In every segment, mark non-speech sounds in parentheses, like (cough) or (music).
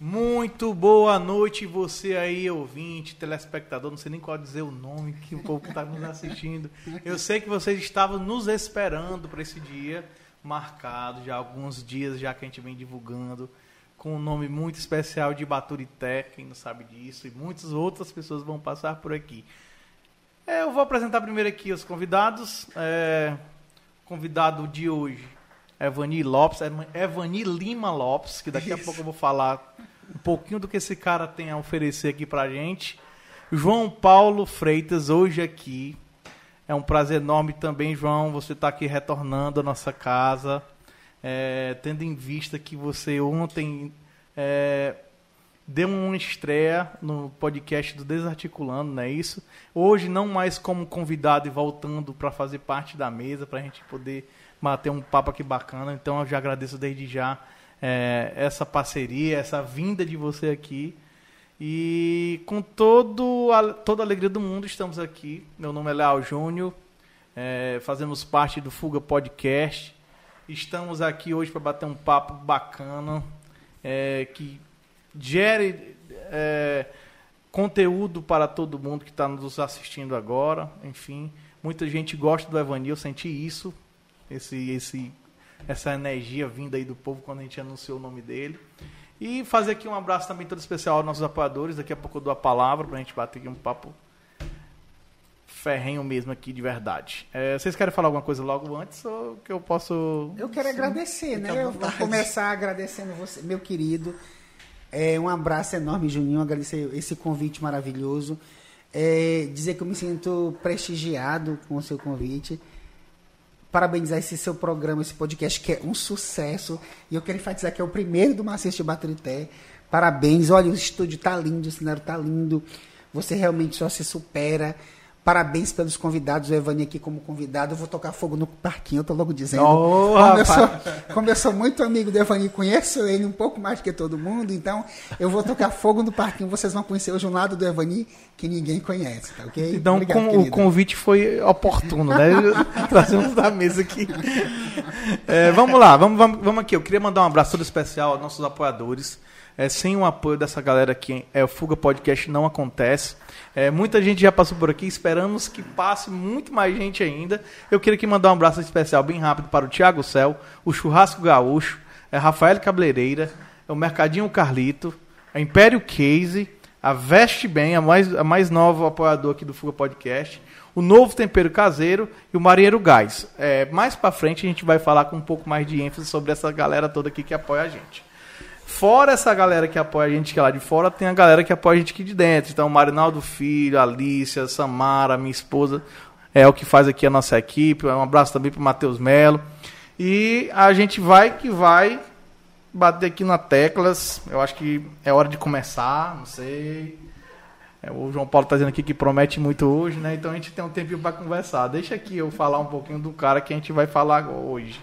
Muito boa noite, você aí, ouvinte, telespectador, não sei nem qual dizer o nome que o povo está nos assistindo. Eu sei que vocês estavam nos esperando para esse dia marcado, já há alguns dias já que a gente vem divulgando, com um nome muito especial de Baturité, quem não sabe disso, e muitas outras pessoas vão passar por aqui. É, eu vou apresentar primeiro aqui os convidados. É, convidado de hoje Evani Lopes, Evani Lima Lopes, que daqui Isso. a pouco eu vou falar um pouquinho do que esse cara tem a oferecer aqui pra gente. João Paulo Freitas, hoje aqui. É um prazer enorme também, João, você estar tá aqui retornando à nossa casa, é, tendo em vista que você ontem é, deu uma estreia no podcast do Desarticulando, não é isso? Hoje, não mais como convidado e voltando para fazer parte da mesa, para a gente poder bater um papo aqui bacana. Então eu já agradeço desde já é, essa parceria, essa vinda de você aqui. E com todo a, toda a alegria do mundo estamos aqui. Meu nome é Leal Júnior, é, fazemos parte do Fuga Podcast. Estamos aqui hoje para bater um papo bacana é, que gere é, conteúdo para todo mundo que está nos assistindo agora. Enfim, muita gente gosta do Evanil, eu senti isso esse, esse, essa energia vinda aí do povo quando a gente anunciou o nome dele. E fazer aqui um abraço também todo especial aos nossos apoiadores. Daqui a pouco eu dou a palavra para a gente bater aqui um papo ferrenho mesmo aqui de verdade. É, vocês querem falar alguma coisa logo antes ou que eu posso. Eu quero Sim, agradecer, né? Eu vou começar agradecendo você, meu querido. É, um abraço enorme, Juninho. Agradecer esse convite maravilhoso. É, dizer que eu me sinto prestigiado com o seu convite parabenizar esse seu programa, esse podcast, que é um sucesso. E eu quero enfatizar que é o primeiro do Macete Baturité. Parabéns. Olha, o estúdio está lindo, o cenário está lindo. Você realmente só se supera. Parabéns pelos convidados, o Evani aqui como convidado. Eu vou tocar fogo no parquinho, eu tô logo dizendo. Oh, como, eu sou, como, eu sou, muito amigo do Evani, conheço ele um pouco mais que todo mundo, então eu vou tocar fogo no parquinho. Vocês vão conhecer hoje um lado do Evani que ninguém conhece, tá ok? Então Obrigado, com, o convite foi oportuno, né? (laughs) Trazemos da mesa aqui. É, vamos lá, vamos, vamos, vamos aqui. Eu queria mandar um abraço todo especial aos nossos apoiadores. É, sem o apoio dessa galera aqui, é, o Fuga Podcast não acontece. É, muita gente já passou por aqui, esperamos que passe muito mais gente ainda. Eu queria aqui mandar um abraço especial bem rápido para o Thiago Cel, o Churrasco Gaúcho, é Rafael Cableireira, é o Mercadinho Carlito, a Império Case, a Veste Bem, a mais, a mais nova apoiador aqui do Fuga Podcast, o Novo Tempero Caseiro e o Marinheiro Gás. É, mais para frente a gente vai falar com um pouco mais de ênfase sobre essa galera toda aqui que apoia a gente. Fora essa galera que apoia a gente que é lá de fora, tem a galera que apoia a gente aqui de dentro. Então, Marinaldo Filho, Alícia, Samara, minha esposa, é o que faz aqui a nossa equipe. Um abraço também para Matheus Melo. E a gente vai que vai bater aqui na teclas. Eu acho que é hora de começar, não sei. É, o João Paulo está dizendo aqui que promete muito hoje, né? Então a gente tem um tempinho para conversar. Deixa aqui eu falar um pouquinho do cara que a gente vai falar hoje.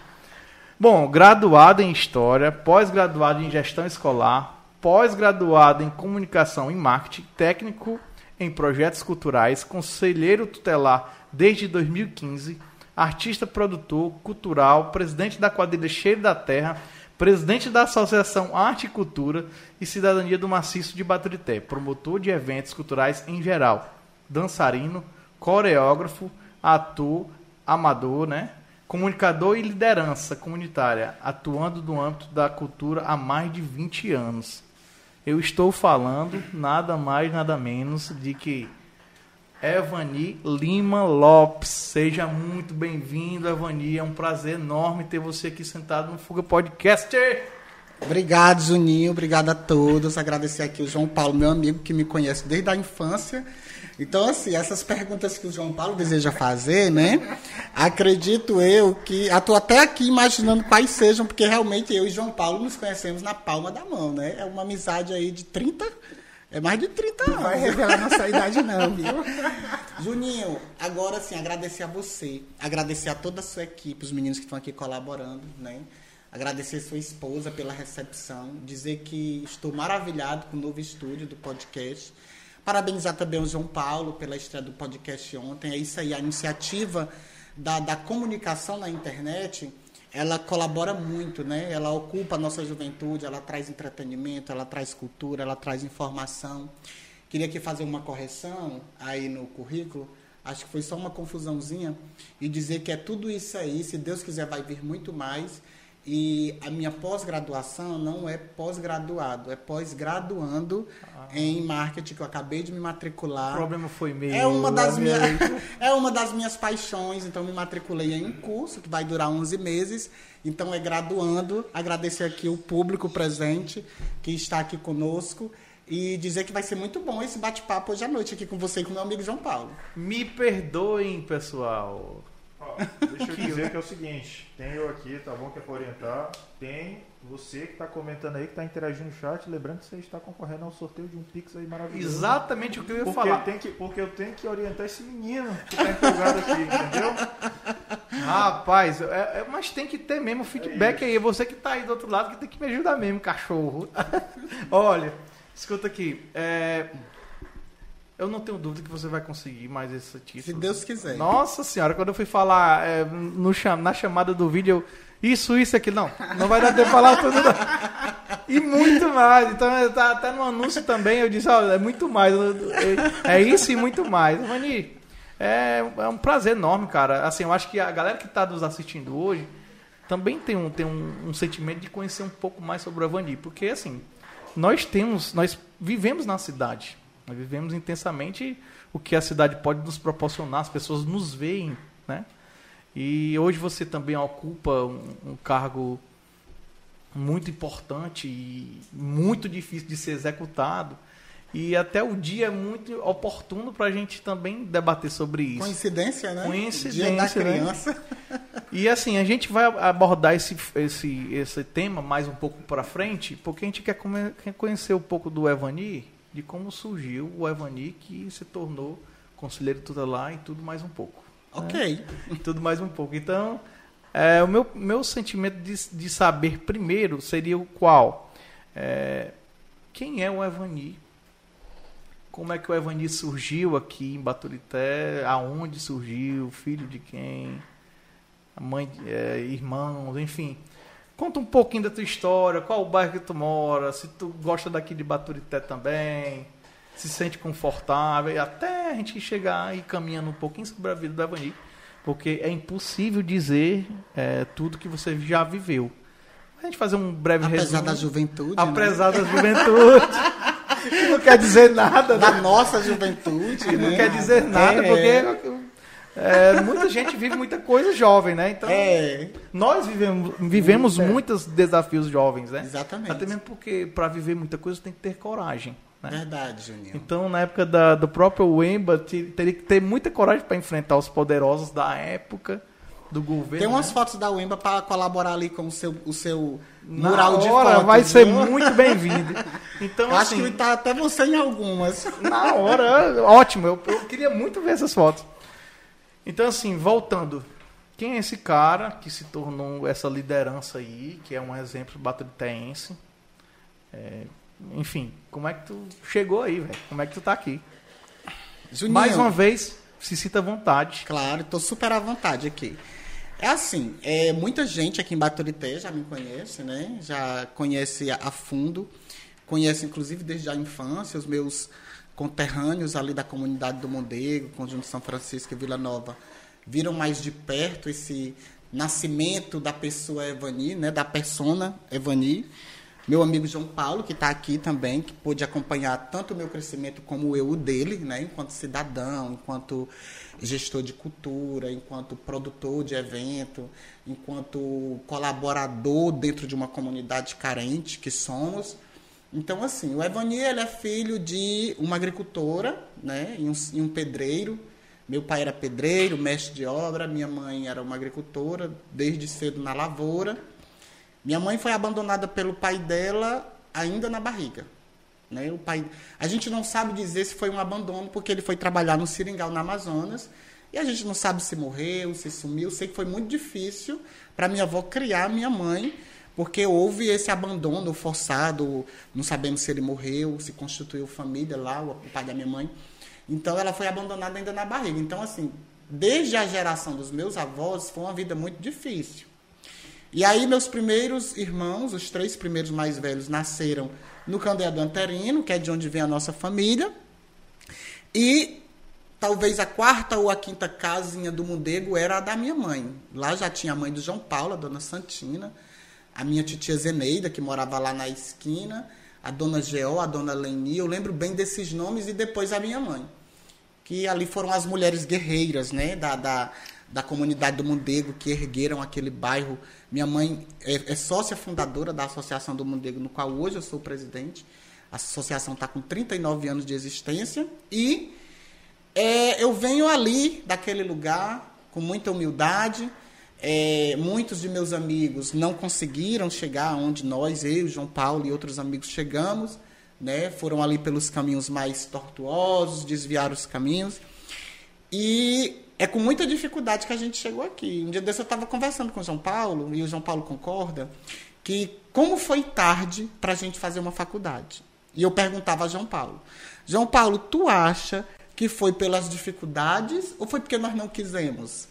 Bom, graduado em História, pós-graduado em Gestão Escolar, pós-graduado em Comunicação e Marketing, técnico em Projetos Culturais, conselheiro tutelar desde 2015, artista produtor cultural, presidente da quadrilha Cheiro da Terra, presidente da Associação Arte e Cultura e Cidadania do Maciço de Baturité, promotor de eventos culturais em geral, dançarino, coreógrafo, ator, amador, né? Comunicador e liderança comunitária, atuando no âmbito da cultura há mais de 20 anos. Eu estou falando nada mais, nada menos de que Evani Lima Lopes. Seja muito bem-vindo, Evani. É um prazer enorme ter você aqui sentado no Fuga Podcaster. Obrigado, Juninho. Obrigado a todos. Agradecer aqui o João Paulo, meu amigo, que me conhece desde a infância então, assim, essas perguntas que o João Paulo deseja fazer, né? Acredito eu que. Estou até aqui imaginando quais sejam, porque realmente eu e João Paulo nos conhecemos na palma da mão, né? É uma amizade aí de 30. É mais de 30 anos. Não vai revelar nossa idade, não, viu? (laughs) Juninho, agora sim, agradecer a você, agradecer a toda a sua equipe, os meninos que estão aqui colaborando, né? Agradecer a sua esposa pela recepção, dizer que estou maravilhado com o novo estúdio do podcast Parabenizar também o João Paulo pela estreia do podcast ontem. É isso aí, a iniciativa da, da comunicação na internet ela colabora muito, né? Ela ocupa a nossa juventude, ela traz entretenimento, ela traz cultura, ela traz informação. Queria aqui fazer uma correção aí no currículo, acho que foi só uma confusãozinha, e dizer que é tudo isso aí, se Deus quiser vai vir muito mais, e a minha pós-graduação não é pós-graduado, é pós-graduando ah. em marketing, que eu acabei de me matricular. O problema foi meu. É uma das, minha, (laughs) é uma das minhas paixões, então me matriculei em um curso que vai durar 11 meses. Então é graduando. Agradecer aqui o público presente que está aqui conosco e dizer que vai ser muito bom esse bate-papo hoje à noite aqui com você e com meu amigo João Paulo. Me perdoem, pessoal deixa eu dizer que é o seguinte: tem eu aqui, tá bom? Que é para orientar. Tem você que está comentando aí, que está interagindo no chat. Lembrando que você está concorrendo ao sorteio de um Pix aí maravilhoso. Exatamente o que eu ia porque falar. Tem que, porque eu tenho que orientar esse menino que está empolgado aqui, entendeu? Rapaz, é, é, mas tem que ter mesmo feedback é aí. Você que está aí do outro lado que tem que me ajudar mesmo, cachorro. (laughs) Olha, escuta aqui. É, eu não tenho dúvida que você vai conseguir mais esse título. Se Deus quiser. Nossa senhora, quando eu fui falar é, no, na chamada do vídeo, eu, isso, isso, aquilo, não, não vai dar tempo de falar tudo. Não. E muito mais. Então, tá, até no anúncio também, eu disse, ó, é muito mais. É, isso e muito mais. Mani, é, é um prazer enorme, cara. Assim, eu acho que a galera que está nos assistindo hoje também tem um, tem um, um sentimento de conhecer um pouco mais sobre o Avani. Porque, assim, nós temos, nós vivemos na cidade. Nós vivemos intensamente o que a cidade pode nos proporcionar, as pessoas nos veem, né? E hoje você também ocupa um, um cargo muito importante e muito difícil de ser executado. E até o dia é muito oportuno para a gente também debater sobre isso. Coincidência, né? Coincidência. Dia da criança. Né? E assim, a gente vai abordar esse, esse, esse tema mais um pouco para frente, porque a gente quer, quer conhecer um pouco do Evani de como surgiu o Evani, que se tornou conselheiro tutelar e tudo mais um pouco. Né? Ok. Né? tudo mais um pouco. Então, é, o meu, meu sentimento de, de saber primeiro seria o qual? É, quem é o Evani? Como é que o Evani surgiu aqui em Baturité? Aonde surgiu? Filho de quem? A mãe, é, irmãos, enfim. Conta um pouquinho da tua história, qual o bairro que tu mora, se tu gosta daqui de Baturité também, se sente confortável, até a gente chegar e caminhando um pouquinho sobre a vida da Vani, porque é impossível dizer é, tudo que você já viveu. A gente fazer um breve Apesar resumo. Apesar da juventude. Apesar né? da juventude. (laughs) que não quer dizer nada. Da né? nossa juventude. Que né? não quer dizer nada, é. porque é, muita gente vive muita coisa jovem, né? Então, é. nós vivemos, vivemos muitos desafios jovens, né? Exatamente. Até mesmo porque para viver muita coisa tem que ter coragem. Né? Verdade, Juninho. Então, na época da, do próprio Wemba, teria que ter muita coragem para enfrentar os poderosos da época do governo. Tem umas né? fotos da Wemba para colaborar ali com o seu, o seu mural na de hora, fotos. Vai ser muito bem-vindo. Então, eu assim, acho que tá até você em algumas. Na hora, ótimo. Eu, eu queria muito ver essas fotos. Então, assim, voltando. Quem é esse cara que se tornou essa liderança aí, que é um exemplo baturitense? É, enfim, como é que tu chegou aí, velho? Como é que tu tá aqui? Juninho, Mais uma vez, se sinta à vontade. Claro, estou super à vontade aqui. É assim, é, muita gente aqui em Baturité já me conhece, né? Já conhece a fundo. Conhece, inclusive, desde a infância, os meus conterrâneos ali da comunidade do Mondego, Conjunto São Francisco e Vila Nova, viram mais de perto esse nascimento da pessoa Evani, né, da persona Evani. Meu amigo João Paulo, que está aqui também, que pôde acompanhar tanto o meu crescimento como eu o dele, né, enquanto cidadão, enquanto gestor de cultura, enquanto produtor de evento, enquanto colaborador dentro de uma comunidade carente que somos. Então, assim, o Evani ele é filho de uma agricultora né, e um, e um pedreiro. Meu pai era pedreiro, mestre de obra, minha mãe era uma agricultora, desde cedo na lavoura. Minha mãe foi abandonada pelo pai dela ainda na barriga. Né? O pai, a gente não sabe dizer se foi um abandono, porque ele foi trabalhar no Seringal, na Amazonas, e a gente não sabe se morreu, se sumiu. Sei que foi muito difícil para minha avó criar minha mãe porque houve esse abandono forçado, não sabemos se ele morreu, se constituiu família lá, o pai da minha mãe. Então ela foi abandonada ainda na barriga. Então, assim, desde a geração dos meus avós, foi uma vida muito difícil. E aí meus primeiros irmãos, os três primeiros mais velhos, nasceram no Candeado Anterino, que é de onde vem a nossa família. E talvez a quarta ou a quinta casinha do Mundego era a da minha mãe. Lá já tinha a mãe do João Paulo, a dona Santina, a minha titia Zeneida, que morava lá na esquina, a dona Geó, a dona Leni, eu lembro bem desses nomes, e depois a minha mãe. Que ali foram as mulheres guerreiras, né, da, da, da comunidade do Mundego, que ergueram aquele bairro. Minha mãe é, é sócia fundadora da Associação do Mundego, no qual hoje eu sou presidente. A associação está com 39 anos de existência e é, eu venho ali, daquele lugar, com muita humildade. É, muitos de meus amigos não conseguiram chegar onde nós, eu, João Paulo e outros amigos chegamos. Né? Foram ali pelos caminhos mais tortuosos, desviaram os caminhos. E é com muita dificuldade que a gente chegou aqui. Um dia desse eu estava conversando com o João Paulo, e o João Paulo concorda, que como foi tarde para a gente fazer uma faculdade. E eu perguntava a João Paulo: João Paulo, tu acha que foi pelas dificuldades ou foi porque nós não quisemos?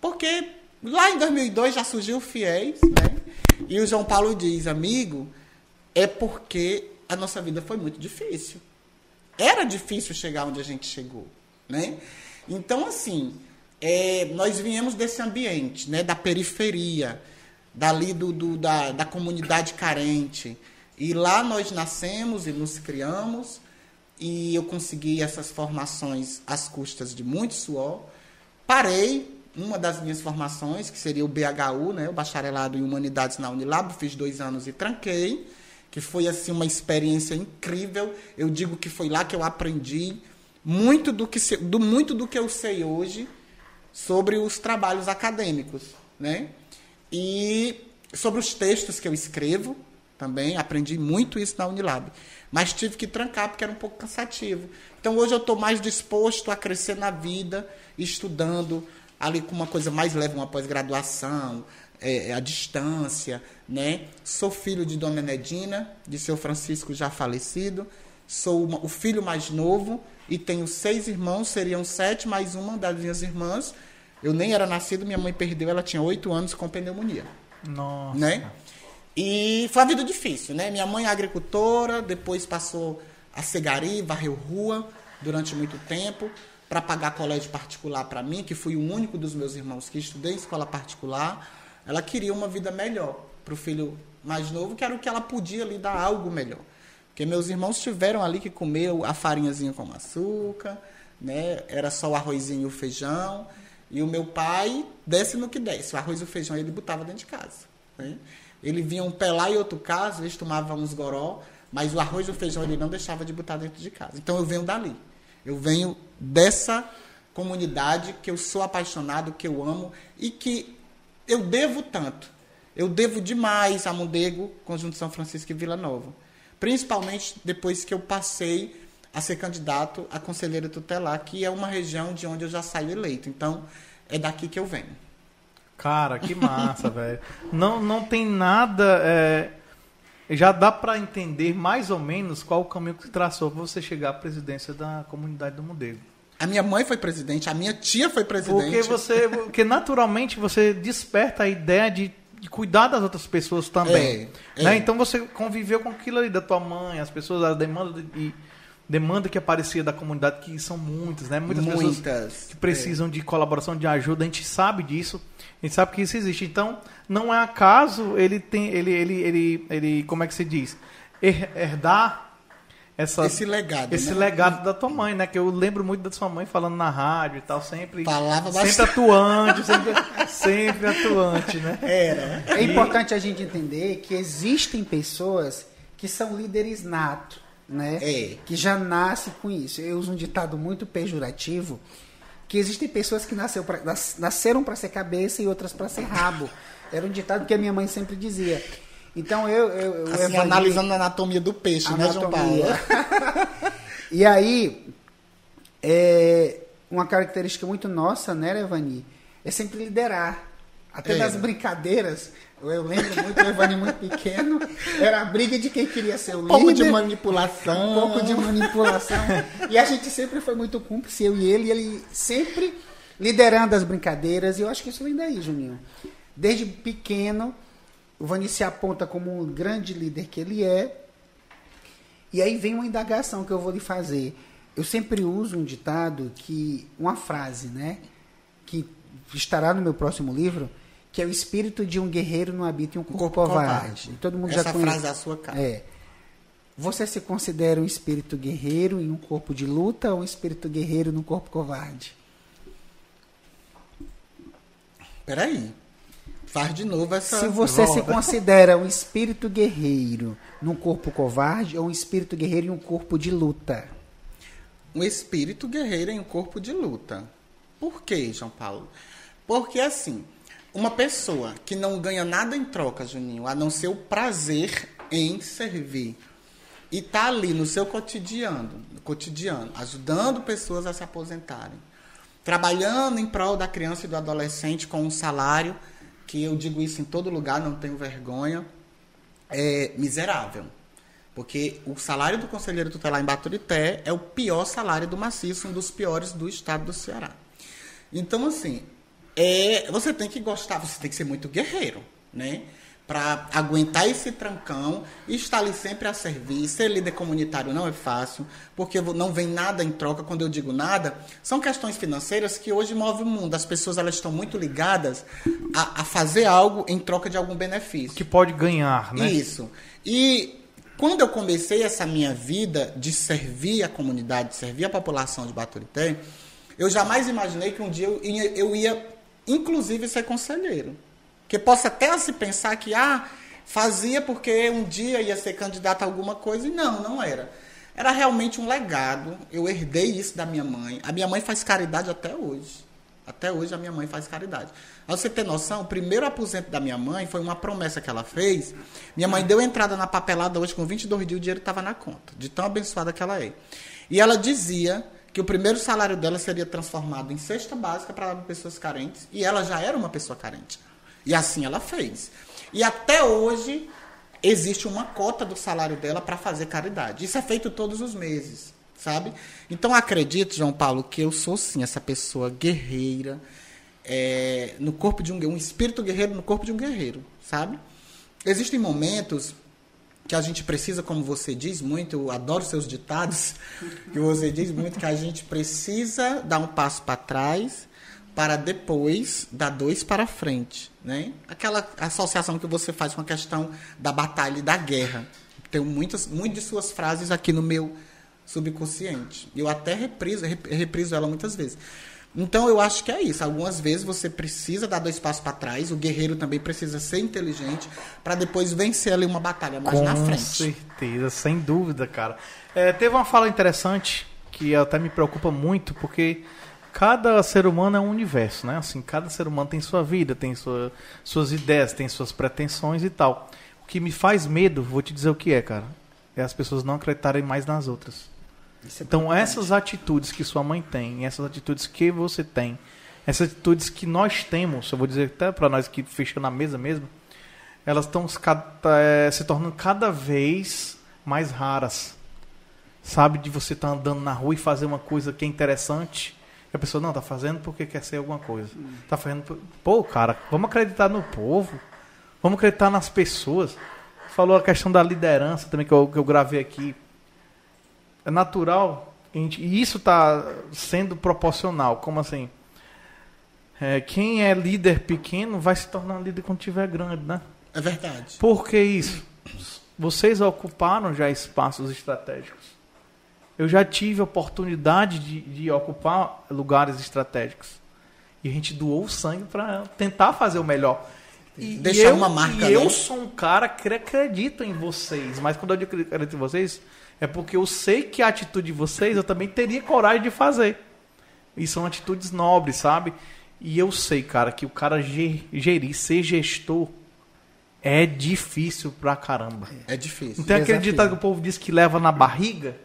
Porque lá em 2002 já surgiu o FIES, né? E o João Paulo diz, amigo, é porque a nossa vida foi muito difícil. Era difícil chegar onde a gente chegou, né? Então, assim, é, nós viemos desse ambiente, né? Da periferia, dali do, do da, da comunidade carente. E lá nós nascemos e nos criamos e eu consegui essas formações às custas de muito suor. Parei uma das minhas formações, que seria o BHU, né, o Bacharelado em Humanidades na Unilab, fiz dois anos e tranquei, que foi assim uma experiência incrível. Eu digo que foi lá que eu aprendi muito do que, do, muito do que eu sei hoje sobre os trabalhos acadêmicos, né? E sobre os textos que eu escrevo também, aprendi muito isso na Unilab. Mas tive que trancar porque era um pouco cansativo. Então hoje eu estou mais disposto a crescer na vida, estudando ali com uma coisa mais leve, uma pós-graduação, é, a distância, né? Sou filho de Dona Nedina, de seu Francisco já falecido. Sou uma, o filho mais novo e tenho seis irmãos, seriam sete mais uma das minhas irmãs. Eu nem era nascido, minha mãe perdeu, ela tinha oito anos com pneumonia. Nossa. Né? E foi uma vida difícil, né? Minha mãe é agricultora, depois passou a ser gari, varreu rua durante muito tempo para pagar colégio particular para mim, que fui o único dos meus irmãos que estudei em escola particular. Ela queria uma vida melhor para o filho mais novo, que era o que ela podia lhe dar algo melhor. Porque meus irmãos tiveram ali que comer a farinhazinha com açúcar, né? Era só o arrozinho e o feijão. E o meu pai desce no que desce. O arroz e o feijão ele botava dentro de casa. Né? Ele vinha um pé lá outro caso, eles tomavam uns goró, mas o arroz e o feijão ele não deixava de botar dentro de casa. Então eu venho dali. Eu venho dessa comunidade que eu sou apaixonado, que eu amo e que eu devo tanto. Eu devo demais a Mondego, Conjunto São Francisco e Vila Nova. Principalmente depois que eu passei a ser candidato a conselheiro tutelar, que é uma região de onde eu já saio eleito. Então, é daqui que eu venho. Cara, que massa, (laughs) velho. Não, não tem nada. É, já dá para entender mais ou menos qual o caminho que traçou para você chegar à presidência da comunidade do Mundego. A minha mãe foi presidente, a minha tia foi presidente. Porque você, porque naturalmente você desperta a ideia de, de cuidar das outras pessoas também. É, né? É. Então você conviveu com aquilo ali da tua mãe, as pessoas, a demanda de, demanda que aparecia da comunidade, que são muitas, né? Muitas, muitas pessoas que precisam é. de colaboração, de ajuda, a gente sabe disso, a gente sabe que isso existe. Então, não é acaso ele tem, ele, ele, ele, ele como é que se diz? Herdar essa, esse legado, esse né? legado da tua mãe, né? Que eu lembro muito da sua mãe falando na rádio e tal, sempre, Falava sempre bastante. atuante, sempre, sempre atuante, né? Era. (laughs) É importante a gente entender que existem pessoas que são líderes natos né? É. Que já nasce com isso. Eu uso um ditado muito pejorativo, que existem pessoas que nasceu pra, nasceram para ser cabeça e outras para ser rabo. Era um ditado que a minha mãe sempre dizia. Então eu, eu, eu assim, analisando a anatomia do peixe, anatomia. né, João Paulo? (laughs) e aí, é, uma característica muito nossa, né, Evani, é sempre liderar. Até é. nas brincadeiras, eu lembro muito, o Evani muito pequeno, era a briga de quem queria ser o líder. Pouco de manipulação. Um pouco de manipulação. e a gente sempre foi muito cúmplice, eu e ele, e ele sempre liderando as brincadeiras, e eu acho que isso vem daí, Juninho. Desde pequeno, o Vani se aponta como um grande líder que ele é. E aí vem uma indagação que eu vou lhe fazer. Eu sempre uso um ditado que uma frase, né, que estará no meu próximo livro, que é o espírito de um guerreiro não habita em um corpo, corpo covarde. covarde. Todo mundo Essa já conhece. frase é a sua cara. É. Você se considera um espírito guerreiro em um corpo de luta ou um espírito guerreiro num corpo covarde? Peraí. Faz de novo essa. Se você se considera um espírito guerreiro num corpo covarde ou um espírito guerreiro em um corpo de luta? Um espírito guerreiro em um corpo de luta. Por quê, João Paulo? Porque assim, uma pessoa que não ganha nada em troca, Juninho, a não ser o prazer em servir e tá ali no seu cotidiano, no cotidiano, ajudando pessoas a se aposentarem, trabalhando em prol da criança e do adolescente com um salário que eu digo isso em todo lugar, não tenho vergonha, é miserável. Porque o salário do conselheiro tutelar em Baturité é o pior salário do maciço, um dos piores do estado do Ceará. Então, assim, é, você tem que gostar, você tem que ser muito guerreiro, né? para aguentar esse trancão e estar ali sempre a servir. Ser líder comunitário não é fácil, porque não vem nada em troca. Quando eu digo nada, são questões financeiras que hoje movem o mundo. As pessoas elas estão muito ligadas a, a fazer algo em troca de algum benefício. Que pode ganhar, né? Isso. E quando eu comecei essa minha vida de servir a comunidade, de servir a população de Baturité, eu jamais imaginei que um dia eu ia, eu ia inclusive, ser conselheiro. Que possa até se pensar que, ah, fazia porque um dia ia ser candidato a alguma coisa. E não, não era. Era realmente um legado. Eu herdei isso da minha mãe. A minha mãe faz caridade até hoje. Até hoje a minha mãe faz caridade. Pra você ter noção, o primeiro aposento da minha mãe foi uma promessa que ela fez. Minha mãe deu entrada na papelada hoje com 22 dias, o dinheiro estava na conta, de tão abençoada que ela é. E ela dizia que o primeiro salário dela seria transformado em cesta básica para pessoas carentes, e ela já era uma pessoa carente. E assim ela fez. E até hoje existe uma cota do salário dela para fazer caridade. Isso é feito todos os meses, sabe? Então acredito, João Paulo, que eu sou sim essa pessoa guerreira, é, no corpo de um um espírito guerreiro no corpo de um guerreiro, sabe? Existem momentos que a gente precisa, como você diz muito, eu adoro seus ditados, (laughs) que você diz muito que a gente precisa dar um passo para trás para depois dar dois para frente, né? Aquela associação que você faz com a questão da batalha e da guerra. Tenho muitas, muitas de suas frases aqui no meu subconsciente. Eu até repriso, repriso ela muitas vezes. Então eu acho que é isso. Algumas vezes você precisa dar dois passos para trás. O guerreiro também precisa ser inteligente para depois vencer ali uma batalha mais Com na frente. Com certeza, sem dúvida, cara. É, teve uma fala interessante que até me preocupa muito porque cada ser humano é um universo, né? Assim, cada ser humano tem sua vida, tem sua, suas ideias, tem suas pretensões e tal. O que me faz medo, vou te dizer o que é, cara, é as pessoas não acreditarem mais nas outras. Então, essas atitudes que sua mãe tem, essas atitudes que você tem, essas atitudes que nós temos, eu vou dizer até para nós que fecham na mesa mesmo, elas estão é, se tornando cada vez mais raras. Sabe, de você estar tá andando na rua e fazer uma coisa que é interessante e a pessoa, não, tá fazendo porque quer ser alguma coisa. Tá fazendo. Pô, cara, vamos acreditar no povo. Vamos acreditar nas pessoas. Falou a questão da liderança também, que eu, que eu gravei aqui. É natural. Gente, e isso está sendo proporcional. Como assim? É, quem é líder pequeno vai se tornar líder quando tiver grande, né? É verdade. Por que isso? Vocês ocuparam já espaços estratégicos. Eu já tive a oportunidade de, de ocupar lugares estratégicos. E a gente doou o sangue para tentar fazer o melhor. E, Deixar eu, uma marca. E né? eu sou um cara que acredita em vocês. Mas quando eu acredito em vocês, é porque eu sei que a atitude de vocês eu também teria coragem de fazer. E são atitudes nobres, sabe? E eu sei, cara, que o cara gerir, ser gestor, é difícil pra caramba. É difícil. Então acredita que o povo diz que leva na barriga?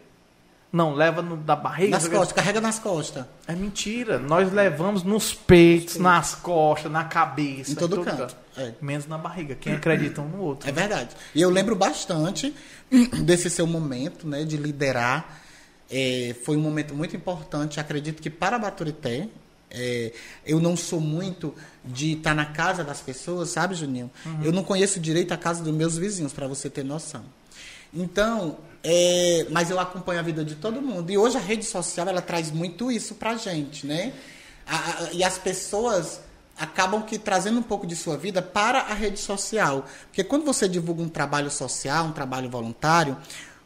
Não, leva no, da barriga. Nas costas, carrega nas costas. É mentira. Nós levamos nos peitos, nas costas, na cabeça. Em todo, em todo canto. É. Menos na barriga. Quem acredita um no outro. É verdade. E eu lembro bastante (coughs) desse seu momento né, de liderar. É, foi um momento muito importante. Acredito que para a Baturité, É, eu não sou muito de estar na casa das pessoas, sabe, Juninho? Uhum. Eu não conheço direito a casa dos meus vizinhos, para você ter noção. Então, é, mas eu acompanho a vida de todo mundo. E hoje a rede social ela traz muito isso pra gente, né? A, a, e as pessoas acabam que trazendo um pouco de sua vida para a rede social. Porque quando você divulga um trabalho social, um trabalho voluntário,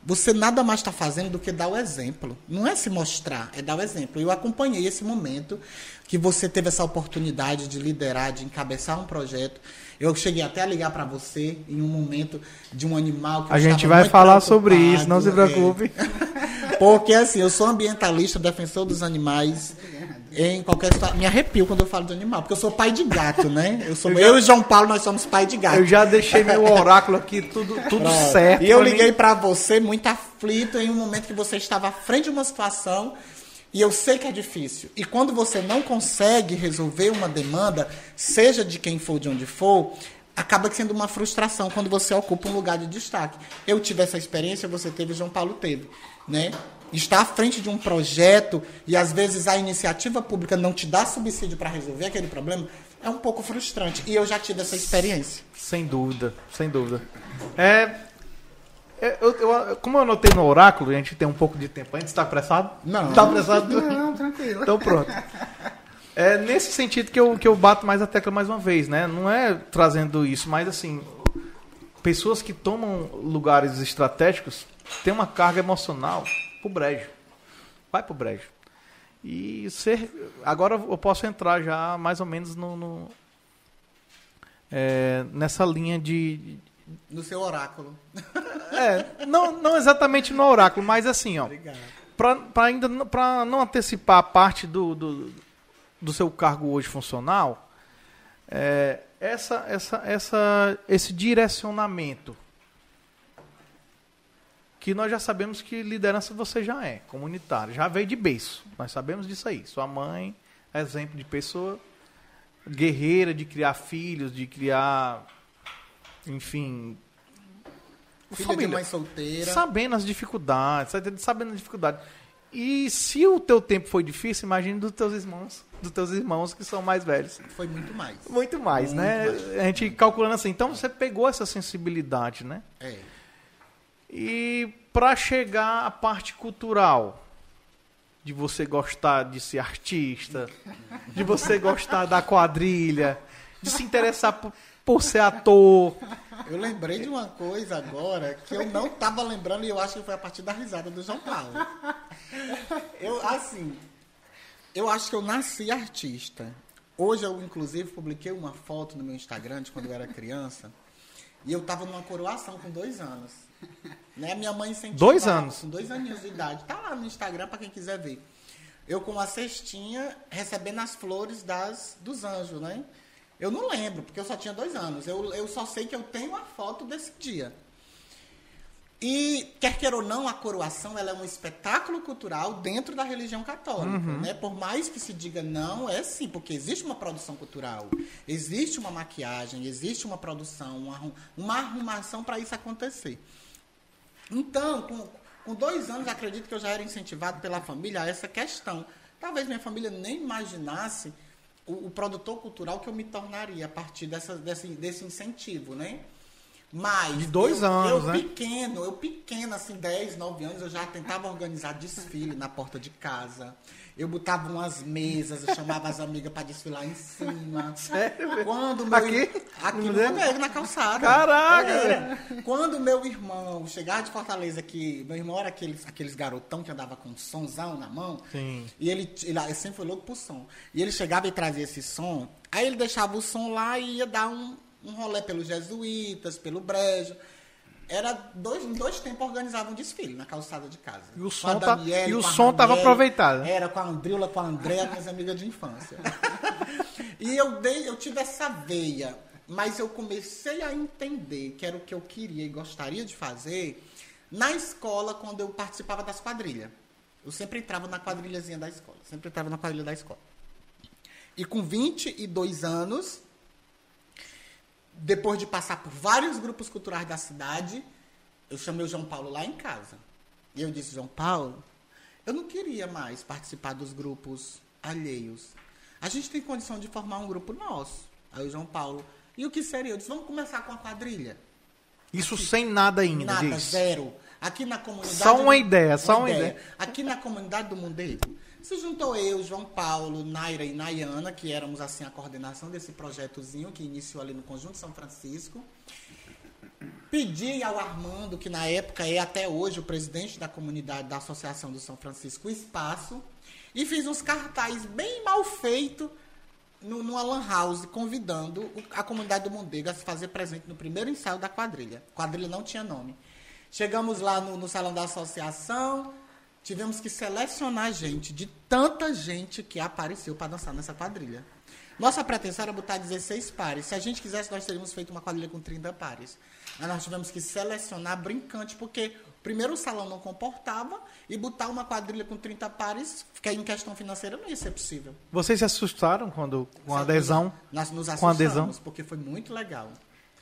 você nada mais está fazendo do que dar o exemplo. Não é se mostrar, é dar o exemplo. Eu acompanhei esse momento que você teve essa oportunidade de liderar, de encabeçar um projeto. Eu cheguei até a ligar para você em um momento de um animal que A gente vai falar sobre isso, não se preocupe. É, (laughs) porque assim, eu sou ambientalista, defensor dos animais em qualquer situação. Me arrepio quando eu falo de animal, porque eu sou pai de gato, né? Eu, sou, eu, já, eu e João Paulo, nós somos pai de gato. Eu já deixei meu (laughs) oráculo aqui, tudo, tudo certo. E eu liguei para você muito aflito em um momento que você estava à frente de uma situação e eu sei que é difícil. E quando você não consegue resolver uma demanda, seja de quem for, de onde for, acaba sendo uma frustração quando você ocupa um lugar de destaque. Eu tive essa experiência, você teve, João Paulo teve, né? Estar à frente de um projeto e às vezes a iniciativa pública não te dá subsídio para resolver aquele problema é um pouco frustrante. E eu já tive essa experiência. Sem dúvida, sem dúvida. É, eu, eu, como eu anotei no oráculo, a gente tem um pouco de tempo. A gente está apressado? Não. Está apressado? Não, tranquilo. Então pronto. É nesse sentido que eu, que eu bato mais a tecla mais uma vez, né? Não é trazendo isso, mas assim, pessoas que tomam lugares estratégicos têm uma carga emocional pro brejo. Vai pro brejo. E ser. Agora eu posso entrar já mais ou menos no. no é, nessa linha de. No seu oráculo. É, não, não exatamente no oráculo, mas assim, ó. Para ainda para não antecipar a parte do, do, do, seu cargo hoje funcional, é, essa, essa, essa, esse direcionamento que nós já sabemos que liderança você já é, comunitário, já veio de berço. Nós sabemos disso aí. Sua mãe, exemplo de pessoa guerreira, de criar filhos, de criar, enfim, Filha família, de mãe solteira. Sabendo as dificuldades, sabendo as dificuldades. E se o teu tempo foi difícil, imagine dos teus irmãos, dos teus irmãos que são mais velhos. Foi muito mais. Muito mais, muito né? Mais. A gente calculando assim. Então você pegou essa sensibilidade, né? É. E para chegar à parte cultural, de você gostar de ser artista, de você gostar da quadrilha, de se interessar por, por ser ator. Eu lembrei de uma coisa agora que eu não estava lembrando e eu acho que foi a partir da risada do João Paulo. Eu, assim, eu acho que eu nasci artista. Hoje eu, inclusive, publiquei uma foto no meu Instagram de quando eu era criança e eu estava numa coroação com dois anos. (laughs) Né? Minha mãe incentivava. Dois anos? Com dois aninhos de idade. Tá lá no Instagram para quem quiser ver. Eu com uma cestinha recebendo as flores das, dos anjos, né? Eu não lembro, porque eu só tinha dois anos. Eu, eu só sei que eu tenho a foto desse dia. E, quer queira ou não, a coroação ela é um espetáculo cultural dentro da religião católica. Uhum. Né? Por mais que se diga não, é sim, porque existe uma produção cultural, existe uma maquiagem, existe uma produção, uma, uma arrumação para isso acontecer. Então, com, com dois anos, acredito que eu já era incentivado pela família a essa questão. Talvez minha família nem imaginasse o, o, produtor cultural que eu me tornaria a partir dessa, desse, desse incentivo, né? Mas. De dois eu, anos, eu né? pequeno, eu pequeno, assim, 10, 9 anos, eu já tentava organizar desfile na porta de casa. Eu botava umas mesas, eu chamava as amigas para desfilar em cima. Sério? Quando meu aqui? Aqui no Flamengo, na calçada. Caraca! Era. Quando meu irmão chegava de Fortaleza, que meu irmão era aqueles, aqueles garotão que andava com um somzão na mão. Sim. E ele, ele, ele sempre foi louco pro som. E ele chegava e trazia esse som. Aí ele deixava o som lá e ia dar um, um rolê pelos jesuítas, pelo brejo era dois, em dois tempos organizava um desfile na calçada de casa. E o som, tá, Daniele, e o som tava aproveitado. Era com a Andrila, com a Andréa, minhas amigas de infância. (laughs) e eu dei, eu tive essa veia, mas eu comecei a entender que era o que eu queria e gostaria de fazer na escola quando eu participava das quadrilhas. Eu sempre entrava na quadrilhazinha da escola, sempre entrava na quadrilha da escola. E com 22 anos, depois de passar por vários grupos culturais da cidade, eu chamei o João Paulo lá em casa. E eu disse, João Paulo, eu não queria mais participar dos grupos alheios. A gente tem condição de formar um grupo nosso. Aí o João Paulo. E o que seria? Eu disse, vamos começar com a quadrilha. Isso sem nada ainda, Nada, diz. zero. Aqui na comunidade. Só uma ideia, só uma ideia. Aqui na comunidade do Mundeiro, se juntou eu, João Paulo, Naira e Nayana, que éramos assim a coordenação desse projetozinho que iniciou ali no Conjunto São Francisco. Pedi ao Armando, que na época é até hoje o presidente da comunidade da Associação do São Francisco, espaço, e fiz uns cartazes bem mal feitos no, numa lan house, convidando a comunidade do Mondego a se fazer presente no primeiro ensaio da quadrilha. Quadrilha não tinha nome. Chegamos lá no, no salão da associação, tivemos que selecionar gente, de tanta gente que apareceu para dançar nessa quadrilha. Nossa pretensão era botar 16 pares. Se a gente quisesse, nós teríamos feito uma quadrilha com 30 pares. Mas nós tivemos que selecionar brincante, porque primeiro o salão não comportava e botar uma quadrilha com 30 pares, que em questão financeira não ia ser possível. Vocês se assustaram quando com a adesão? Nós nos Com assustamos, adesão? porque foi muito legal.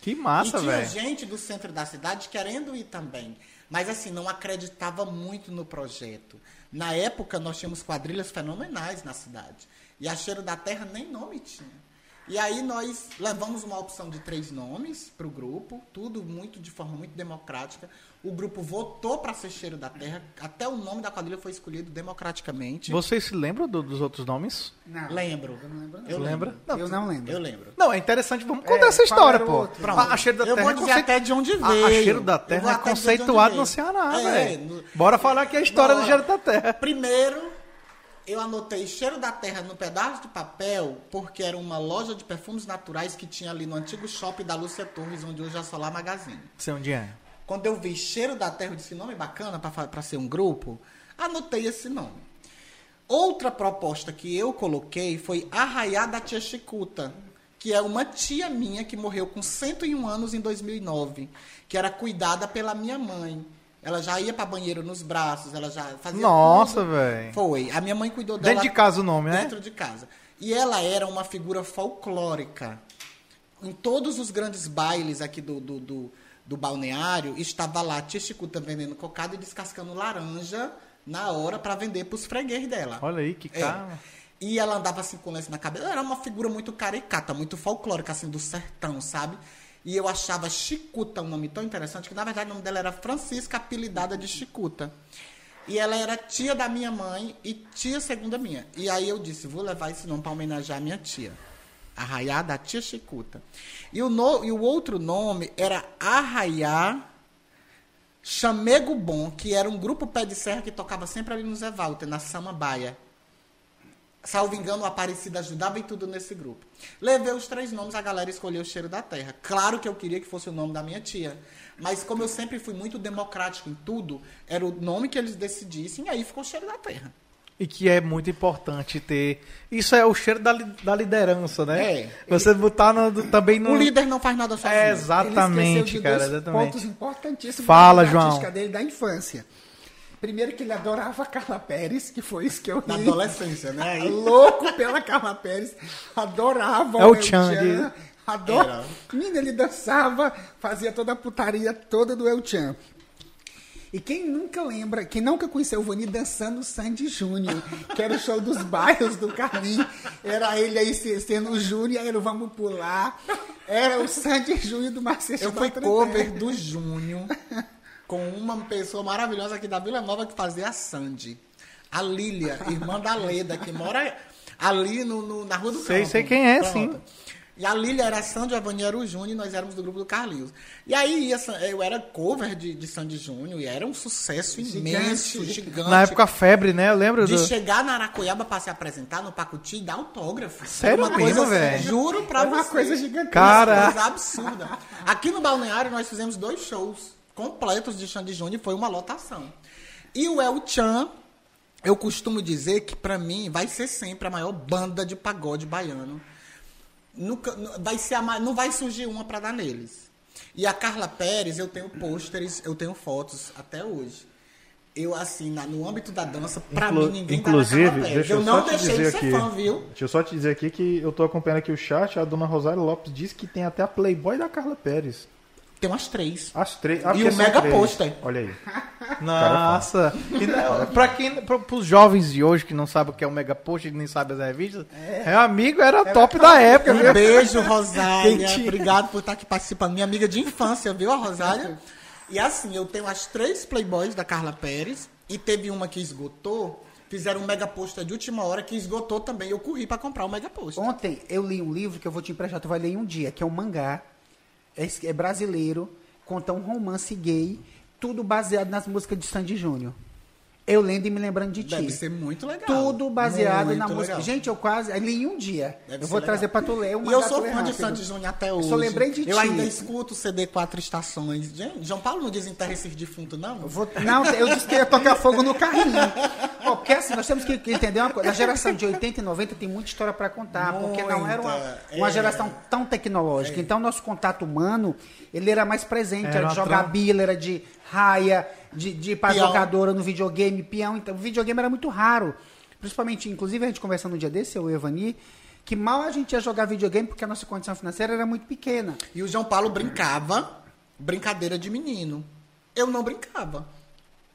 Que massa, e tinha velho. gente do centro da cidade querendo ir também. Mas assim, não acreditava muito no projeto. Na época, nós tínhamos quadrilhas fenomenais na cidade. E a Cheiro da Terra nem nome tinha. E aí nós levamos uma opção de três nomes para o grupo, tudo muito de forma muito democrática. O grupo votou para ser Cheiro da Terra, até o nome da quadrilha foi escolhido democraticamente. Vocês se lembram do- dos outros nomes? Não. Lembro. Eu não lembro. Não. Eu Lembra? lembro. Não, eu não lembro. Eu lembro. Não, é interessante. Vamos contar É, essa história, pô. A, a Cheiro da Eu Terra vou é dizer conceito- até de onde A- veio. A, Cheiro da Terra é conceituado no Ceará, É, velho. no- Bora falar aqui a história do Bora. Cheiro da Terra. Primeiro, eu anotei cheiro da terra no pedaço de papel, porque era uma loja de perfumes naturais que tinha ali no antigo shopping da Lúcia Torres, onde hoje é a Solar Magazine. Sei onde é. Quando eu vi cheiro da terra, eu disse nome bacana para ser um grupo, anotei esse nome. Outra proposta que eu coloquei foi Arraiá da Tia Chicuta, que é uma tia minha que morreu com 101 anos em 2009, que era cuidada pela minha mãe. Ela já ia para banheiro nos braços, ela já fazia Nossa, velho. Foi. A minha mãe cuidou dela Dentro de casa o nome, né? dentro de casa. E ela era uma figura folclórica. Em todos os grandes bailes aqui do, do, do, do balneário, estava lá tia Chicuta vendendo cocada e descascando laranja na hora para vender para os freguês dela. Olha aí, que É. cara. E ela andava assim com lenço na cabeça. Ela era uma figura muito caricata, muito folclórica, assim, do sertão, sabe? E eu achava Chicuta um nome tão interessante que, na verdade, o nome dela era Francisca, apelidada de Chicuta. E ela era tia da minha mãe e tia segunda minha. E aí eu disse, vou levar esse nome para homenagear a minha tia. Arraiá da tia Chicuta. E o, no- e o outro nome era Arraiá Chamego Bom, que era um grupo pé de serra que tocava sempre ali no Zé Walter, na Samambaia. Salvo engano, o Aparecida ajudava e tudo nesse grupo. Levei os três nomes, a galera escolheu o Cheiro da Terra. Claro que eu queria que fosse o nome da minha tia. Mas como eu sempre fui muito democrático em tudo, era o nome que eles decidissem e aí ficou o Cheiro da Terra. E que é muito importante ter. Isso é o cheiro da, da liderança, né? É. Você botar no- também no. O líder não faz nada sozinho. É, Ele exatamente, de cara. Exatamente. pontos importantíssimos Fala, da João. dele da infância. Primeiro que ele adorava a Carla Pérez, que foi isso que eu Na ri. adolescência, né? (laughs) Louco pela Carla Pérez. Adorava É o El Chan Chan. de- Ador... Era. Menino, ele dançava, fazia toda a putaria toda do El Chan. E quem nunca lembra, quem nunca conheceu o Vani dançando Sandy Júnior, que era o show dos bairros do Carlinhos, era ele aí se- sendo o Júnior, era o Vamos Pular, era o Sandy Júnior do Marcelo Eu fui cover do Júnior com uma pessoa maravilhosa aqui da Vila Nova que fazia a Sandy. A Lília, irmã da Leda, que mora ali no, no- na Rua do Sei, Campo. sei quem é, Pronto. sim. E a Lília era a Sandy, a Vânia era o Júnior e nós éramos do grupo do Carlinhos. E aí ia, eu era cover de, de Sandy Júnior e era um sucesso imenso, Gigante. gigante. Na época febre, né? Eu lembro De do. chegar na Aracoiaba pra se apresentar no Pacuti e dar autógrafo. Sério uma mesmo, coisa, velho? Juro pra Era uma você. coisa gigantesca. Cara. Coisa absurda. Aqui no Balneário nós fizemos dois shows completos de Xande Júnior foi uma lotação. E o El Chan, eu costumo dizer que pra mim vai ser sempre a maior banda de pagode baiano. Nunca, nu- vai ser a não vai surgir uma pra dar neles. E a Carla Pérez, eu tenho pôsteres, eu tenho fotos até hoje. Eu, assim, na- no âmbito da dança, pra Inclu- mim, ninguém Inclusive, deixa eu eu não só te deixei de dizer ser aqui. fã, viu? Deixa eu só te dizer aqui que eu tô acompanhando aqui o chat, a dona Rosário Lopes disse que tem até a Playboy da Carla Pérez. Tem umas três. As três. ah, E o mega três. pôster. Olha aí. Nossa. E, não, pra quem, pra, pros jovens de hoje que não sabem o que é o Mega Post e nem sabem as revistas, é, amigo, era top da época, Um viu? beijo, Rosália. Obrigado por estar aqui participando. Minha amiga de infância, viu, a Rosália? E assim, eu tenho as três Playboys da Carla Pérez. E teve uma que esgotou. Fizeram um mega pôster de última hora que esgotou também. Eu corri pra comprar o mega pôster. Ontem eu li um livro que eu vou te emprestar, tu vai ler em um dia, que é um mangá. É, é brasileiro, conta um romance gay, tudo baseado nas músicas de Sandy Júnior. Eu lendo e me lembrando de ti. Deve ser muito legal. Tudo baseado Muito na música. legal. Gente, eu quase. Eu li em um dia. Deve eu vou legal. trazer pra tu ler. E eu sou fã de rápido. Sandy Júnior até hoje. só lembrei de Eu ti. ainda escuto o CD Quatro Estações. Gente, João Paulo não desenterra esses defuntos, não? Eu vou- Não, eu disse que ia tocar fogo no carrinho. Ó, porque assim, nós temos que entender uma coisa. A geração de 80 e 90 tem muita história para contar, porque não era uma, Muita, uma é. geração tão tecnológica. Então, nosso contato humano, ele era mais presente. Era Era de jogar tran- bila, era de raia, de, de ir pra Peão. locadora no videogame, peão. Então, o videogame era muito raro. Principalmente, inclusive, a gente conversando um dia desse, eu e o Evani, que mal a gente ia jogar videogame porque a nossa condição financeira era muito pequena. E o João Paulo brincava brincadeira de menino. Eu não brincava.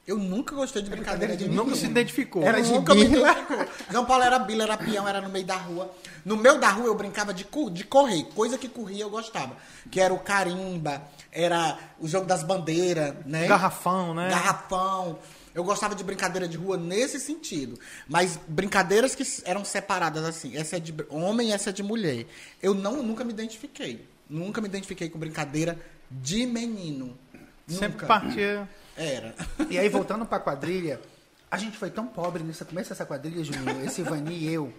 Eu nunca gostei de brincadeira de menino. Nunca se identificou. Era de Nunca me bila. identificou. João Paulo era bila, era peão, era no meio da rua. No meio da rua eu brincava de, cor- de correr. Coisa que corria eu gostava. Que era o carimba, era o jogo das bandeiras, né? Garrafão, né? Garrafão. Eu gostava de brincadeira de rua nesse sentido. Mas brincadeiras que eram separadas assim. Essa é de homem e essa é de mulher. Eu não, nunca me identifiquei. Nunca me identifiquei com brincadeira de menino. Sempre Nunca. partia. Era. E aí, voltando pra quadrilha, a gente foi tão pobre nesse começo dessa quadrilha, Juninho, esse Vani e eu.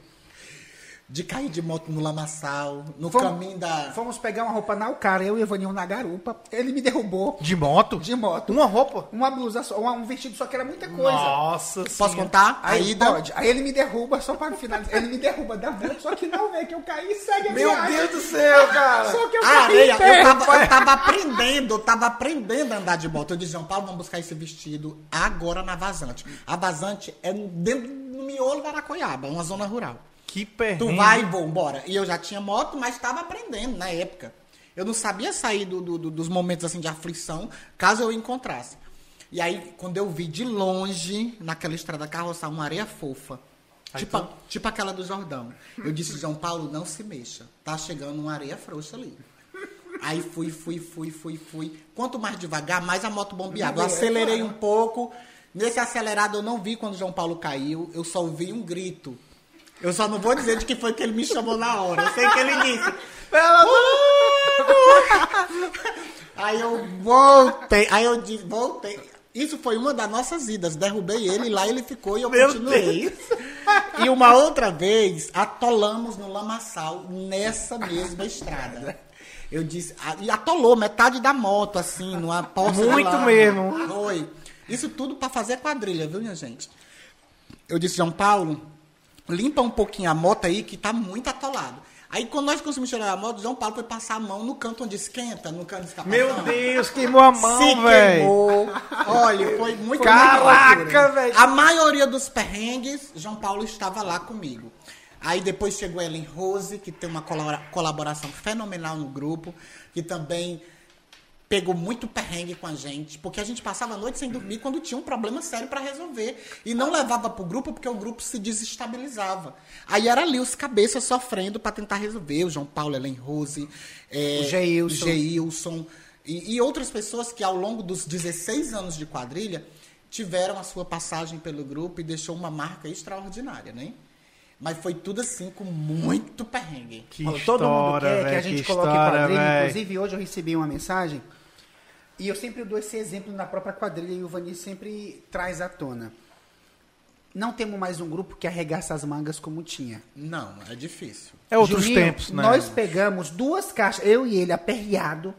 De cair de moto no lamaçal, no Fomos- caminho da. Fomos pegar uma roupa na Alcara, eu e o Evaninho na garupa. Ele me derrubou De moto? de moto. Uma roupa? Uma blusa só, um vestido só que era muita coisa. Nossa Posso senhora. contar? Aí, ida. pode. Aí ele me derruba, só para finalizar. Ele me derruba da moto, só que não, velho, que eu caí e segue a Meu viagem. Deus do céu, cara. Só que eu A caí areia, em pé. eu tava, eu tava aprendendo, eu tava aprendendo a andar de moto. Eu disse, João Paulo, vamos buscar esse vestido agora na Vazante. A Vazante é dentro do miolo do Aracoiaba, uma zona rural. Que perrengue. Tu vai e vou embora. E eu já tinha moto, mas estava aprendendo na época. Eu não sabia sair do- do- do- dos momentos assim de aflição, caso eu encontrasse. E aí, quando eu vi de longe, naquela estrada carroçar, uma areia fofa. Tipo, a- tipo aquela do Jordão. Eu disse, João Paulo, não se mexa. Tá chegando uma areia frouxa ali. Aí fui, fui, fui, fui, fui. Quanto mais devagar, mais a moto bombeava. Eu acelerei um pouco. Nesse acelerado eu não vi quando o João Paulo caiu, eu só ouvi um grito. Eu só não vou dizer de que foi que ele me chamou na hora. Eu sei que ele disse. (laughs) Aí eu voltei. Aí eu disse, voltei. Isso foi uma das nossas idas. Derrubei ele, lá ele ficou e eu Meu continuei. E uma outra vez, atolamos no lamaçal nessa mesma estrada. Eu disse, e atolou metade da moto, assim, numa poça de Muito lama. mesmo. Foi. Isso tudo pra fazer quadrilha, viu, minha gente? Eu disse, João Paulo, limpa um pouquinho a moto aí que tá muito atolado. Aí quando nós conseguimos tirar a moto, o João Paulo foi passar a mão no canto onde esquenta, no canto de escapação. Meu Deus, queimou a mão, velho. queimou. Olha, foi muito Caraca, velho. A maioria dos perrengues, João Paulo estava lá comigo. Aí depois chegou Ellen Rose, que tem uma colabora- colaboração fenomenal no grupo, que também pegou muito perrengue com a gente, porque a gente passava a noite sem dormir quando tinha um problema sério para resolver e não levava pro grupo porque o grupo se desestabilizava. Aí era ali os cabeças sofrendo para tentar resolver, o João Paulo, Ellen Rose, é, O Geilson. o Geilson e, e outras pessoas que ao longo dos 16 anos de quadrilha tiveram a sua passagem pelo grupo e deixou uma marca extraordinária, né? Mas foi tudo assim com muito perrengue. Que Olha, história, todo mundo quer que a gente que coloque história, quadrilha. velho. Inclusive, hoje eu recebi uma mensagem e eu sempre dou esse exemplo na própria quadrilha e o Vani sempre traz à tona. Não temos mais um grupo que arregaça as mangas como tinha. Não, é difícil. É outros Juninho, tempos, né? Nós pegamos duas caixas, eu e ele aperreado.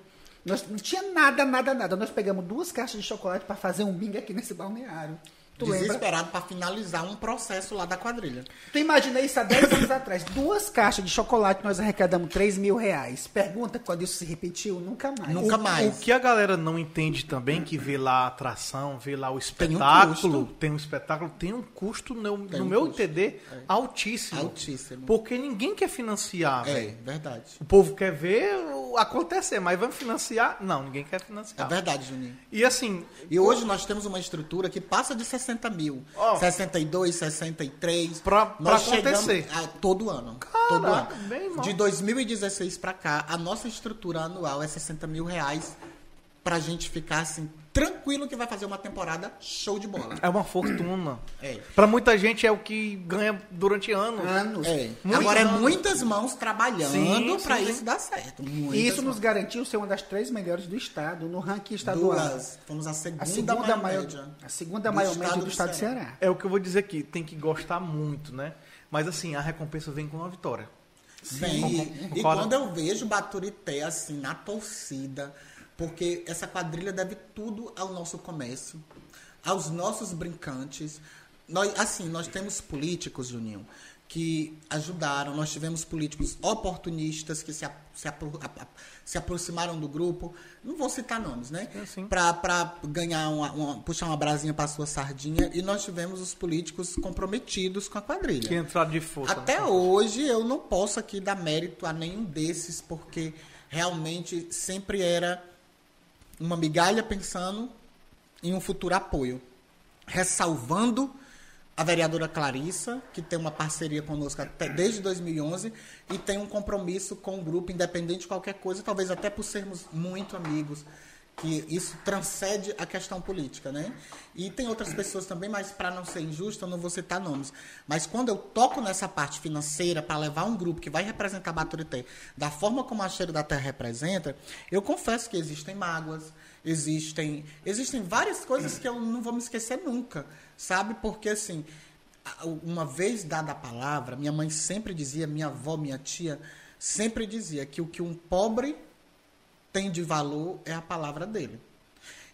Nós não tinha nada, nada, nada. Nós pegamos duas caixas de chocolate para fazer um bingo aqui nesse balneário. Tu? Desesperado para finalizar um processo lá da quadrilha. Tu imagina isso há 10 anos atrás. Duas caixas de chocolate, nós arrecadamos 3 mil reais. Pergunta quando isso se repetiu? Nunca mais. Nunca o, mais. O que a galera não entende também, que vê lá a atração, vê lá o Tem um espetáculo, tem um espetáculo, tem um custo, no, Tem no um meu custo. É. entender, altíssimo. Altíssimo. Porque ninguém quer financiar, É, velho. verdade. O povo quer ver acontecer, mas vamos financiar? Não, ninguém quer É financiar. verdade, Juninho. E assim, E hoje nós temos uma estrutura que passa de 60 mil. Ó. 62, 63. Pra- pra Nós acontecer. a- todo ano. todo ano. bem mal. De 2016 para cá, a nossa estrutura anual é 60 mil reais pra gente ficar assim, tranquilo que vai fazer uma temporada show de bola. é uma fortuna. É. Pra muita gente é o que ganha durante anos. Anos. É. Agora é anos. muitas mãos trabalhando Sim, pra sim, isso sim. dar certo. E Muitas isso nos mãos. garantiu ser uma das três melhores do estado no ranking estadual. Duas. Fomos a segunda, A segunda maior maior, média. a segunda do maior estado média do do estado do Ceará. Ceará. É o que eu vou dizer aqui, tem que gostar muito, né? Mas assim, a recompensa vem com uma vitória. Bem, Con- e, e quando eu vejo Baturité assim na torcida, porque essa quadrilha deve tudo ao nosso comércio, aos nossos brincantes. Nós, assim, nós temos políticos, Juninho, que ajudaram. Nós tivemos políticos oportunistas que se, se, apro- se aproximaram do grupo. Não vou citar nomes, né? Sim. Para ganhar uma, uma- puxar uma brasinha para sua sardinha. E nós tivemos os políticos comprometidos com a quadrilha. Que entrada de força. Até né? hoje eu não posso aqui dar mérito a nenhum desses, porque realmente sempre era uma migalha pensando em um futuro apoio. Ressalvando a vereadora Clarissa, que tem uma parceria conosco até desde 2011 e tem um compromisso com o grupo, independente de qualquer coisa, talvez até por sermos muito amigos, que isso transcende a questão política, né? E tem outras pessoas também, mas para não ser injusto, eu não vou citar nomes. Mas quando eu toco nessa parte financeira para levar um grupo que vai representar Baturité da forma como a Cheiro da Terra representa, eu confesso que existem mágoas, existem, existem várias coisas que eu não vou me esquecer nunca, sabe? Porque assim, uma vez dada a palavra, minha mãe sempre dizia, minha avó, minha tia sempre dizia que o que um pobre tem de valor é a palavra dele.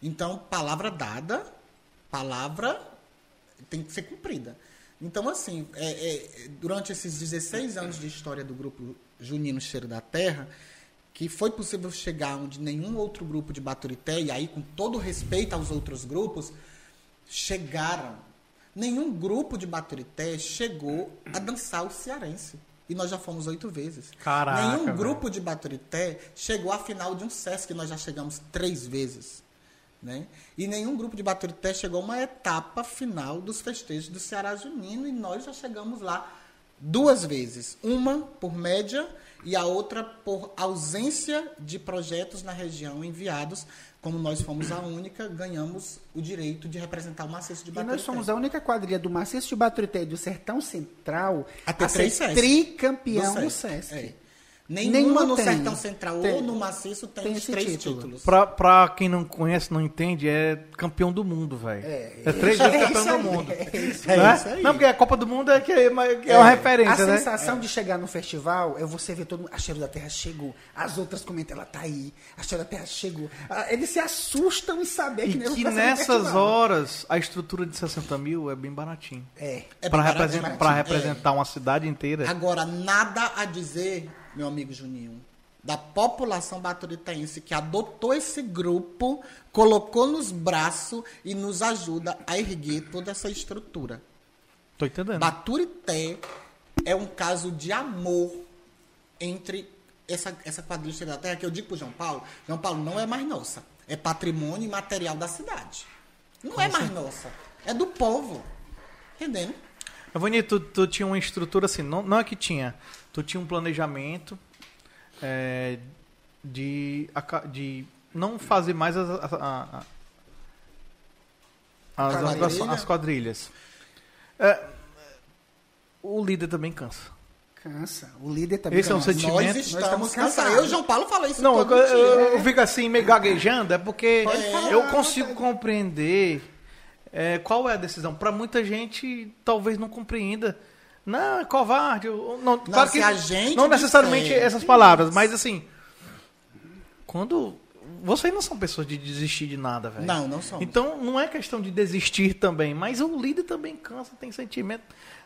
Então, palavra dada, palavra tem que ser cumprida. Então, assim, é- é, durante esses 16 anos de história do grupo Junino Cheiro da Terra, que foi possível chegar onde nenhum outro grupo de Baturité, e aí com todo respeito aos outros grupos, chegaram. Nenhum grupo de Baturité chegou a dançar o cearense. E nós já fomos oito vezes. Caraca, Nenhum velho. grupo de Baturité chegou à final de um SESC, nós já chegamos três vezes. Né? E nenhum grupo de Baturité chegou a uma etapa final dos festejos do Ceará Junino e nós já chegamos lá duas vezes. Uma por média e a outra por ausência de projetos na região enviados. Como nós fomos a única, ganhamos o direito de representar o maciço de E Baturité. nós somos a única quadrilha do Maciço de Baturité e do Sertão Central A ter a ser tricampeão Do Sesc, Sesc. é. Nenhuma, Nenhuma no tem. Sertão Central ou Tem. no Maciço tem, Tem os três título. títulos. Pra, pra quem não conhece, não entende, é campeão do mundo, velho. É, É, três vezes é campeão do aí, mundo. é isso Né? aí. isso aí. Não, porque a Copa do Mundo é, que é, uma- que é uma A referência, né? sensação de chegar no festival é você ver todo mundo. A Cheiro da Terra chegou. As outras comentam, ela tá aí. A Cheiro da Terra chegou. Ah, Eles se assustam em saber E que, nem que nessas horas, a estrutura de 60 mil é bem baratinho. É. É pra, bem represent- baratinho. pra É. representar uma cidade inteira. Agora, nada a dizer, meu amigo Juninho, da população baturitaense que adotou esse grupo, colocou nos braços e nos ajuda a erguer toda essa estrutura. Tô entendendo. Baturité é um caso de amor entre essa, essa quadrilha da terra que eu digo pro João Paulo, João Paulo não é mais nossa, é patrimônio imaterial da cidade. Não é mais nossa, é do povo. Entendendo? Vani, tu, tu tinha uma estrutura assim, não, não é que tinha, tu tinha um planejamento é, de, de não fazer mais as, as, as, as quadrilhas. É, o líder também cansa. Cansa. O líder também Esse é um cansa. sentimento. Nós Nós estamos cansados. cansados. Eu o João Paulo falei isso Não, eu, eu- eu fico assim, meio gaguejando, é porque falar, eu consigo compreender é, qual é a decisão. Para muita gente, talvez não compreenda. Não, é covarde. ou- Não, claro que a gente não necessariamente disser- essas palavras, mas assim, quando vocês não são pessoas de desistir de nada, velho. Não, não somos. Então não é questão de desistir também, mas o líder também cansa, tem sentimento,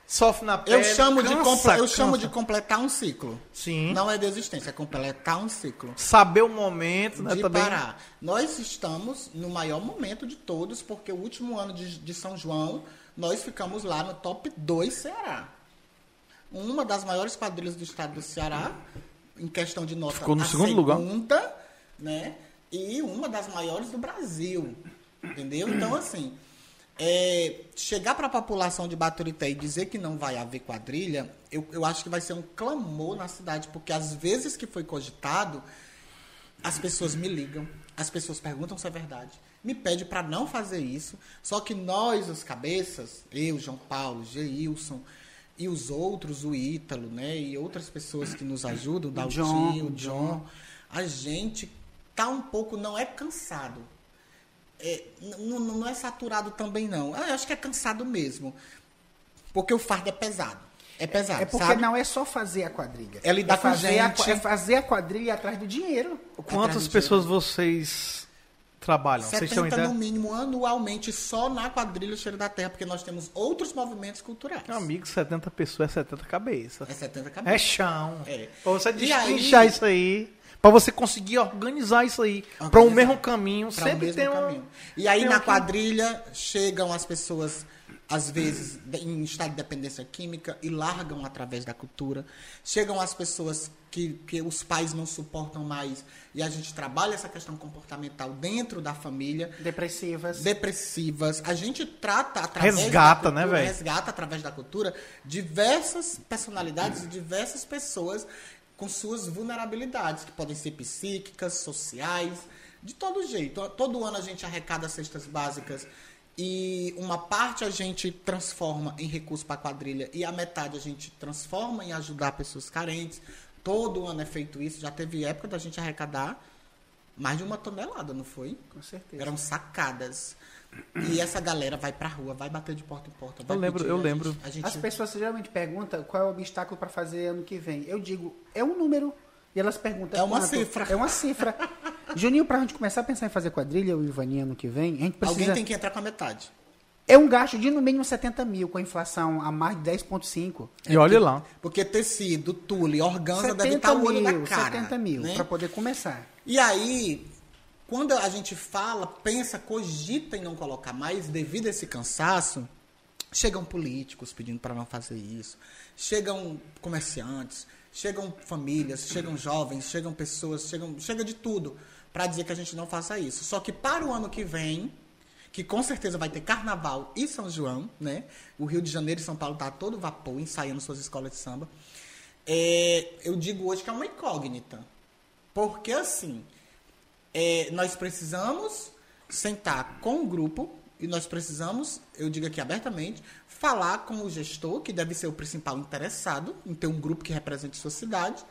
sofre na pele. Eu chamo, de, cansa, comple- eu chamo de completar um ciclo. sim, Não é desistência, é completar um ciclo. saber o momento, né, de também. parar. Nós estamos no maior momento de todos, porque o último ano de, de São João, nós ficamos lá no top 2 Ceará. Uma das maiores quadrilhas do estado do Ceará, em questão de nota. Ficou no segundo lugar. segunda, né? E uma das maiores do Brasil. Entendeu? Então, assim, é, chegar para a população de Baturité e dizer que não vai haver quadrilha, eu, eu acho que vai ser um clamor na cidade, porque às vezes que foi cogitado, as pessoas me ligam, as pessoas perguntam se é verdade, me pede para não fazer isso, só que nós, os cabeças, eu, João Paulo, Geilson e os outros, o Ítalo, né, e outras pessoas que nos ajudam, o John, o o John, a gente tá um pouco, não é cansado, é, não, não é saturado também, não. Ah, Eu acho que é cansado mesmo. Porque o fardo é pesado. É pesado, É porque sabe? não é só fazer a quadrilha. É lidar com fazer a- gente. é fazer a quadrilha atrás do dinheiro. Quantas pessoas vocês trabalham? Vocês têm 70 ideia? no mínimo anualmente só na quadrilha Cheiro da Terra, porque nós temos outros movimentos culturais. Meu amigo, 70 pessoas é 70 cabeças. É 70 É cabeças. chão. É. Pra você E aí- destrinchar isso aí. Pra você conseguir organizar isso aí. Pra um mesmo caminho. Pra sempre mesmo tem um. caminho. E aí na um que- quadrilha chegam as pessoas, às vezes, em estado de dependência química e largam através da cultura. Chegam as pessoas que, que os pais não suportam mais e a gente trabalha essa questão comportamental dentro da família. Depressivas. Depressivas. A gente trata através Resgata, da né, cultura, velho? resgata através da cultura diversas personalidades e diversas pessoas com suas vulnerabilidades, que podem ser psíquicas, sociais, de todo jeito. Todo ano a gente arrecada cestas básicas e uma parte a gente transforma em recurso para a quadrilha e a metade a gente transforma em ajudar pessoas carentes. Todo ano é feito isso. Já teve época da gente arrecadar mais de uma tonelada, não foi? Com certeza. Eram sacadas. E essa galera vai pra rua, vai bater de porta em porta. vai Eu lembro- pedir, eu a lembro. gente- a gente- As pessoas geralmente perguntam qual é o obstáculo para fazer ano que vem. Eu digo, é um número. E elas perguntam. É uma quanto? cifra. É uma cifra. (laughs) Juninho, pra gente começar a pensar em fazer quadrilha, o Ivaninha ano que vem, a gente precisa. Alguém tem que entrar com a metade. É um gasto de no mínimo 70 mil com a inflação a mais de 10,5. E olha lá. Porque tecido, tule, organza 70 deve estar o olho mil, na cara. 70 mil, né? para poder começar. E aí, quando a gente fala, pensa, cogita em não colocar mais, devido a esse cansaço, chegam políticos pedindo para não fazer isso, chegam comerciantes, chegam famílias, chegam jovens, chegam pessoas, chegam, chega de tudo para dizer que a gente não faça isso. Só que para o ano que vem, que com certeza vai ter Carnaval e São João, né? O Rio de Janeiro e São Paulo tá todo vapor ensaiando suas escolas de samba. É, eu digo hoje que é uma incógnita. Porque assim, é, nós precisamos sentar com o grupo e nós precisamos, eu digo aqui abertamente, falar com o gestor, que deve ser o principal interessado em ter um grupo que represente sua cidade,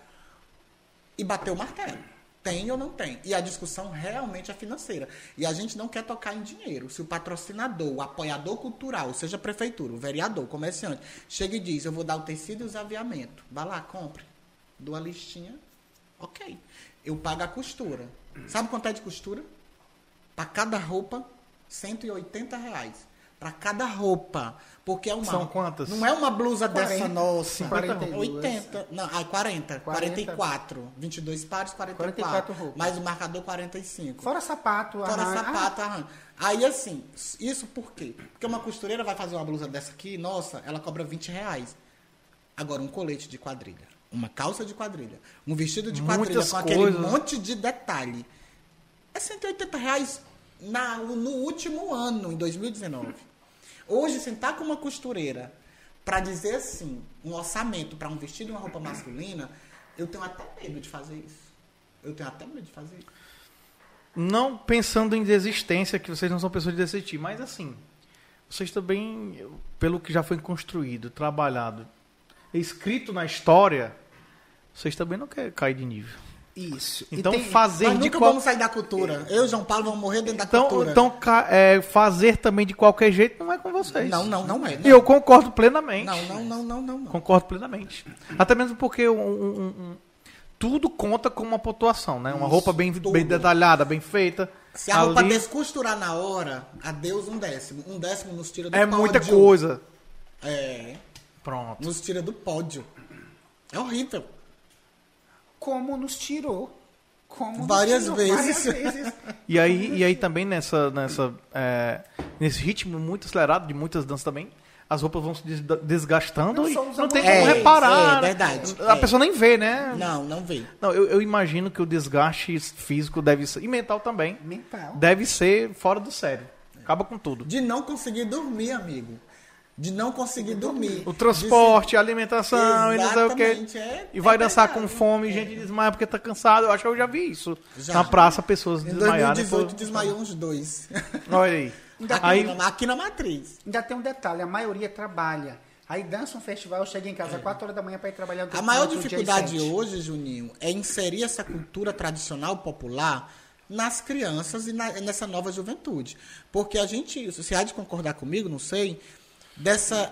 e bater o martelo. Tem ou não tem? E a discussão realmente é financeira. E a gente não quer tocar em dinheiro. Se o patrocinador, o apoiador cultural, seja prefeitura, o vereador, o comerciante, chega e diz: Eu vou dar o tecido e os aviamentos. Vai lá, compre. Dou a listinha. Ok. Eu pago a costura. Sabe quanto é de costura? Para cada roupa, 180 reais. Para cada roupa. Porque é uma. São quantas? Não é uma blusa 40, dessa nossa. 52. 80. Não, ai, 40. 40. 44. 22 pares, 44. 44 roupas. Mais o marcador, 45. Fora sapato, Fora arranjo. sapato, arranjo. Aí, assim, isso por quê? Porque uma costureira vai fazer uma blusa dessa aqui, nossa, ela cobra 20 reais. Agora, um colete de quadrilha, uma calça de quadrilha, um vestido de quadrilha Muitas com aquele coisas. monte de detalhe. É 180 reais na, no último ano, em 2019. Hoje, sentar com uma costureira para dizer assim, um orçamento para um vestido e uma roupa masculina, eu tenho até medo de fazer isso. Eu tenho até medo de fazer isso. Não pensando em desistência, que vocês não são pessoas de desistir, mas assim, vocês também, pelo que já foi construído, trabalhado, escrito na história, vocês também não querem cair de nível. Isso. Então tem- fazer Nós de nunca qual... vamos sair da cultura. Eu e João Paulo vamos morrer dentro da Então, cultura. então é, fazer também de qualquer jeito não é com vocês. não, não, não é. E eu concordo plenamente. Não, não, não, não, não. não. Concordo plenamente. Até mesmo porque um- um- um- tudo conta com uma pontuação, né? Uma Isso, roupa bem, tudo. bem detalhada, bem feita. Se a roupa ali descosturar na hora, adeus um décimo. Um décimo nos tira do é pódio. muita coisa. É, Pronto. nos tira do pódio. É horrível. Como nos tirou. Como nos Várias tirou vezes. várias vezes. (laughs) E aí, e aí também nessa, nessa, é, nesse ritmo muito acelerado de muitas danças também, as roupas vão se des- desgastando Não e não tem como É, reparar. é verdade. A É. pessoa nem vê, né? Não, não vê. Não, eu, eu imagino que o desgaste físico deve ser. E mental também. Mental. Deve ser fora do sério. Acaba com tudo. De não conseguir dormir, amigo. De não conseguir dormir. O transporte, a alimentação e não sei o quê. Exatamente, é- e vai é dançar verdade. com fome, gente desmaia porque tá cansado. Eu acho que eu já vi isso. Já. Na praça, pessoas De... Em desmaiarem. 2018 por- desmaiou uns dois. (laughs) Olha aí. Ainda aqui, Aí, na, aqui na matriz. Ainda tem um detalhe, a maioria trabalha. Aí dança um festival, chega em casa às 4 horas da manhã para ir trabalhar A maior dificuldade hoje, Juninho, é inserir essa cultura tradicional popular nas crianças e na- nessa nova juventude. Porque a gente, você há de concordar comigo, não sei, dessa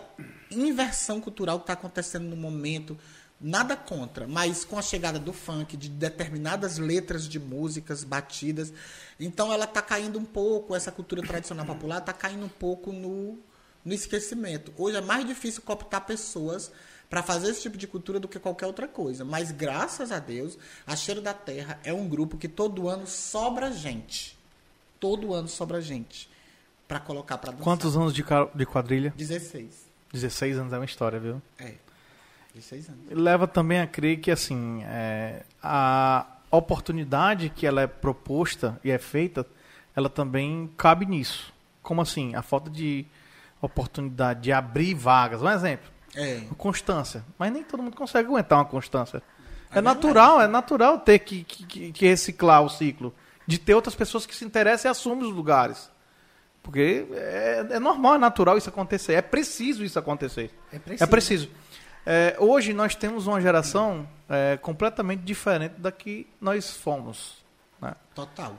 inversão cultural que está acontecendo no momento. Nada contra, mas com a chegada do funk, de determinadas letras de músicas batidas, então ela está caindo um pouco, essa cultura tradicional popular está caindo um pouco no, no esquecimento. Hoje é mais difícil cooptar pessoas para fazer esse tipo de cultura do que qualquer outra coisa. Mas graças a Deus, a Cheiro da Terra é um grupo que todo ano sobra gente. Todo ano sobra gente para colocar para dançar. quantos anos de, de quadrilha? 16. 16 anos é uma história, viu? É. 16 anos. leva também a crer que assim é, a oportunidade que ela é proposta e é feita, ela também cabe nisso. Como assim? A falta de oportunidade de abrir vagas. Um exemplo, É. constância. Mas nem todo mundo consegue aguentar uma constância. É, natural, é natural ter que, que- que, que reciclar o ciclo. De ter outras pessoas que se interessam e assumem os lugares. Porque é, é normal, é natural isso acontecer. É preciso isso acontecer. É preciso. É preciso. É, hoje nós temos uma geração é, completamente diferente da que nós fomos. né? Total.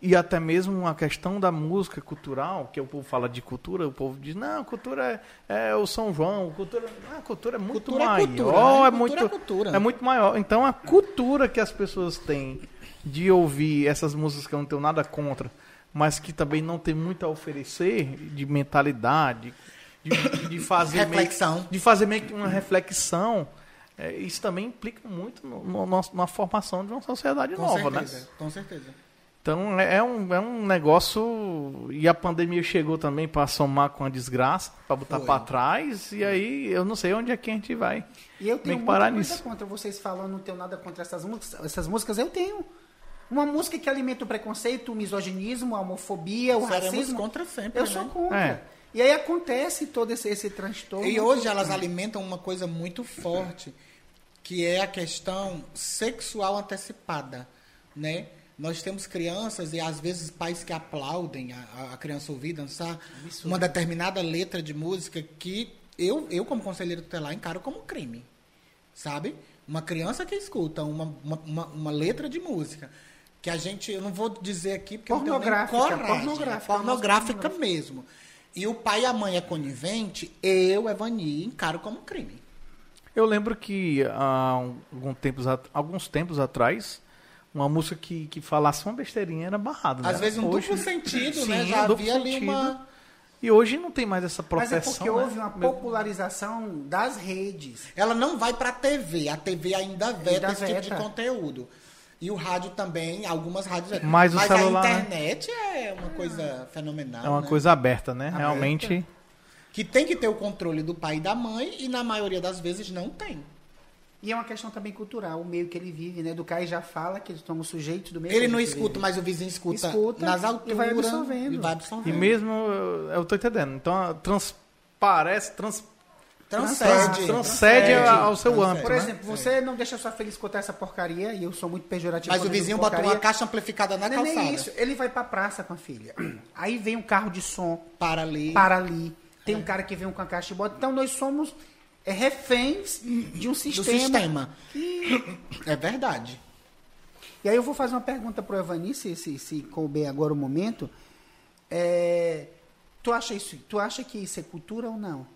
E até mesmo uma questão da música cultural, que o povo fala de cultura, o povo diz, não, cultura é, é o São João, cultura, não, cultura é muito Cultura é maior, cultura, né? é, Cultura muito, é cultura. é muito maior. Então a cultura que as pessoas têm de ouvir essas músicas que eu não tenho nada contra, mas que também não tem muito a oferecer de mentalidade, de, de fazer meio- Reflexão. de fazer meio que uma reflexão, é, isso também implica muito no, no na formação de uma sociedade Com nova, né? certeza. Com certeza. Então é é um, é um negócio. E a pandemia chegou também para somar com a desgraça, para botar para trás. E aí eu não sei onde é que a gente vai. E eu Tem tenho que muita parar coisa nisso. contra vocês falando, não tenho nada contra essas músicas. Essas músicas eu tenho. Uma música que alimenta o preconceito, o misoginismo, a homofobia, o Seremos racismo. contra sempre, Eu né? sou contra. É. E aí acontece todo esse, esse transtorno. E hoje elas alimentam uma coisa muito forte, que é a questão sexual antecipada, né? Nós temos crianças e às vezes pais que aplaudem a, a criança ouvir dançar uma determinada letra de música que eu, eu como conselheiro tutelar encaro como crime, sabe? Uma criança que escuta uma, uma, uma, uma letra de música que a gente, eu não vou dizer aqui porque eu não tenho Pornográfica, coragem, pornográfica, pornográfica pornográfica. mesmo. E o pai e a mãe é conivente, eu, Evani, encaro como crime. Eu lembro que há um- algum tempos, alguns tempos atrás, uma música que, que falasse uma besteirinha era barrada. né? Às vezes um Hoje- duplo sentido, Sim, né? Já um duplo havia ali sentido. uma... E hoje não tem mais essa Mas é proteção. porque né? houve uma popularização das redes. Ela não vai pra TV, a TV ainda veta Ainda esse tipo de conteúdo. E o rádio também, algumas rádios vetam. Mas o celular, a né? internet é uma coisa fenomenal. É uma né? coisa aberta, né? Aberta. Realmente. Que tem que ter o controle do pai e da mãe, e na maioria das vezes não tem. E é uma questão também cultural, o meio que ele vive, né? Do Caio já fala que somos sujeitos do meio Ele que não escuta, vive. mas o vizinho escuta, Escuta nas e alturas. vai absorvendo. E vai E absorvendo. mesmo, eu, eu tô entendendo. Então, transparece, trans, Transcende. transcende ao seu âmbito. Por né? exemplo, você não deixa sua filha escutar essa porcaria, e eu sou muito pejorativo. Mas o vizinho botou uma caixa amplificada na Não é nem calçada. isso, ele vai pra praça com a filha. (clears throat) Aí vem um carro de som, Para ali. para ali. Tem um cara que vem com a caixa de bota. Então nós somos é, reféns de um do sistema. sistema. É verdade. E aí eu vou fazer uma pergunta pro Evani, se, se, se couber agora o momento. É, tu, acha isso, tu acha que isso é cultura ou não?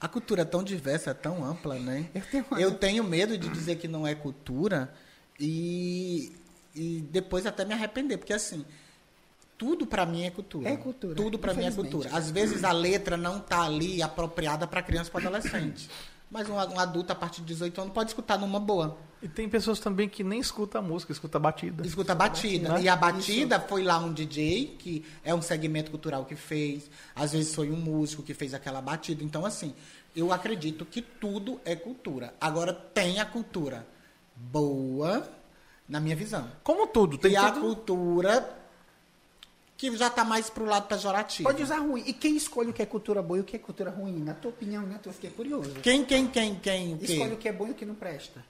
A cultura é tão diversa, é tão ampla, né? Eu tenho Eu tenho medo de dizer que não é cultura e, e depois até me arrepender, porque assim, tudo pra mim é cultura. É cultura, Tudo pra mim é cultura. Às vezes a letra não tá ali apropriada pra criança pra adolescente. Mas um, um adulto a partir de 18 anos pode escutar numa boa. E tem pessoas também que nem escutam a música, escuta a batida. Escuta a batida. Né? E a batida foi lá um DJ, que é um segmento cultural que fez. Às vezes foi um músico que fez aquela batida. Então, assim, eu acredito que tudo é cultura. Agora, tem a cultura boa, na minha visão. Como tudo, tem e a tudo. cultura que já está mais pro lado pejorativo. Pode usar ruim. E quem escolhe o que é cultura boa e o que é cultura ruim? Na tua opinião, né? Eu fiquei curioso. Quem, quem, quem, quem, o quê? Escolhe o que é bom e o que não presta.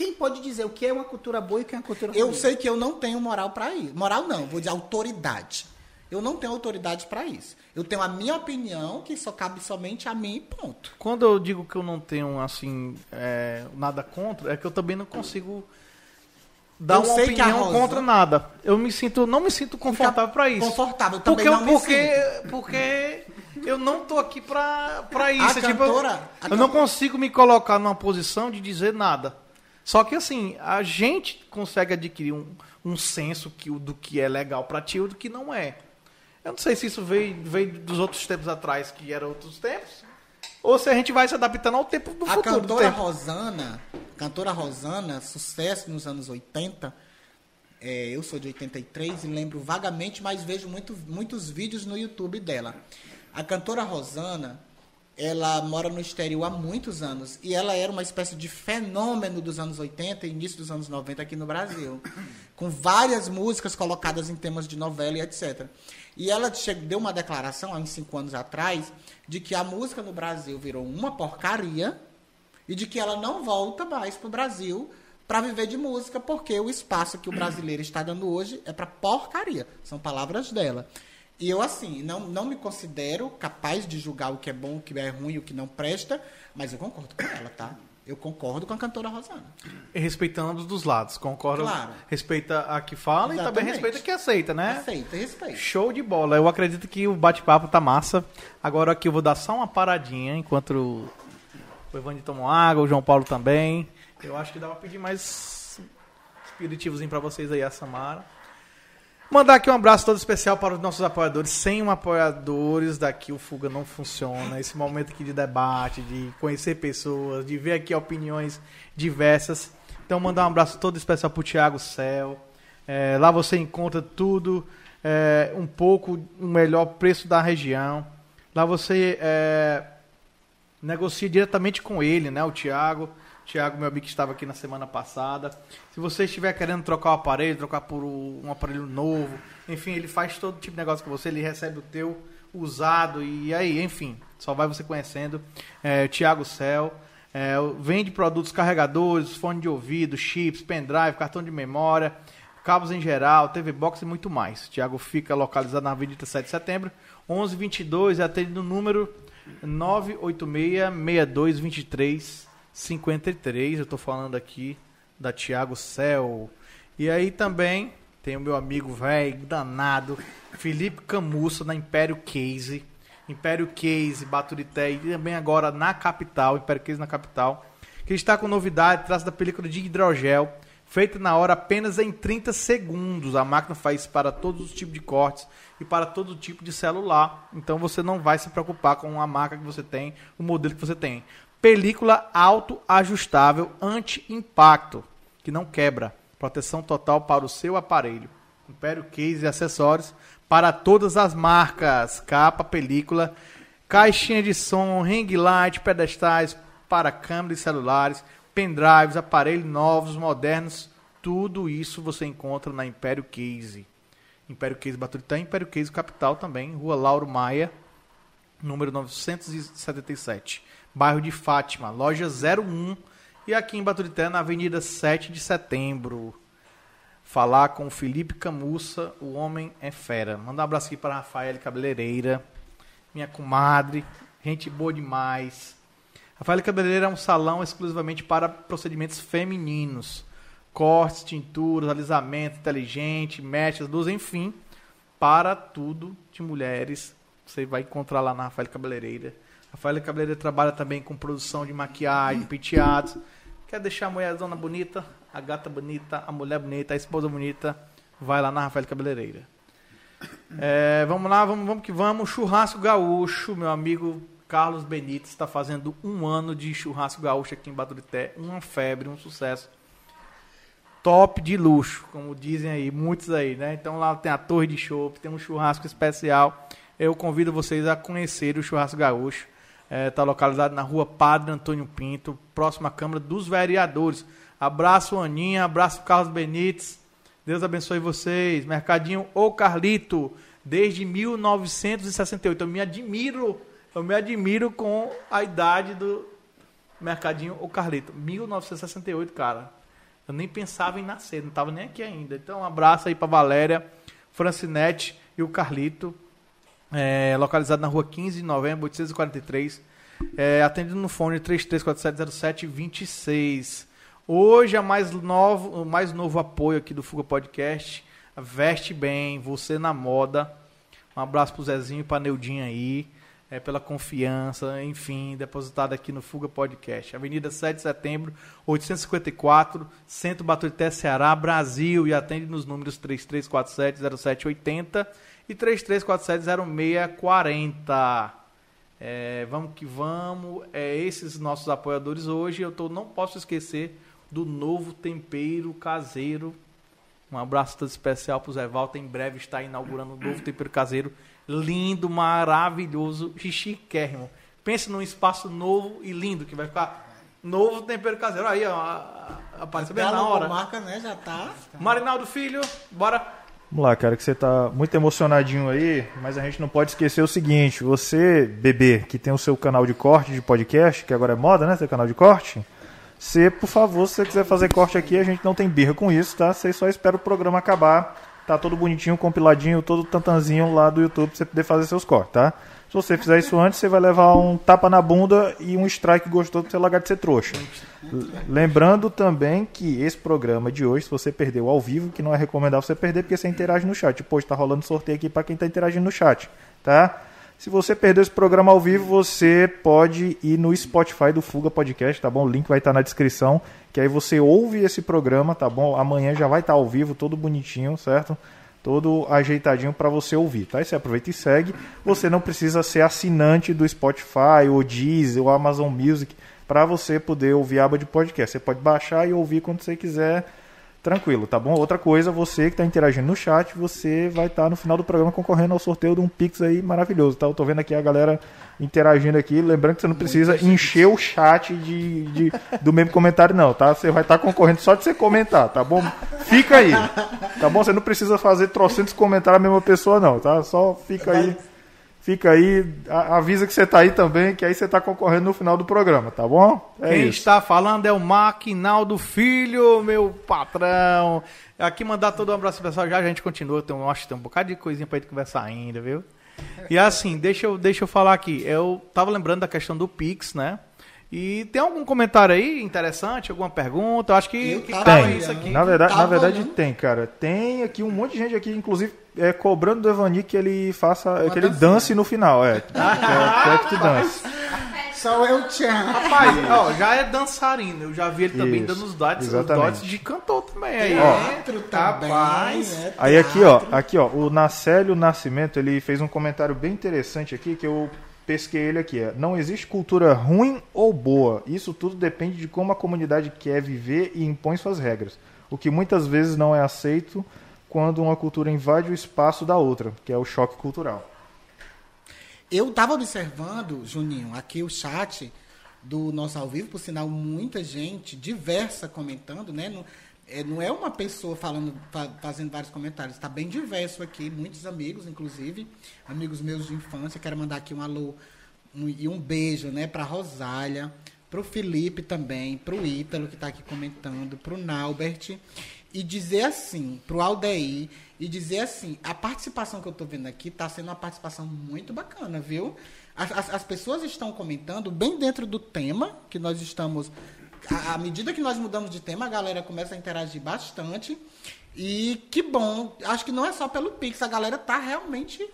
Quem pode dizer o que é uma cultura boa e o que é uma cultura ruim? Eu sei que eu não tenho moral para isso. Moral não, vou dizer autoridade. Eu não tenho autoridade para isso. Eu tenho a minha opinião, que só cabe somente a mim, ponto. Quando eu digo que eu não tenho, assim, é, nada contra, é que eu também não consigo dar Eu uma sei que a opinião Rosa- contra nada. Eu me sinto, não me sinto confortável para isso. Confortável, também porque, eu- não me porque, porque eu não tô aqui pra, pra isso. A tipo, cantora- a eu não consigo me colocar numa posição de dizer nada. Só que assim, a gente consegue adquirir um, um senso que, do que é legal pra ti e do que não é. Eu não sei se isso veio, veio dos outros tempos atrás, que eram outros tempos, ou se a gente vai se adaptando ao tempo do A futuro. do cantora. Rosana, cantora Rosana, sucesso nos anos 80. é, eu sou de 83 e lembro vagamente, mas vejo muito, muitos vídeos no YouTube dela. A cantora Rosana, ela mora no exterior há muitos anos e ela era uma espécie de fenômeno dos anos 80 e início dos anos 90 aqui no Brasil, (coughs) com várias músicas colocadas em temas de novela e etc. E ela deu uma declaração há uns cinco anos atrás de que a música no Brasil virou uma porcaria e de que ela não volta mais para o Brasil para viver de música, porque o espaço que o brasileiro está dando hoje é para porcaria. São palavras dela. E eu, assim, não, não me considero capaz de julgar o que é bom, o que é ruim, o que não presta, mas eu concordo com ela, tá? Eu concordo com a cantora Rosana. E respeitando ambos dos lados, concordo. Claro. Respeita a que fala e também Exatamente. respeita a que aceita, né? Aceita, respeita. Show de bola. Eu acredito que o bate-papo tá massa. Agora aqui eu vou dar só uma paradinha enquanto o Evandro tomou água, o João Paulo também. Eu acho que dá pra pedir mais espiritivozinho pra vocês aí, a Samara. Mandar aqui um abraço todo especial para os nossos apoiadores. Sem um apoiadores, daqui o Fuga não funciona. Esse momento aqui de debate, de conhecer pessoas, de ver aqui opiniões diversas. Então, mandar um abraço todo especial pro Thiago Céu. É, lá você encontra tudo, é, um pouco o melhor preço da região. Lá você é, negocia diretamente com ele, né? O Thiago. Thiago, meu amigo que estava aqui na semana passada. Se você estiver querendo trocar o aparelho, trocar por um aparelho novo, enfim, ele faz todo tipo de negócio com você, ele recebe o teu usado e aí, enfim, só vai você conhecendo. É, Thiago Cell. É, vende produtos carregadores, fone de ouvido, chips, pendrive, cartão de memória, cabos em geral, TV Box e muito mais. Thiago fica localizado na Avenida 7 de Setembro, 1122 e atende no número 986-6223-53. Eu estou falando aqui da Thiago Cell. E aí também tem o meu amigo velho, danado, Felipe Camussa, da Império Case. Império Case, Baturité e também agora na capital, Império Case na capital, que está com novidade, traz da película de hidrogel, feita na hora apenas em 30 segundos. A máquina faz para todos os tipos de cortes e para todo tipo de celular. Então você não vai se preocupar com a marca que você tem, o modelo que você tem. Película autoajustável anti-impacto, que não quebra. Proteção total para o seu aparelho. Império Case e acessórios para todas as marcas. Capa, película, caixinha de som, ring light, pedestais para câmeras e celulares, pendrives, aparelhos novos, modernos. Tudo isso você encontra na Império Case. Império Case Baturitã, Império Case Capital também, Rua Lauro Maia, número 977. Bairro de Fátima, loja 01. E aqui em Baturité, na Avenida 7 de Setembro. Falar com o Felipe Camussa, o homem é fera. Manda um abraço aqui para Rafael Cabeleireira, minha comadre, gente boa demais. Rafael Cabeleireira é um salão exclusivamente para procedimentos femininos. Cortes, tinturas, alisamento inteligente, mechas, luz, enfim, para tudo de mulheres. Você vai encontrar lá na Rafael Cabeleireira. Rafael Cabeleireira trabalha também com produção de maquiagem, penteados. Quer deixar a mulher zona bonita, a gata bonita, a mulher bonita, a esposa bonita, vai lá na Rafael Cabeleireira. É, vamos lá, vamos, vamos que vamos. Churrasco Gaúcho, meu amigo Carlos Benítez está fazendo um ano de churrasco gaúcho aqui em Baturité. Uma febre, um sucesso. top de luxo, como dizem aí, muitos aí, né? Então lá tem a torre de chopp, tem um churrasco especial. Eu convido vocês a conhecer o Churrasco Gaúcho. Está é, localizado na rua Padre Antônio Pinto, próximo à Câmara dos Vereadores. Abraço, Aninha, abraço, Carlos Benites. Deus abençoe vocês. Mercadinho O Carlito, desde 1968. Eu me admiro, eu me admiro com a idade do Mercadinho O Carlito. 1968, cara. Eu nem pensava em nascer, não estava nem aqui ainda. Então, um abraço aí para Valéria, Francinete e o Carlito. É, localizado na rua 15 de novembro, 843. É, atendido no fone 33470726. Hoje é mais novo, o mais novo apoio aqui do Fuga Podcast. Veste bem, você na moda. Um abraço pro Zezinho e pra Neudinha aí. É, pela confiança, enfim, depositada aqui no Fuga Podcast. Avenida 7 de Setembro, 854, Centro Baturité, Ceará, Brasil. E atende nos números 3347-0780 e 3347-0640. É, vamos que vamos. É, esses nossos apoiadores hoje. Eu tô, não posso esquecer do novo tempero caseiro. Um abraço todo especial para o Zé Walter. Em breve está inaugurando um novo tempero caseiro. Lindo, maravilhoso, chiquérrimo. Pense num espaço novo e lindo que vai ficar novo tempero caseiro. Aí, ó, apareceu bem na hora. marca, né? Já tá. Marinaldo Filho, bora. Vamos lá, cara, que você tá muito emocionadinho aí, mas a gente não pode esquecer o seguinte: você, bebê, que tem o seu canal de corte de podcast, que agora é moda, né? Seu canal de corte. Você, por favor, se você quiser fazer corte aqui, a gente não tem birra com isso, tá? Você só espera o programa acabar. Tá todo bonitinho, compiladinho, todo tantanzinho lá do YouTube pra você poder fazer seus cortes, tá? Se você fizer isso antes, você vai levar um tapa na bunda e um strike gostoso você largar de ser trouxa. Lembrando também que esse programa de hoje, se você perdeu ao vivo, que não é recomendável você perder, porque você interage no chat. Pô, tá rolando sorteio aqui para quem tá interagindo no chat, tá? Se você perdeu esse programa ao vivo, você pode ir no Spotify do Fuga Podcast, tá bom? O link vai estar na descrição, que aí você ouve esse programa, tá bom? Amanhã já vai estar ao vivo, todo bonitinho, certo? Todo ajeitadinho para você ouvir, tá? E você aproveita e segue. Você não precisa ser assinante do Spotify, ou Deezer, ou Amazon Music, para você poder ouvir a aba de podcast. Você pode baixar e ouvir quando você quiser Tranquilo, tá bom? Outra coisa, você que está interagindo no chat, você vai estar tá no final do programa concorrendo ao sorteio de um Pix aí maravilhoso, tá? Eu tô vendo aqui a galera interagindo aqui. Lembrando que você não precisa encher o chat de, de, do mesmo comentário, não, tá? Você vai estar tá concorrendo só de você comentar, tá bom? Fica aí, tá bom? Você não precisa fazer trocentos comentários a mesma pessoa, não, tá? Só fica aí Fica aí, avisa que você está aí também, que aí você está concorrendo no final do programa, tá bom? É Quem isso. está falando é o Maquinaldo Filho, meu patrão. Aqui mandar todo um abraço pessoal, já a gente continua, tem, acho que tem um bocado de coisinha para gente conversar ainda, viu? E assim, deixa eu, deixa eu falar aqui, eu tava lembrando da questão do Pix, né? E tem algum comentário aí interessante, alguma pergunta? Eu acho que, que tem. isso aqui. Na verdade, na verdade tem, cara. Tem aqui um monte de gente aqui, inclusive, é, cobrando do Evani que ele faça, Uma que ele dance no final, é. (laughs) Quer que tu dance. Só eu te amo. Rapaz, ó, já é dançarino. Eu já vi ele também Isso, dando os dots, os dots de cantor também aí. Teatro também. Rapaz. É aí aqui, ó, aqui, ó, o Nacélio Nascimento, ele fez um comentário bem interessante aqui que eu pesquei ele aqui. É, não existe cultura ruim ou boa. Isso tudo depende de como a comunidade quer viver e impõe suas regras. O que muitas vezes não é aceito quando uma cultura invade o espaço da outra, que é o choque cultural. Eu estava observando, Juninho, aqui o chat do nosso ao vivo, por sinal, muita gente diversa comentando, né? Não é, não é uma pessoa falando, fazendo vários comentários, está bem diverso aqui, muitos amigos, inclusive, amigos meus de infância. Quero mandar aqui um alô um, e um beijo, né, para Rosália, para o Felipe também, para o Ítalo que está aqui comentando, para o Naubert e dizer assim, para o Aldeir e dizer assim, a participação que eu estou vendo aqui está sendo uma participação muito bacana, viu? As, as, as pessoas estão comentando bem dentro do tema que nós estamos à medida que nós mudamos de tema, a galera começa a interagir bastante. E que bom. Acho que não é só pelo Pix, a galera tá realmente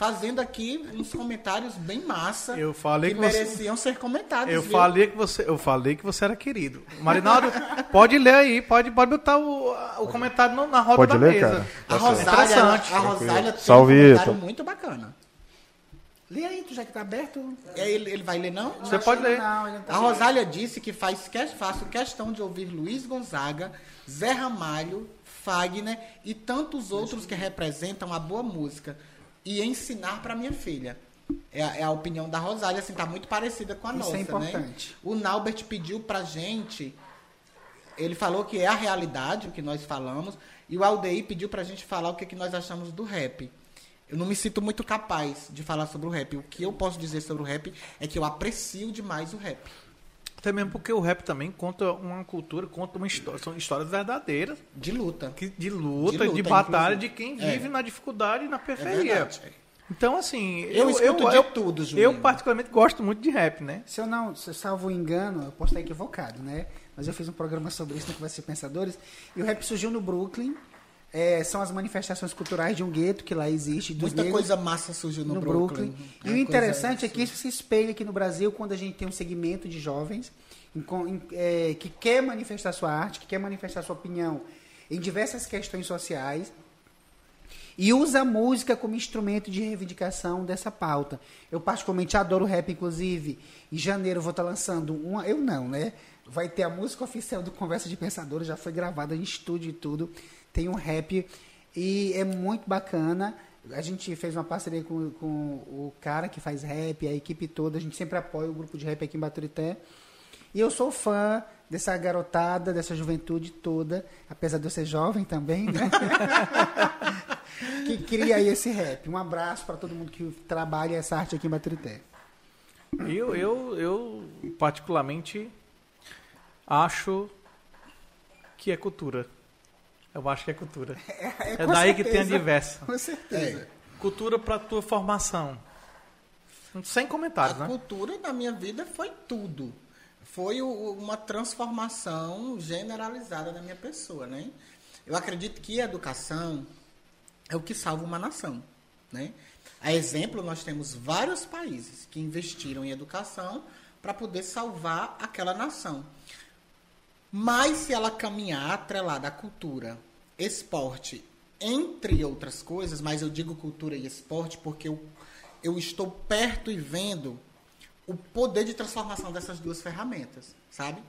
fazendo aqui uns comentários bem massa. Eu falei que, que mereciam ser comentados. Eu viu? falei que você, eu falei que você era querido. Marinaldo, (laughs) pode ler aí, pode, pode botar o, o comentário na roda pode da ler, mesa. Cara. A Rosália, a Rosália tem Salve, um comentário muito bacana. Lê aí, tu já que tá aberto. É, Ele, ele vai ler, não? Você pode ler. Não, não tá A Rosália disse que faz que faço questão de ouvir Luiz Gonzaga, Zé Ramalho, Fagner e tantos outros que representam a boa música e ensinar para minha filha. É a, é a opinião da Rosália, assim, tá muito parecida com a Isso nossa, é né? importante. O Naubert pediu pra gente, ele falou que é a realidade o que nós falamos, e o Aldeir pediu pra gente falar o que, que nós achamos do rap. Eu não me sinto muito capaz de falar sobre o rap. O que eu posso dizer sobre o rap é que eu aprecio demais o rap. Até mesmo porque o rap também conta uma cultura, conta uma história, são histórias verdadeiras De luta. que- de luta, De de, luta, batalha de inclusive. quem vive É. na dificuldade e na É periferia. verdade. então, assim, Eu escuto de tudo, Juninho. Eu particularmente gosto muito de rap, né? Se eu não, se eu salvo o engano, eu posso estar equivocado, né? Mas eu fiz um programa sobre isso no Conversa de Pensadores. E o rap surgiu no Brooklyn. É, são as manifestações culturais de um gueto que lá existe. Muita negros coisa massa surgiu no, no, Brooklyn. Brooklyn. É E o interessante coisa é que isso se espelha aqui no Brasil quando a gente tem um segmento de jovens em em- é, que quer manifestar sua arte, que quer manifestar sua opinião em diversas questões sociais e usa a música como instrumento de reivindicação dessa pauta. Eu particularmente adoro rap, inclusive. Em janeiro vou estar lançando uma, eu não, né? Vai ter a música oficial do Conversa de Pensadores, já foi gravada em estúdio e tudo. Tem um rap e é muito bacana. A gente fez uma parceria com, com o cara que faz rap, a equipe toda. A gente sempre apoia o grupo de rap aqui em Baturité. E eu sou fã dessa garotada, dessa juventude toda, apesar de eu ser jovem também, né? (laughs) que cria aí esse rap. Um abraço para todo mundo que trabalha essa arte aqui em Baturité. Eu, eu, eu particularmente acho que é cultura. Eu acho que é cultura. É, (laughs) É com daí que tem a certeza. diversa. Com certeza. Cultura para tua formação. Sem comentários, A né? cultura na minha vida foi tudo. Foi o- uma transformação generalizada da minha pessoa, né? Eu acredito que a educação é o que salva uma nação, né? A exemplo, nós temos vários países que investiram em educação para poder salvar aquela nação. Mas se ela caminhar atrelada à cultura, esporte, entre outras coisas, mas eu digo cultura e esporte porque eu, eu estou perto e vendo o poder de transformação dessas duas ferramentas, sabe?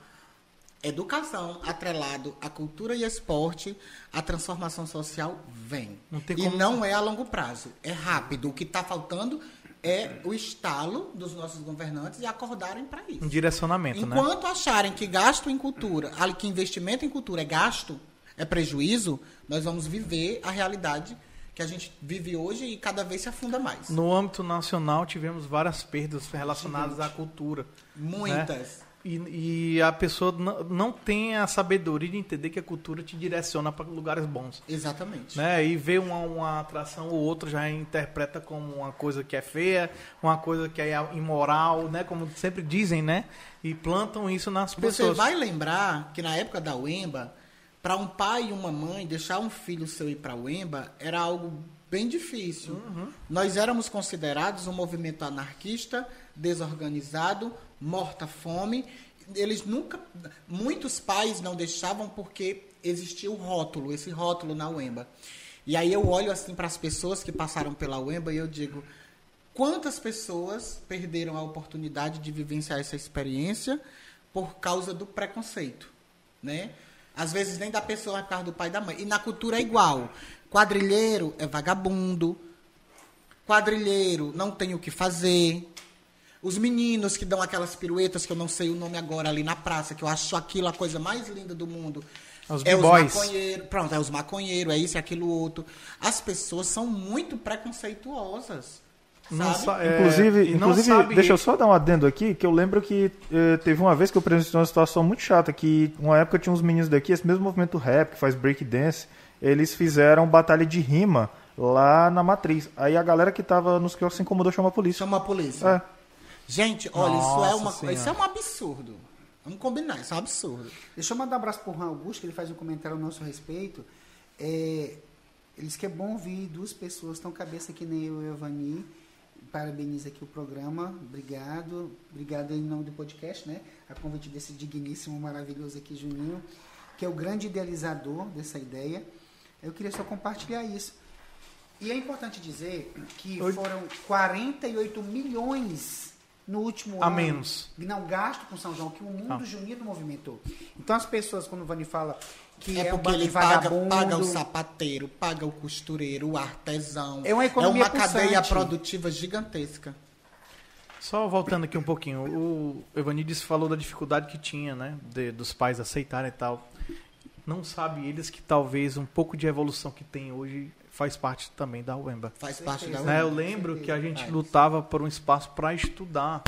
Educação atrelado à cultura e esporte, a transformação social vem. Não e como- não é a longo prazo, é rápido. O que está faltando é o estalo dos nossos governantes e acordarem para isso. Um direcionamento, né? Enquanto acharem que gasto em cultura, que investimento em cultura é gasto, é prejuízo, nós vamos viver a realidade que a gente vive hoje e cada vez se afunda mais. No âmbito nacional tivemos várias perdas relacionadas à cultura. Muitas. E, e a pessoa não, tem a sabedoria de entender que a cultura te direciona para lugares bons. Exatamente. Né? E vê uma, uma atração ou outra já interpreta como uma coisa que é feia, uma coisa que é imoral, né? Como sempre dizem, né? E plantam isso nas Você pessoas. vai lembrar que na época da UEMBA, para um pai e uma mãe deixar um filho seu ir para a UEMBA era algo bem difícil. Nós éramos considerados um movimento anarquista, desorganizado, morta-fome. Eles nunca. Muitos pais não deixavam porque existia o rótulo, esse rótulo na UEMBA. E aí eu olho assim para as pessoas que passaram pela UEMBA e eu digo: quantas pessoas perderam a oportunidade de vivenciar essa experiência por causa do preconceito, né? Às vezes nem da pessoa, mas por causa do pai e da mãe. E na cultura é igual. Quadrilheiro é vagabundo. Quadrilheiro não tem o que fazer. Os meninos que dão aquelas piruetas que eu não sei o nome agora ali na praça, que eu acho aquilo a coisa mais linda do mundo. Os é os maconheiros. Pronto, é os maconheiros, é isso, é aquilo outro. As pessoas são muito preconceituosas. Não sabe? sa- é, Inclusive, não inclusive sabe- deixa eu só dar um adendo aqui, que eu lembro que eh, teve uma vez que eu presenciei uma situação muito chata, que uma época tinha uns meninos daqui, esse mesmo movimento rap, que faz breakdance, eles fizeram batalha de rima lá na Matriz. Aí a galera que tava nos quiosques se incomodou chamar a polícia. Chama a polícia. É. Gente, olha, isso é, Nossa uma, Senhora. isso é um absurdo. Vamos combinar, isso é um absurdo. Deixa eu mandar um abraço pro Juan Augusto, que ele faz um comentário ao nosso respeito. É, ele diz que é bom ouvir duas pessoas tão cabeça que nem eu e a Vani. Parabeniza aqui o programa. Obrigado. Obrigado em nome do podcast, né? A convite desse digníssimo, maravilhoso aqui, Juninho, que é o grande idealizador dessa ideia. Eu queria só compartilhar isso. E é importante dizer que foram 48 milhões no último A ano. menos. Não gasto com São João, que o mundo Ah. junino movimentou. Então as pessoas, quando o Vani fala que é, É um porque de ele paga, paga o sapateiro, paga o costureiro, o artesão. É uma economia É uma cadeia produtiva gigantesca. Só voltando aqui um pouquinho, o Evanides falou da dificuldade que tinha, né, de- dos pais aceitarem e tal. Não sabe eles que talvez um pouco de evolução que tem hoje faz parte também da UEMBA. Faz parte da Né, eu UEMBA. lembro que a gente Faz. lutava por um espaço para estudar.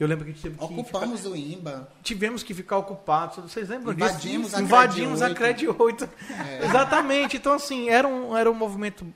Eu lembro que a gente teve que Ocupamos o IMBA. ficar- tivemos que ficar ocupados. Vocês lembram Invadimos disso? a Invadimos a Cred 8. Exatamente. Então, assim, era um, era um movimento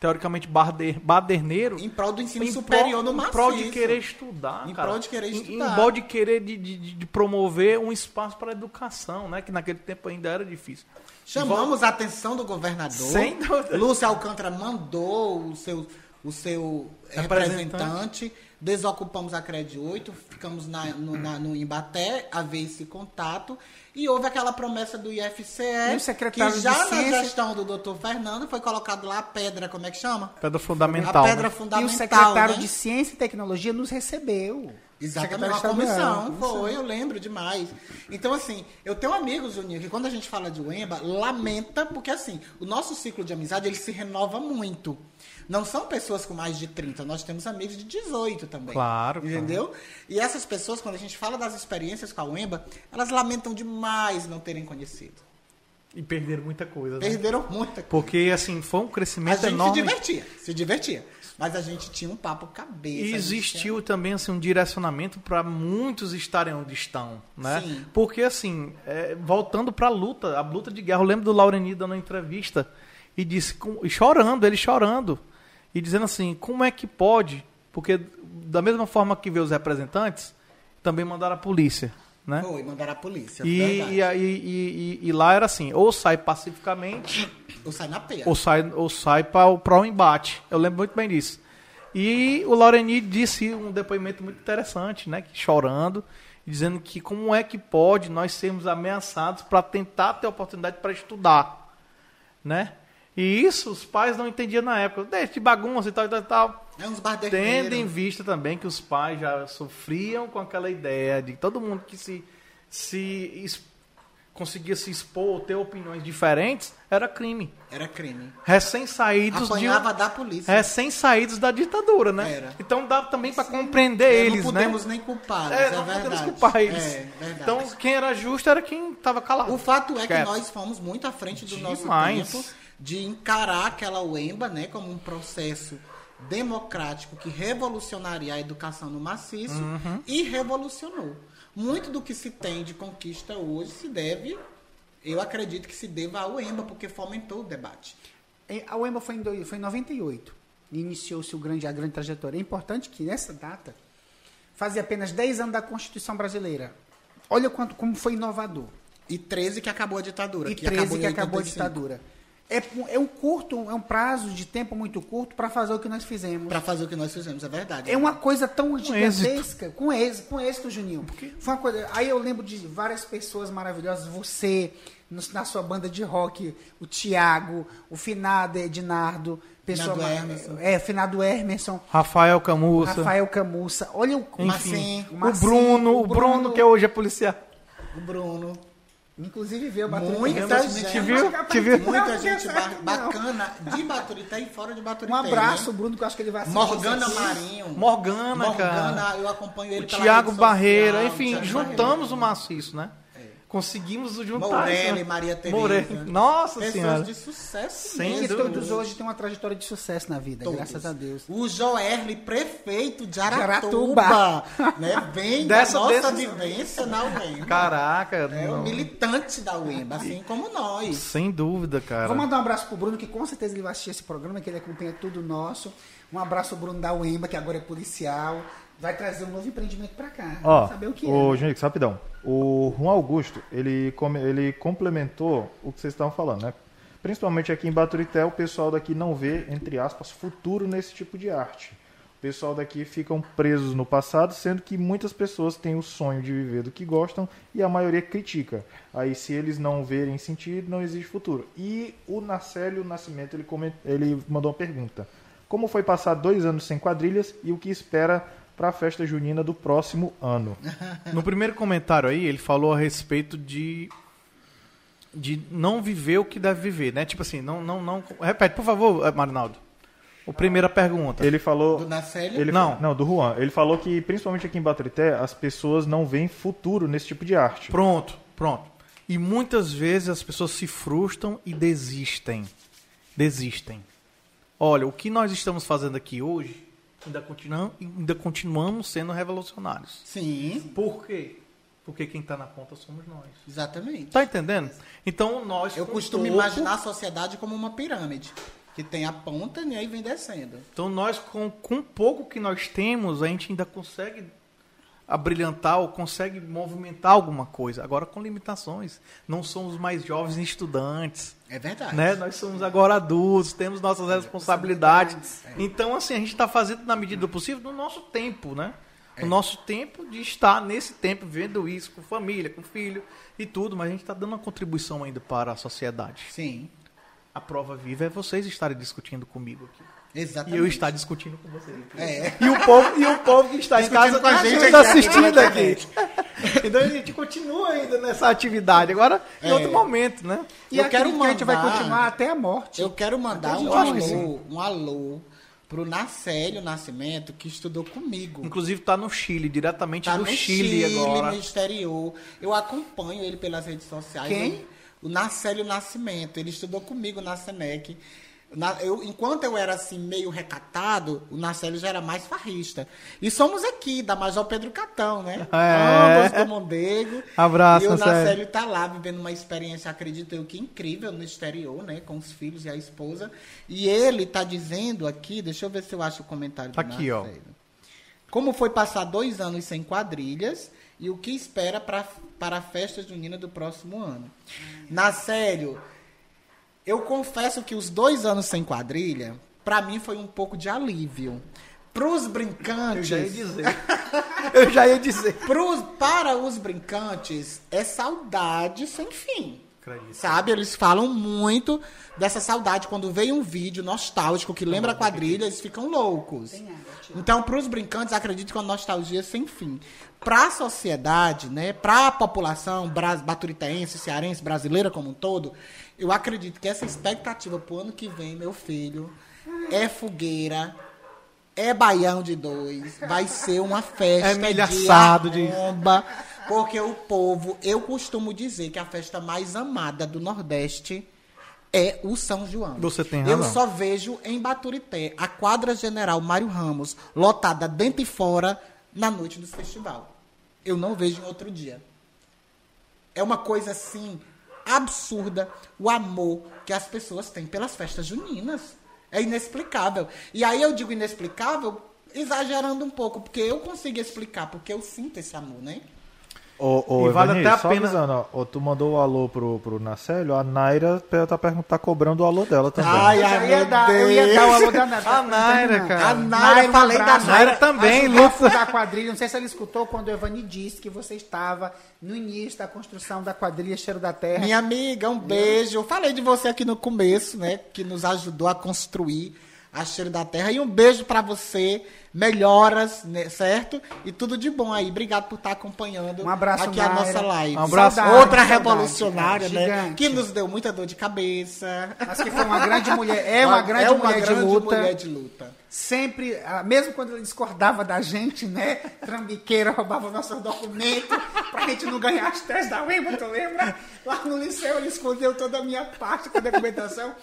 teoricamente barder, baderneiro. Em prol do ensino em superior no em maciço. prol de querer estudar, Em cara. prol de querer Em- estudar. Em prol de querer de, de, de promover um espaço para a educação, né? Que naquele tempo ainda era difícil. Chamamos a atenção do governador. Sem dúvida. Lúcio Alcântara mandou o seu, o seu Representante. representante. Desocupamos a Cred 8, ficamos na, no, na- no Embaté, haver esse contato. E houve aquela promessa do IFCE, E que já na Ciência- gestão do doutor Fernando foi colocado lá a pedra, como é que chama? Pedra fundamental. a pedra né? E fundamental. o secretário né? de Ciência e Tecnologia nos recebeu. Exatamente, estadual. comissão, foi, eu lembro demais. Então, assim, eu tenho amigos, Juninho, que quando a gente fala de Wemba, lamenta, porque assim, o nosso ciclo de amizade, ele se renova muito. Não são pessoas com mais de 30, nós temos amigos de 18 também. Claro, Entendeu? E essas pessoas, quando a gente fala das experiências com a Wemba, elas lamentam demais não terem conhecido. E perderam muita coisa, né? Perderam muita coisa. Porque, assim, foi um A crescimento gente enorme. se divertia, se divertia. Mas a gente tinha um papo cabeça. E a existiu também assim, um direcionamento para muitos estarem onde estão, né? Sim. Porque assim, é, voltando para a luta, a luta de guerra, eu lembro do Laureni dando uma entrevista e disse, com- e chorando, ele chorando e dizendo assim, como é que pode? Porque da mesma forma que vê os representantes, também mandaram a polícia, né? Foi, mandaram a polícia. E, verdade. e, e- e- e lá era assim, ou sai pacificamente Ou sai na peia. ou sai, ou sai para o embate. Eu lembro muito bem disso. E o Laureni disse um depoimento muito interessante, né? que Chorando, dizendo que como é que pode nós sermos ameaçados para tentar ter oportunidade para estudar, né? E isso os pais não entendiam na época. Deixa de bagunça e tal, e tal, e tal. É uns Tendo em vista também que os pais já sofriam com aquela ideia de todo mundo que se, se es- conseguia se expor, ter opiniões diferentes, era crime. Era crime. Recém-saídos de Apanhava da polícia. recém-saídos da ditadura, né? Era. Então dá também para compreender É, eles, não podemos né? nem culpá-los, É, é, não verdade. podemos culpar eles. É, então quem era justo era quem estava calado. o fato é que nós fomos muito à frente do nosso Demais. tempo de encarar aquela UEMBA, né, como um processo democrático que revolucionaria a educação no maciço Uhum. e revolucionou. Muito do que se tem de conquista hoje se deve, eu acredito que se deva à UEMBA, porque fomentou o debate. É, A UEMBA foi em, doi- foi em 98. e Iniciou-se grande, a grande trajetória. É importante que nessa data fazia apenas 10 anos da Constituição Brasileira. Olha quanto, como foi inovador. E 13 que acabou a ditadura. E que 13 acabou que acabou a 85. ditadura. É, é um curto, é um prazo de tempo muito curto para fazer o que nós fizemos. Pra fazer o que nós fizemos, é verdade. É uma coisa tão êxito. gigantesca, com êxito, com êxito, Juninho. Foi uma coisa. Aí eu lembro de várias pessoas maravilhosas, você no- na sua banda de rock, o Tiago, o finado Ednardo, pessoa Finado Emerson. é, finado Emerson, Rafael Camussa, Rafael Camussa. Olha o Enfim, o o Marcinho, Bruno, o Bruno, que hoje é policial. O Bruno. Inclusive veio a bater Muita Tivemos- gente. Te viu? Te viu? Muita gente não. bacana de Baturité e fora de Baturité. Um abraço, né? Bruno, que eu acho que ele vai assistir Morgana. Marinho. Morgana, Morgana, cara. eu acompanho ele O Tiago rede Barreira, social, enfim, Thiago juntamos Barreira. o maciço, né? Conseguimos juntar. Morelli, isso? Maria Tereza. Morelli. Nossa Pessoas senhora. de sucesso Sem E mesmo. todos hoje têm uma trajetória de sucesso na vida, Todos. graças a Deus. O Joerle, prefeito de Aratuba. Aratuba, (laughs) né? vem Dessa- da nossa vivência na UEMBA. Caraca, É o não. militante da UEMBA, assim como nós. sem dúvida, cara. Vou mandar um abraço pro Bruno, que com certeza ele vai assistir esse programa, que ele acompanha tudo nosso. Um abraço ao Bruno da UEMBA, que agora é policial. Vai trazer um novo empreendimento pra cá. Ó, saber o que ô, é. Junix, rapidão. O Juan Augusto, ele, ele complementou o que vocês estavam falando, né? Principalmente aqui em Baturité, o pessoal daqui não vê, entre aspas, futuro nesse tipo de arte. o pessoal daqui ficam presos no passado, sendo que muitas pessoas têm o sonho de viver do que gostam e a maioria critica. Aí, se eles não verem sentido, não existe futuro. E o Narcélio Nascimento, ele, coment... ele mandou uma pergunta. Como foi passar dois anos sem quadrilhas e o que espera para a festa junina do próximo ano? (laughs) No primeiro comentário aí, ele falou a respeito de de não viver o que deve viver, né? Tipo assim, não não não repete, por favor, Marinaldo. A primeira pergunta. Ele falou. Do Nacélio? Ele, Não. Não, do Juan. Ele falou que, principalmente aqui em Baturité, as pessoas não veem futuro nesse tipo de arte. Pronto, pronto. E muitas vezes as pessoas se frustram e desistem. Desistem. Olha, o que nós estamos fazendo aqui hoje, ainda continuamos, ainda continuamos sendo revolucionários. Sim, Por quê? Porque quem está na ponta somos nós. exatamente. Tá entendendo? Então nós. Eu costumo pouco- imaginar a sociedade como uma pirâmide. Que tem a ponta e aí vem descendo. Então nós, com, com pouco que nós temos, a gente ainda consegue abrilhantar ou consegue movimentar alguma coisa. Agora com limitações. Não somos mais jovens estudantes. É verdade. Né? Nós somos agora adultos, temos nossas responsabilidades. Então, assim, a gente está fazendo na medida do possível no nosso tempo, né? No nosso tempo de estar nesse tempo vendo isso com família, com filho e tudo, mas a gente está dando uma contribuição ainda para a sociedade. Sim, A prova viva é vocês estarem discutindo comigo aqui. E exatamente. eu estar discutindo com vocês. aqui. É. E o povo, e o povo que está em casa Discutindo com a gente está assistindo aqui. Então a gente continua ainda nessa atividade. Agora, em É. outro momento, né? E Eu quero quero que a gente vai mandar- continuar até a morte. Eu quero mandar um acho que alô, um alô pro Nacélio Nascimento, que estudou comigo. Inclusive está no Chile, diretamente Tá do no Chile, agora. no exterior. Eu acompanho ele pelas redes sociais. Quem? O Nacélio Nascimento. Ele estudou comigo na Senec. Na- eu, enquanto eu era assim meio recatado, o Nacélio já era mais farrista. E somos aqui, da Major Pedro Catão, né? É. Ambos do Mondego. Abraço, E o. Nacélio tá lá vivendo uma experiência, acredito eu, que incrível no exterior, né? Com os filhos e a esposa. E ele tá dizendo aqui, deixa eu ver se eu acho o comentário Tá do aqui, ó. Nacélio. Como foi passar dois anos sem quadrilhas e o que espera pra, para a festa junina do próximo ano. Na sério, eu confesso que os dois anos sem quadrilha, pra mim foi um pouco de alívio. Pros Eu brincantes, já ia dizer. (laughs) Eu já ia dizer. pros, para os brincantes, é saudade sem fim. Acredito. Sabe, eles falam muito dessa saudade. Quando vem um vídeo nostálgico que lembra a quadrilha, eles ficam loucos. Então, para os brincantes, acredito que é uma nostalgia sem fim. Para a sociedade, né, para a população bras- baturitense, cearense, brasileira como um todo, eu acredito que essa expectativa para o ano que vem, meu filho, é fogueira, é baião de dois, vai ser uma festa É milho assado de- arromba, porque o povo, eu costumo dizer que a festa mais amada do Nordeste é o São João. Você tem Eu razão. só vejo em Baturité a quadra general Mário Ramos lotada dentro e fora na noite do festival. Eu não vejo em outro dia. É uma coisa assim absurda o amor que as pessoas têm pelas festas juninas. É inexplicável. E aí eu digo inexplicável exagerando um pouco, porque eu consigo explicar, porque eu sinto esse amor, né? Ô, ô, E vale Evani, até a só pena- avisando, ó, tu mandou o alô pro, pro Nacélio, a Naira tá, pergun- tá cobrando o alô dela também. Ai, Eu ai, já ia dar, eu ia dar o alô da Naira. A Naira, cara. A Naira, eu um falei da. Naira também, Ajudou a luta. fundar a quadrilha. Não sei se ela escutou quando o Evani disse que você estava no início da construção da quadrilha Cheiro da Terra. Minha amiga, um beijo. Eu falei de você aqui no começo, né? Que nos ajudou a construir a Cheiro da Terra. E um beijo pra você. Melhoras, né, certo? E tudo de bom aí. Obrigado por estar acompanhando Um abraço, aqui a Naira. nossa live. Um abraço. Saudade, Outra saudade, revolucionária, cara, né? Que nos deu muita dor de cabeça. Mas que foi uma grande mulher. É uma (laughs) grande é uma mulher grande de luta. mulher de luta. Sempre, ah, mesmo quando ela discordava da gente, né? Trambiqueira roubava nossos documentos pra gente não ganhar as testes da UEMA, tu lembra? Lá no liceu ele escondeu toda a minha parte com a documentação.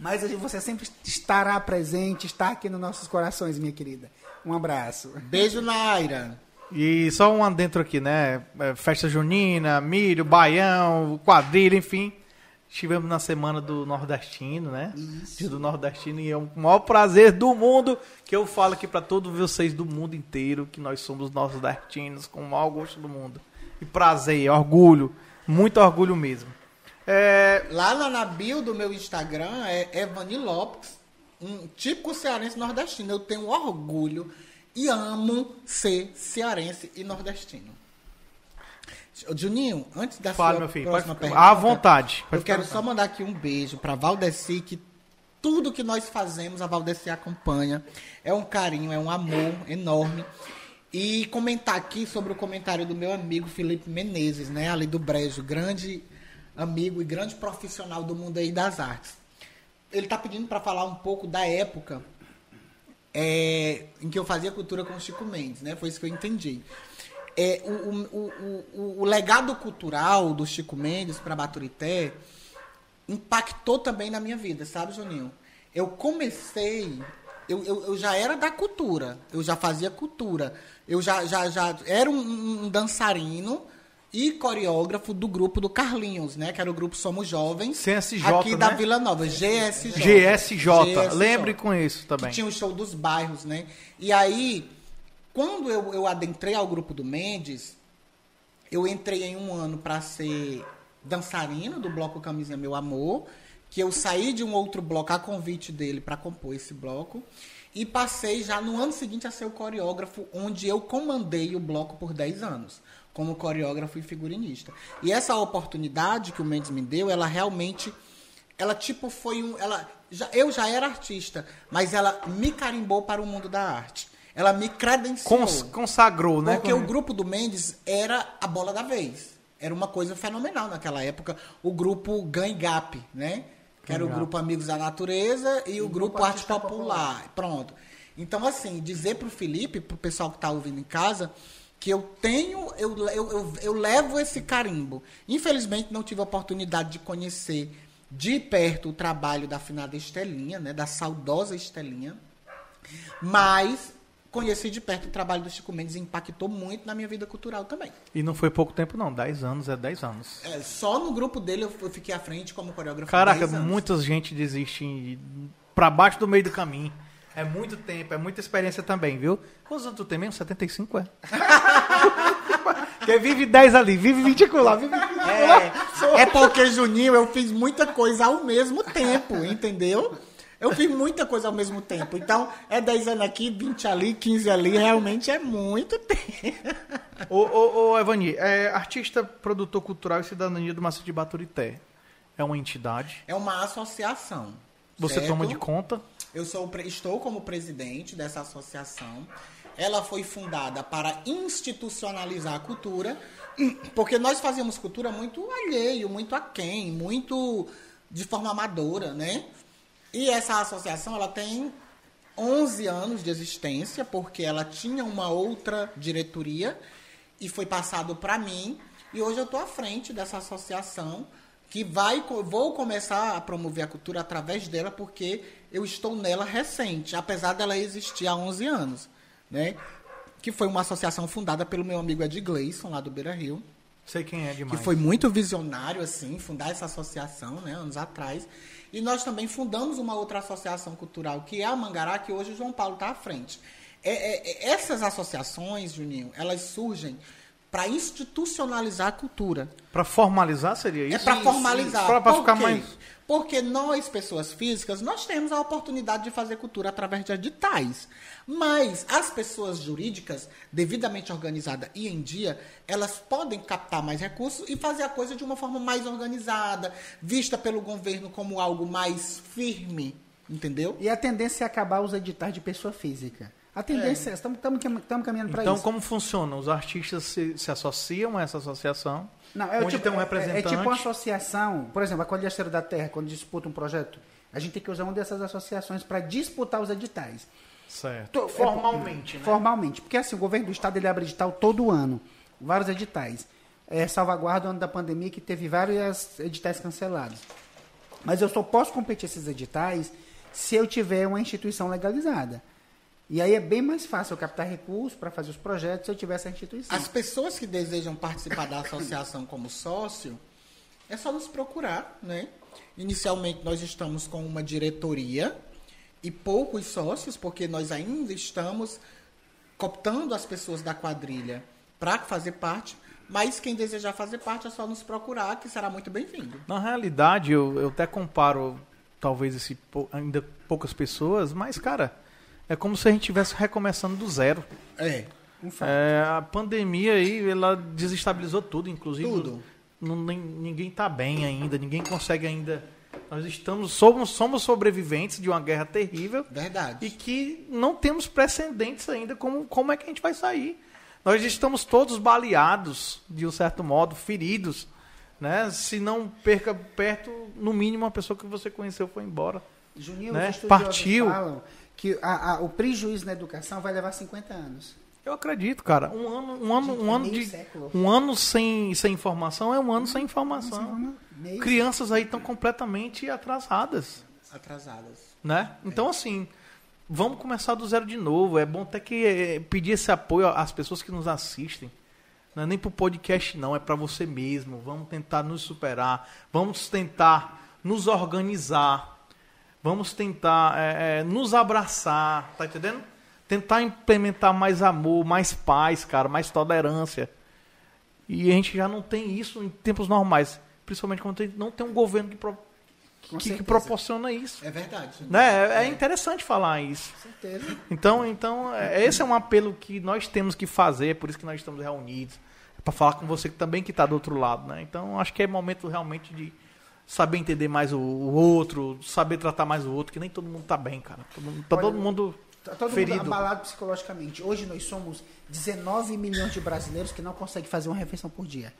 Mas você sempre estará presente, está aqui nos nossos corações, minha querida. Um abraço. Beijo, Naira. E só um adentro aqui, né? É, Festa junina, milho, baião, quadrilha, enfim. Estivemos na semana do nordestino, né? Dia do nordestino e é o maior prazer do mundo que eu falo aqui para todos vocês do mundo inteiro que nós somos nordestinos com o maior gosto do mundo. E prazer, orgulho, muito orgulho mesmo. É, Lá na, na bio do meu Instagram é Evani Lopes. um típico cearense nordestino. Eu tenho orgulho e amo ser cearense e nordestino. Juninho, antes da Fala, sua meu filho, próxima pode- pergunta, à vontade, eu quero só mandar aqui um beijo para Valdeci, que tudo que nós fazemos, a Valdeci acompanha. É um carinho, é um amor enorme. E comentar aqui sobre o comentário do meu amigo Felipe Menezes, né, ali do Brejo, grande amigo e grande profissional do mundo aí das artes. Ele está pedindo para falar um pouco da época é, em que eu fazia cultura com o Chico Mendes, né? Foi isso que eu entendi. É, o, o, o, o, legado cultural do Chico Mendes para Baturité impactou também na minha vida, sabe, Juninho? Eu comecei, eu, eu, eu já era da cultura, eu já fazia cultura, eu já, já, já era um, um dançarino e coreógrafo do grupo do Carlinhos, né? Que era o grupo Somos Jovens. CSJ, Aqui da né? Vila Nova, GSJ. GSJ, lembre com isso também. Que tinha o show dos bairros, né? E aí, quando eu, eu adentrei ao grupo do Mendes, eu entrei em um ano para ser dançarino do bloco Camisinha Meu Amor, que eu saí de um outro bloco a convite dele para compor esse bloco. E passei já no ano seguinte a ser o coreógrafo, onde eu comandei o bloco por 10 anos, como coreógrafo e figurinista. E essa oportunidade que o Mendes me deu, ela realmente ela tipo foi um ela já, eu já era artista mas ela me carimbou para o mundo da arte. Ela me credenciou. Cons- consagrou, né? porque Como- o grupo do Mendes era a bola da vez. Era uma coisa fenomenal naquela época. O grupo Gangue Gap né? Que era o grupo Amigos da Natureza e o grupo, grupo Arte Artista Popular. pronto. Então assim dizer pro Felipe pro pessoal que tá ouvindo em casa que eu tenho, eu, eu, eu, eu levo esse carimbo. Infelizmente, não tive a oportunidade de conhecer de perto o trabalho da finada Estelinha, né, da saudosa Estelinha, mas conheci de perto o trabalho do Chico Mendes e impactou muito na minha vida cultural também. E não foi pouco tempo, não. 10 anos é 10 anos. É, só no grupo dele eu fiquei à frente como coreógrafo. Caraca, 10 anos. muita gente desiste pra baixo do meio do caminho. É muito tempo, é muita experiência também, viu? Quantos anos tu tem mesmo? 75, é? (laughs) Porque vive 10 ali, vive 20 lá, vive 20 É, é porque, Juninho, eu fiz muita coisa ao mesmo tempo, entendeu? Eu fiz muita coisa ao mesmo tempo. Então, é 10 anos aqui, 20 ali, 15 ali, realmente é muito tempo. Ô, ô, ô Evani, é, artista, produtor cultural e cidadania do Macio de Baturité. É uma entidade. É uma associação. Você certo? toma de conta. Eu sou, estou como presidente dessa associação. Ela foi fundada para institucionalizar a cultura, (clears throat) porque nós fazíamos cultura muito alheio, muito aquém, muito de forma amadora, né? E essa associação, ela tem 11 anos de existência, porque ela tinha uma outra diretoria e foi passado para mim. E hoje eu estou à frente dessa associação que vai vou começar a promover a cultura através dela porque eu estou nela recente, apesar dela existir há 11 anos, né? Que foi uma associação fundada pelo meu amigo Ed Gleison, lá do Beira Rio Sei quem é que demais. foi muito visionário assim fundar essa associação né anos atrás e nós também fundamos uma outra associação cultural que é a Mangará que hoje o João Paulo está à frente É- é- é- essas associações Juninho elas surgem para institucionalizar a cultura Pra formalizar seria isso? é para formalizar Por ficar mais. Porque nós, pessoas físicas, nós temos a oportunidade de fazer cultura através de editais. Mas as pessoas jurídicas, devidamente organizadas e em dia, elas podem captar mais recursos e fazer a coisa de uma forma mais organizada, vista pelo governo como algo mais firme, entendeu? E a tendência é acabar os editais de pessoa física. A tendência é, estamos caminhando para Então, isso. como funciona? Os artistas se, se associam a essa associação? Não, é onde tipo, tem um é- representante. É, tipo uma associação, por exemplo, a Colheira da Terra, quando disputa um projeto, a gente tem que usar uma dessas associações para disputar os editais. Certo. To- Formalmente, né? Formalmente. Porque assim, o governo do estado ele abre edital todo ano. Vários editais. É, salvaguarda o ano da pandemia que teve vários editais cancelados. Mas eu só posso competir esses editais se eu tiver uma instituição legalizada. E aí é bem mais fácil eu captar recursos para fazer os projetos se eu tiver essa instituição. As pessoas que desejam participar da associação como sócio, é só nos procurar, né? Inicialmente nós estamos com uma diretoria e poucos sócios, porque nós ainda estamos cooptando as pessoas da quadrilha para fazer parte, mas quem desejar fazer parte é só nos procurar, que será muito bem-vindo. Na realidade, eu, eu até comparo talvez esse ainda poucas pessoas, mas cara, é como se a gente estivesse recomeçando do zero. É. É, a pandemia aí, ela desestabilizou tudo, inclusive. Tudo. Não, nem, ninguém tá bem ainda, ninguém consegue ainda. Nós estamos, somos, somos sobreviventes de uma guerra terrível. Verdade. E que não temos precedentes ainda como, como é que a gente vai sair. Nós estamos todos baleados, de um certo modo, feridos. Né? Se não perca perto, no mínimo, uma pessoa que você conheceu foi embora. Juninho, né? Partiu. falam que a, a, o prejuízo na educação vai levar 50 anos. Eu acredito, cara. Um ano, um ano, um ano de, século. um ano sem, sem informação é um ano sem informação. Meio Crianças aí estão completamente atrasadas, Atrasadas. né? Então assim, vamos começar do zero de novo. É bom até que eh, pedir esse apoio às pessoas que nos assistem. Não é nem pro podcast não, é para você mesmo. Vamos tentar nos superar, vamos tentar nos organizar, vamos tentar eh, eh, nos abraçar, tá entendendo? Tentar implementar mais amor, mais paz, cara, mais tolerância. E a gente já não tem isso em tempos normais. Principalmente quando tem- não tem um governo que, pro- que- que proporciona isso. É verdade. Né? É, é interessante falar isso. Com certeza. Então, então é- esse é um apelo que nós temos que fazer, é por isso que nós estamos reunidos. É para falar com você que também que está do outro lado. Né? Então, acho que é momento realmente de saber entender mais o, o outro, saber tratar mais o outro, que nem todo mundo tá bem, cara. Todo mundo, tá Olha, todo mundo Tá todo ferido. mundo abalado psicologicamente. Hoje nós somos 19 milhões de brasileiros que não conseguem fazer uma refeição por dia.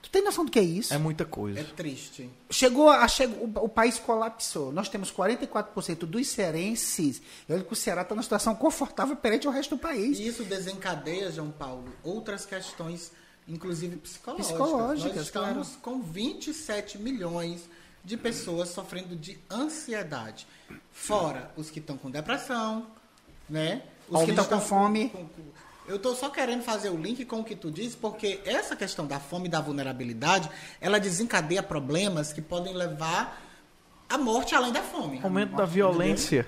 Tu tem noção do que é isso? É muita coisa. É triste. Chegou a, chegou, o, o país colapsou. Nós temos 44% dos cearenses. E olha que o Ceará está numa situação confortável perante o resto do país. E isso desencadeia, João Paulo, outras questões, inclusive psicológicas. Psicológicas, Nós estamos com 27 milhões de pessoas sofrendo de ansiedade. Fora os que estão com depressão, né? Os que estão com fome. com- com- Eu estou só querendo fazer o link com o que tu disse, porque essa questão da fome e da vulnerabilidade, ela desencadeia problemas que podem levar à morte além da fome. Aumento da violência.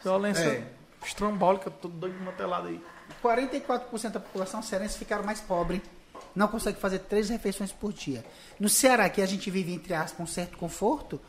Violência É. estrambólica, todo doido de uma telada aí. 44% da população cearense ficaram mais pobre. Não consegue fazer três refeições por dia. No Ceará, que a gente vive, entre aspas, um certo conforto,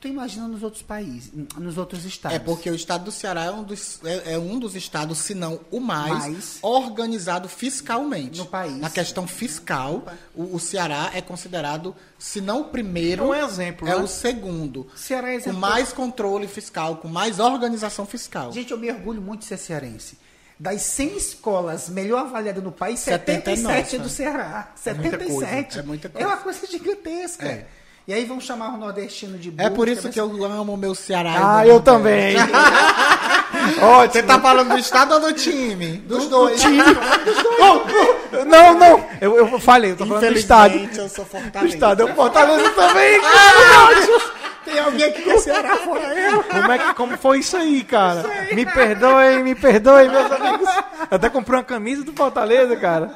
tu imagina nos outros países, nos outros estados. É porque o estado do Ceará é um dos, é, é um dos estados, se não o mais, Mais. organizado fiscalmente. No país. Na questão fiscal, o, o Ceará é considerado, se não o primeiro, É um exemplo, é né? o segundo. Ceará é com exemplo. mais controle fiscal, com mais organização fiscal. Gente, eu me orgulho muito de ser cearense. Das 100 escolas melhor avaliadas no país, 70 é 77 é nossa. do Ceará. muita coisa, 77. é muita É coisa. uma coisa gigantesca. É. E aí vão chamar o nordestino de É burro, por isso vai que eu amo o meu Ceará. Ah, eu também. Ótimo. (laughs) Você tá falando do estado ou do time? Dos dois. Oh, (laughs) oh, não, não. Eu, eu falei, eu tô falando do. Infelizmente, eu sou Do Fortaleza. estádio. Eu Fortaleza também, (laughs) cara. Tem alguém aqui que é Ceará fora eu. Como, é que, como foi isso aí, cara? Me perdoem, me perdoem, meus amigos. Eu até comprei uma camisa do Fortaleza, cara.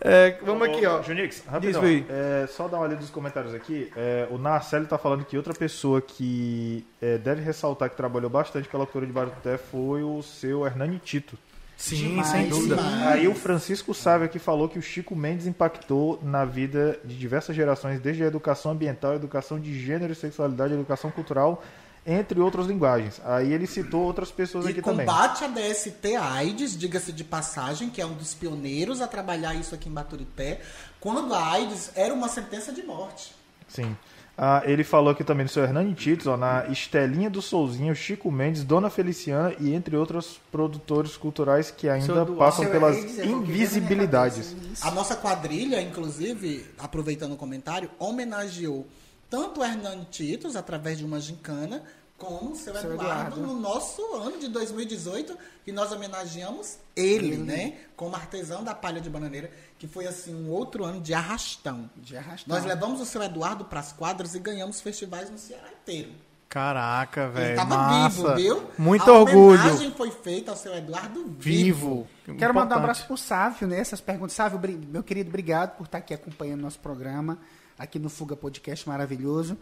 É, vamos aqui, ó. Junix, rapidão. Aí. É, só dar uma olhada nos comentários aqui. É, o Narcélio tá falando que outra pessoa que é, deve ressaltar que trabalhou bastante pela cultura de Baruté foi o seu Hernani Tito. Sim, Demais, sem dúvida. demais. Aí o Francisco Sávio aqui falou que o Chico Mendes impactou na vida de diversas gerações, desde a educação ambiental, educação de gênero e sexualidade, educação cultural, entre outras linguagens. Aí ele citou outras pessoas E aqui também. combate a DST AIDS, diga-se de passagem, que é um dos pioneiros a trabalhar isso aqui em Baturité, quando a AIDS era uma sentença de morte. Sim. Ah, ele falou aqui também do seu Hernani Titos, ó, na Estelinha do Souzinho, Chico Mendes, Dona Feliciana e entre outros produtores culturais que ainda passam Seu pelas minha invisibilidades. A nossa quadrilha, inclusive, aproveitando o comentário, homenageou tanto o Hernani Titos, através de uma gincana, como o seu, Seu Eduardo, Eduardo. no nosso ano de 2018, que nós homenageamos ele, né? Como artesão da palha de bananeira, que foi, assim, um outro ano de arrastão. De arrastar. Nós levamos o seu Eduardo para as quadras e ganhamos festivais no Ceará inteiro. Caraca, Ele velho. estava massa. vivo, viu? Muito a orgulho. homenagem foi feita ao seu Eduardo vivo. Vivo. Quero mandar um abraço pro Sávio, né? Essas perguntas. Sávio, meu querido, obrigado por estar aqui acompanhando nosso programa, aqui no Fuga Podcast maravilhoso.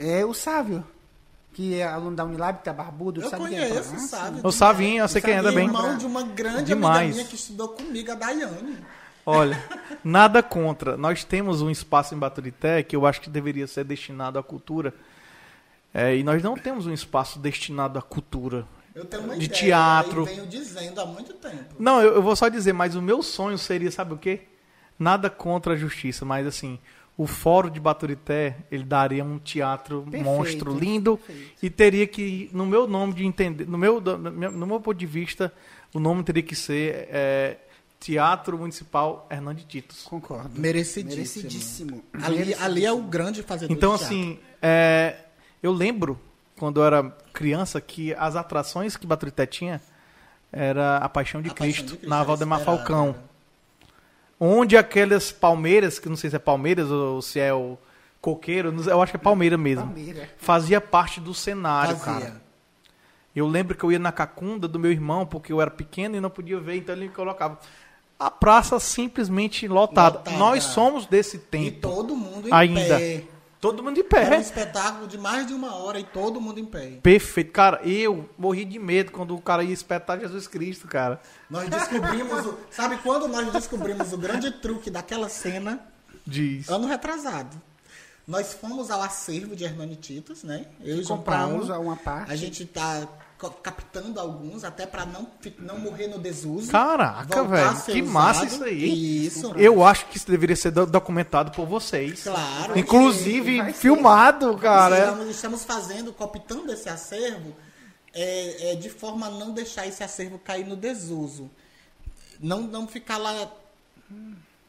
É o Sávio, que é aluno da Unilab, que tá barbudo, Eu sabe quem é? conheço, sim. sabe? O Savinho, eu sei quem é Savinho, também. Irmão de uma grande Demais. amiga minha que estudou comigo, a Daiane. Olha, nada contra. Nós temos um espaço em Baturité que eu acho que deveria ser destinado à cultura. É, e nós não temos um espaço destinado à cultura. Eu tenho uma De ideia, teatro. e venho dizendo há muito tempo. Não, eu, eu vou só dizer, mas o meu sonho seria, sabe o quê? Nada contra a justiça, mas assim, o Fórum de Baturité, ele daria um teatro Perfeito, monstro, lindo, perfeito. e teria que, no meu nome de entender, no meu, no meu, no meu ponto de vista, o nome teria que ser é, Teatro Municipal Hernande Titos. Concordo. Merecidíssimo. Merecidíssimo. Ali, ali é o grande fazedor Então, assim, é, eu lembro, quando eu era criança, que as atrações que Baturité tinha era a Paixão de, A Paixão Cristo, de Cristo na era Valdemar esperada, Falcão. era. Onde aquelas palmeiras, que não sei se é palmeiras ou se é o coqueiro, eu acho que é palmeira mesmo. Palmeira. Fazia parte do cenário, Fazia. cara. Eu lembro que eu ia na cacunda do meu irmão, porque eu era pequeno e não podia ver, então ele me colocava. A praça simplesmente lotada. Lotada. Nós somos desse E tempo. todo mundo em Ainda. pé. Todo mundo de Era um pé. espetáculo de mais de uma hora e todo mundo em pé. Perfeito. Cara, eu morri de medo quando o cara ia espetar Jesus Cristo, cara. Nós descobrimos, o, sabe quando nós descobrimos o grande truque daquela cena? Diz. Ano retrasado. Nós fomos ao acervo de Hernani Titos, né? Eu e João Compramos Paulo. uma parte. A gente tá captando alguns, até para não, não morrer no desuso. Caraca, velho. Que massa usado. isso aí. Isso. Eu acho que isso deveria ser do- documentado por vocês. Claro. Inclusive filmado, cara. Estamos, estamos fazendo, cooptando esse acervo é, é, de forma a não deixar esse acervo cair no desuso. Não, não ficar lá.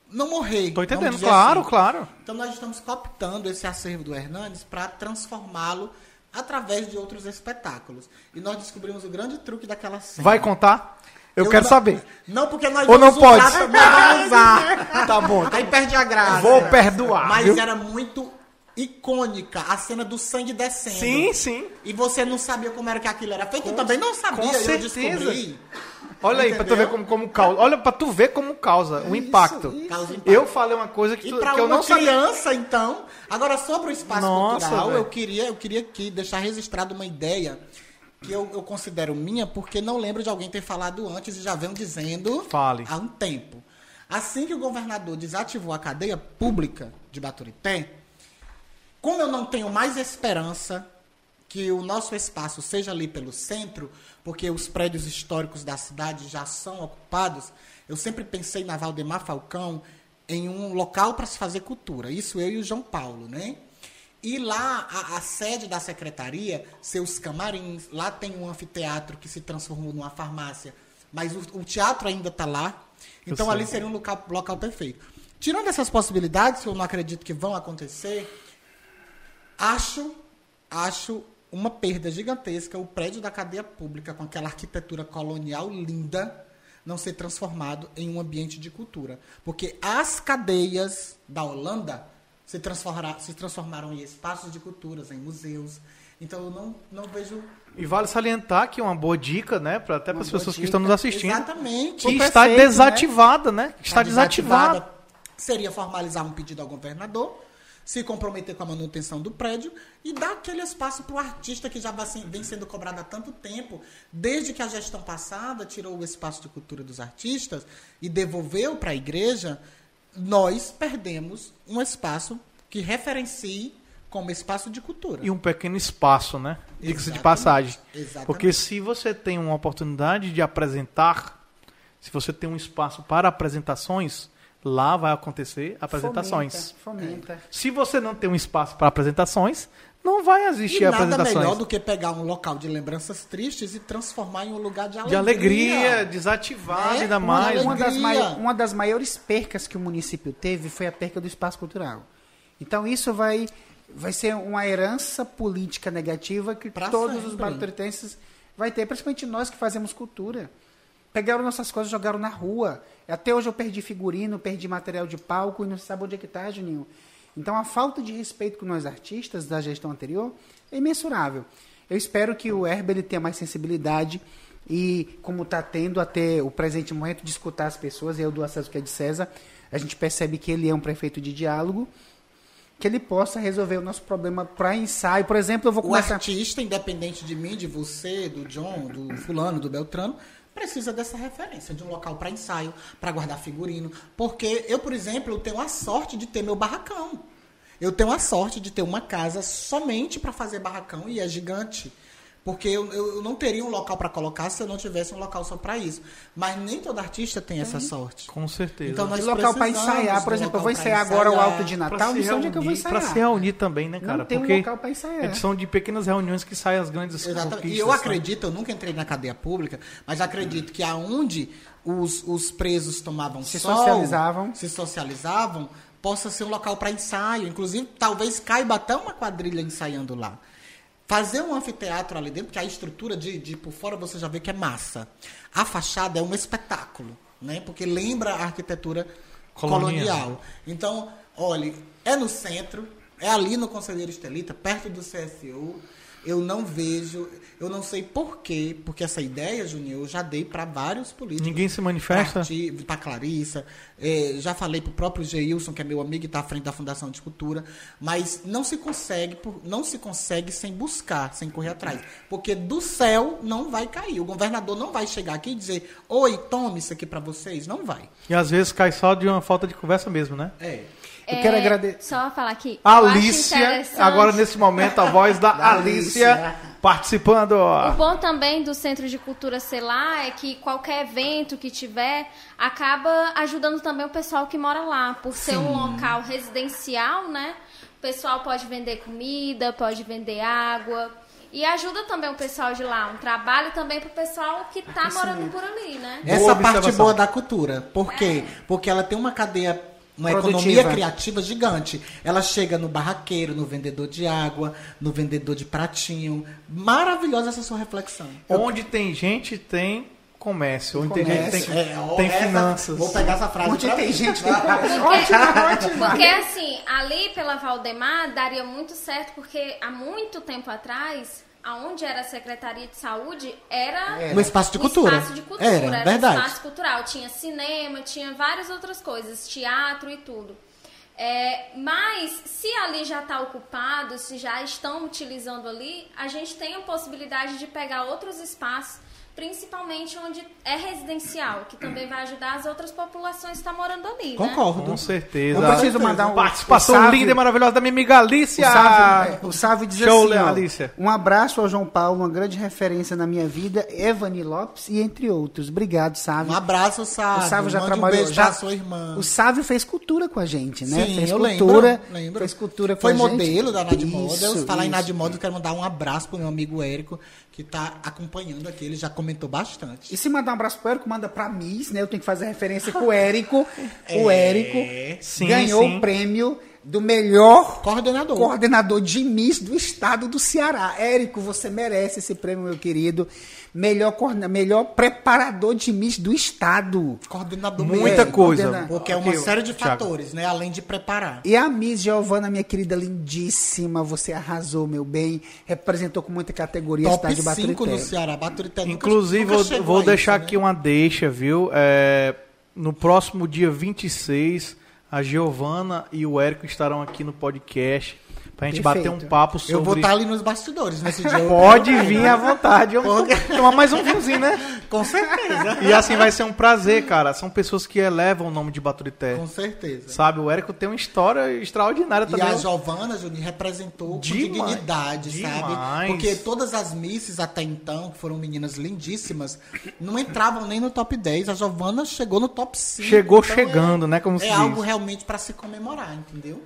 Não morrer. Tô entendendo, claro, assim. claro. Então nós estamos cooptando esse acervo do Hernandes para transformá-lo através de outros espetáculos. E nós descobrimos o grande truque daquela cena. Vai contar? Eu, Eu quero não- saber. Não, porque nós Ou não vamos usar pode? também, vamos (laughs) usar. Tá bom. Aí perde a graça. Vou perdoar, Mas viu? era muito icônica a cena do sangue descendo. Sim, sim. E você não sabia como era que aquilo era feito. Eu também não sabia. com eu certeza. descobri. Olha aí, pra tu ver como, como causa. Olha pra tu ver como causa o impacto. Causa impacto. Eu falei uma coisa que, E tu- para que eu uma não sabia. criança, então. Agora, sobre o espaço Nossa, cultural, velho. eu queria, eu queria aqui deixar registrado uma ideia que eu, eu considero minha, porque não lembro de alguém ter falado antes e já venho dizendo Fale. há um tempo. Assim que o governador desativou a cadeia pública de Baturité, como eu não tenho mais esperança que o nosso espaço seja ali pelo centro, porque os prédios históricos da cidade já são ocupados, eu sempre pensei na Valdemar Falcão em um local para se fazer cultura. Isso eu e o João Paulo, né? E lá, a, a sede da secretaria, seus camarins, lá tem um anfiteatro que se transformou numa farmácia, mas o, o teatro ainda está lá. Então ali seria um local, local perfeito. Tirando essas possibilidades, que eu não acredito que vão acontecer, acho, acho uma perda gigantesca o prédio da cadeia pública com aquela arquitetura colonial linda não ser transformado em um ambiente de cultura, porque as cadeias da Holanda se, transformara- se transformaram em espaços de culturas, em museus. Então eu não, não vejo E vale salientar que é uma boa dica, né? Pra, até para as pessoas que dica. estão nos assistindo. exatamente Que está né? desativada, né? Está Tá desativada. Seria formalizar um pedido ao governador, se comprometer com a manutenção do prédio e dar aquele espaço para o artista que já vem sendo cobrado há tanto tempo, desde que a gestão passada tirou o espaço de cultura dos artistas e devolveu para a igreja, nós perdemos um espaço que referencie como espaço de cultura. E um pequeno espaço, né? Diga-se de passagem. exatamente. Porque se você tem uma oportunidade de apresentar, se você tem um espaço para apresentações, lá vai acontecer apresentações. Fomenta. fomenta. Se você não tem um espaço para apresentações, não vai existir E nada apresentações. melhor do que pegar um local de lembranças tristes e transformar em um lugar de alegria. De alegria, desativar É, ainda uma mais. Uma das, alegria. mai- uma das maiores percas que o município teve foi a perca do espaço cultural. Então isso vai, vai ser uma herança política negativa que Pra todos os sempre. baturitenses vai ter, principalmente nós que fazemos cultura. Pegaram nossas coisas e jogaram na rua. Até hoje eu perdi figurino, perdi material de palco e não se sabe onde é que está, Juninho. Então a falta de respeito com nós artistas da gestão anterior é imensurável. Eu espero que o Herber ele tenha mais sensibilidade e, como está tendo até o presente momento, de escutar as pessoas, eu do acesso que é de César, a gente percebe que ele é um prefeito de diálogo, que ele possa resolver o nosso problema para ensaio. Por exemplo, eu vou O começar... artista, independente de mim, de você, do John, do fulano, do Beltrano, precisa dessa referência, de um local para ensaio, para guardar figurino. Porque eu, por exemplo, tenho a sorte de ter meu barracão. Eu tenho a sorte de ter uma casa somente para fazer barracão e é gigante. Porque eu, eu não teria um local para colocar se eu não tivesse um local só para isso. Mas nem todo artista tem essa sorte. Com certeza. Então nós E local para ensaiar, por um exemplo, eu vou ensaiar agora o. Alto de Natal, não sei onde é que eu vou ensaiar. se reunir também, né, cara? Não tem um Porque local pra ensaiar. é, são de pequenas reuniões que saem as grandes Exatamente. E eu né? acredito, eu nunca entrei na cadeia pública, mas acredito que aonde os, os presos tomavam Se sol, socializavam. se socializavam, possa ser um local para ensaio. Inclusive, talvez caiba até uma quadrilha ensaiando lá. Fazer um anfiteatro ali dentro, porque a estrutura de, de por fora você já vê que é massa. A fachada é um espetáculo, né? Porque lembra a arquitetura Colonial. colonial. Então, olhe, é no centro, é ali no Conselheiro Estelita, perto do CSU. Eu não vejo, eu não sei por quê, porque essa ideia, Juninho, eu já dei para vários políticos. Ninguém se manifesta? Para Clarissa, eh, já falei para o próprio Geilson, que é meu amigo e está à frente da Fundação de Cultura, mas não se consegue, por- não se consegue sem buscar, sem correr atrás, porque do céu não vai cair. O governador não vai chegar aqui e dizer: "Oi, tome isso aqui para vocês", não vai. E às vezes cai só de uma falta de conversa mesmo, né? É. Eu quero agradecer. Só falar aqui. interessante- agora nesse momento a voz da, (laughs) Da Alicia, Alicia. Participando. ó. O bom também do Centro de Cultura sei lá é que qualquer evento que tiver acaba ajudando também o pessoal que mora lá, por ser um local residencial, né? O pessoal pode vender comida, pode vender água. E ajuda também o pessoal de lá, um trabalho também pro pessoal que tá morando por ali, né? Boa Essa parte observação. boa da cultura. Por quê? Porque ela tem uma cadeia, uma Produtiva. economia criativa gigante. Ela chega no barraqueiro, no vendedor de água, no vendedor de pratinho. Maravilhosa essa sua reflexão. Onde tem gente, tem comércio. Onde tem gente, tem, É, tem essa- finanças. Vou pegar essa frase. Onde tem mim. gente, (laughs) tem ótima. Porque assim, ali pela Valdemar daria muito certo, porque há muito tempo atrás, aonde era a Secretaria de Saúde, era Um espaço de um cultura. espaço de cultura, Era, era verdade. um espaço cultural. Tinha cinema, tinha várias outras coisas, teatro e tudo. É, mas se ali já está ocupado, se já estão utilizando ali, a gente tem a possibilidade de pegar outros espaços, principalmente onde é residencial, que também vai ajudar as outras populações que estão morando ali. Né? Concordo. Com certeza. Eu preciso mandar um Participação o Sávio- linda e maravilhosa da minha amiga O Alicia. Sávio, é, o Sávio diz Show, assim, ó, Alicia. um abraço ao João Paulo, uma grande referência na minha vida, Evani Lopes e entre outros. Obrigado, Sávio. Um abraço, O Sávio. Sávio já Mande trabalhou. Um beijo já, pra sua irmã. O Sávio fez cultura com a gente, né? Sim, fez eu cultura, lembro, lembro. Fez cultura com Foi a gente. modelo da Nad Isso, Models. Falar em isso. Nad Models, quero mandar um abraço pro meu amigo Érico, que tá acompanhando aqui. Ele já comentou bastante. E se mandar um abraço pro Érico, manda pra Miss, né? Eu tenho que fazer referência com o Érico. (laughs) O É, Érico sim, ganhou sim. o prêmio do melhor Coordenador. coordenador de Miss do estado do Ceará. Érico, você merece esse prêmio, meu querido. Melhor, melhor preparador de Miss do estado. Coordenador Muita mesmo. coisa. coordena- Porque é uma Ok, série de Thiago. fatores, né? Além de preparar. E a Miss Giovana, minha querida lindíssima, você arrasou, meu bem. Representou com muita categoria a Top cidade de 5 no Baturité. Ceará. Baturité nunca- Inclusive, nunca vou, vou a deixar isso, aqui né? uma deixa, viu? É, no próximo dia 26, a Giovana e o Érico estarão aqui no podcast pra gente Perfeito. bater um papo sobre... Eu vou estar ali nos bastidores nesse (laughs) dia. eu- Pode vir (laughs) à vontade. Eu vou tomar mais um vinhozinho, né? (laughs) Com certeza. E assim vai ser um prazer, cara. São pessoas que elevam o nome de Baturité. Com certeza. Sabe, o Érico tem uma história extraordinária E também. a Giovana, Juninho, representou Demais, com dignidade, demais. sabe? Porque todas as misses até então, que foram meninas lindíssimas, não entravam nem no top 10. A Giovana chegou no top 5. Chegou Então chegando, é, né? Como se É diz. algo realmente para se comemorar, entendeu?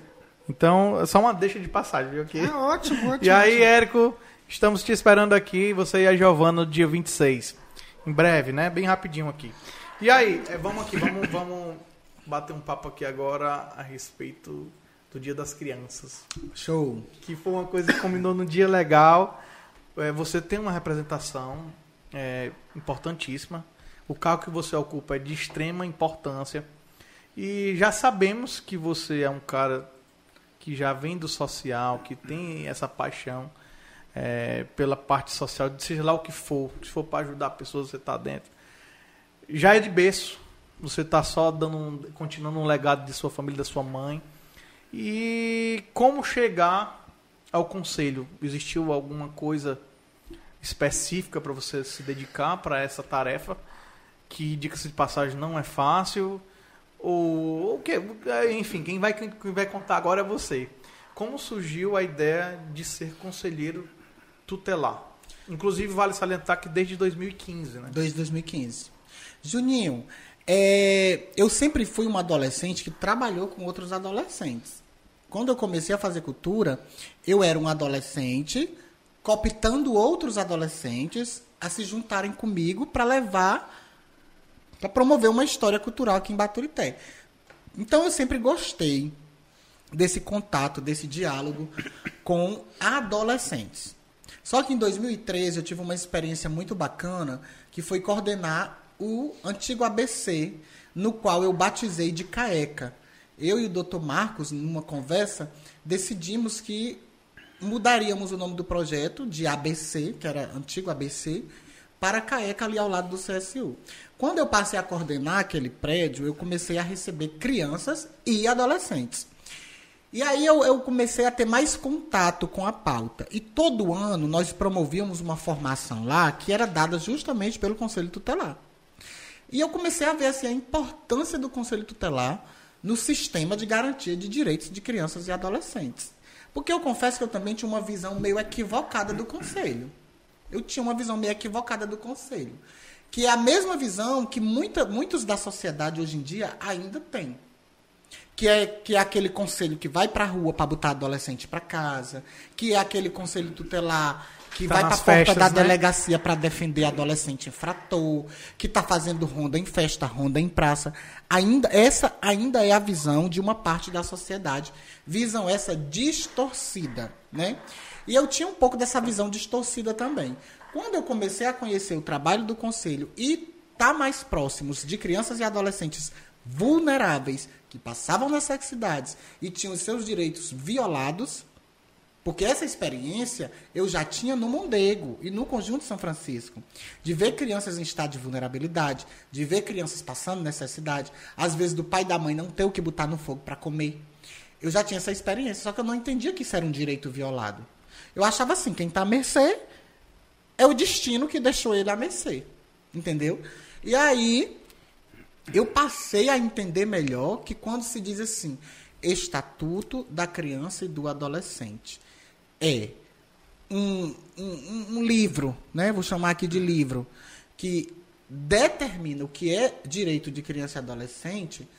Então, só uma deixa de passagem, viu? Aqui. É ótimo, ótimo. E aí, Érico, estamos te esperando aqui, você e a Giovana, no dia 26. Em breve, né? Bem rapidinho aqui. E aí, é, vamos aqui, vamos, (laughs) vamos bater um papo aqui agora a respeito do Dia das Crianças. Show. Que foi uma coisa que combinou no dia legal. É, você tem uma representação é, importantíssima. O cargo que você ocupa é de extrema importância. E já sabemos que você é um cara que já vem do social, que tem essa paixão é, pela parte social, seja lá o que for, se for para ajudar pessoas, você está dentro. Já é de berço, você está só dando, continuando um legado de sua família, da sua mãe. E como chegar ao conselho? Existiu alguma coisa específica para você se dedicar para essa tarefa? Que, diga-se de passagem, não é fácil. Ou o que? Enfim, quem vai, quem vai contar agora é você. como surgiu a ideia de ser conselheiro tutelar? Inclusive, vale salientar que desde 2015, né? Desde 2015. Juninho, é, eu sempre fui um adolescente que trabalhou com outros adolescentes. Quando eu comecei a fazer cultura, eu era um adolescente cooptando outros adolescentes a se juntarem comigo para levar, para promover uma história cultural aqui em Baturité. Então eu sempre gostei desse contato, desse diálogo com adolescentes. Só que em 2013 eu tive uma experiência muito bacana, que foi coordenar o antigo ABC, no qual eu batizei de CAECA. Eu e o Dr. Marcos, numa conversa, decidimos que mudaríamos o nome do projeto de ABC, que era antigo ABC, para CAECA ali ao lado do CSU. Quando eu passei a coordenar aquele prédio, eu comecei a receber crianças e adolescentes. E aí eu, eu, comecei a ter mais contato com a pauta. E todo ano nós promovíamos uma formação lá que era dada justamente pelo Conselho Tutelar. E eu comecei a ver assim, a importância do Conselho Tutelar no sistema de garantia de direitos de crianças e adolescentes. Porque eu confesso que eu também tinha uma visão meio equivocada do Conselho. Eu tinha uma visão meio equivocada do Conselho. Que é a mesma visão que muita, muitos da sociedade hoje em dia ainda têm que é, que é aquele conselho que vai para a rua para botar adolescente para casa, que é aquele conselho tutelar que tá vai para a porta da né? delegacia para defender adolescente infrator, que está fazendo ronda em festa, ronda em praça. Ainda essa ainda é a visão de uma parte da sociedade, visão essa distorcida, né? E eu tinha um pouco dessa visão distorcida também. Quando eu comecei a conhecer o trabalho do conselho e estar tá mais próximos de crianças e adolescentes vulneráveis que passavam necessidades e tinham seus direitos violados, porque essa experiência eu já tinha no Mondego e no Conjunto São Francisco, de ver crianças em estado de vulnerabilidade, de ver crianças passando necessidade, às vezes do pai e da mãe não ter o que botar no fogo para comer. Eu já tinha essa experiência, só que eu não entendia que isso era um direito violado. Eu achava assim, quem está à mercê é o destino que deixou ele à mercê. Entendeu? E aí, eu passei a entender melhor que quando se diz assim, Estatuto da Criança e do Adolescente, é um, um, um livro, né? vou chamar aqui de livro, que determina o que é direito de criança e adolescente,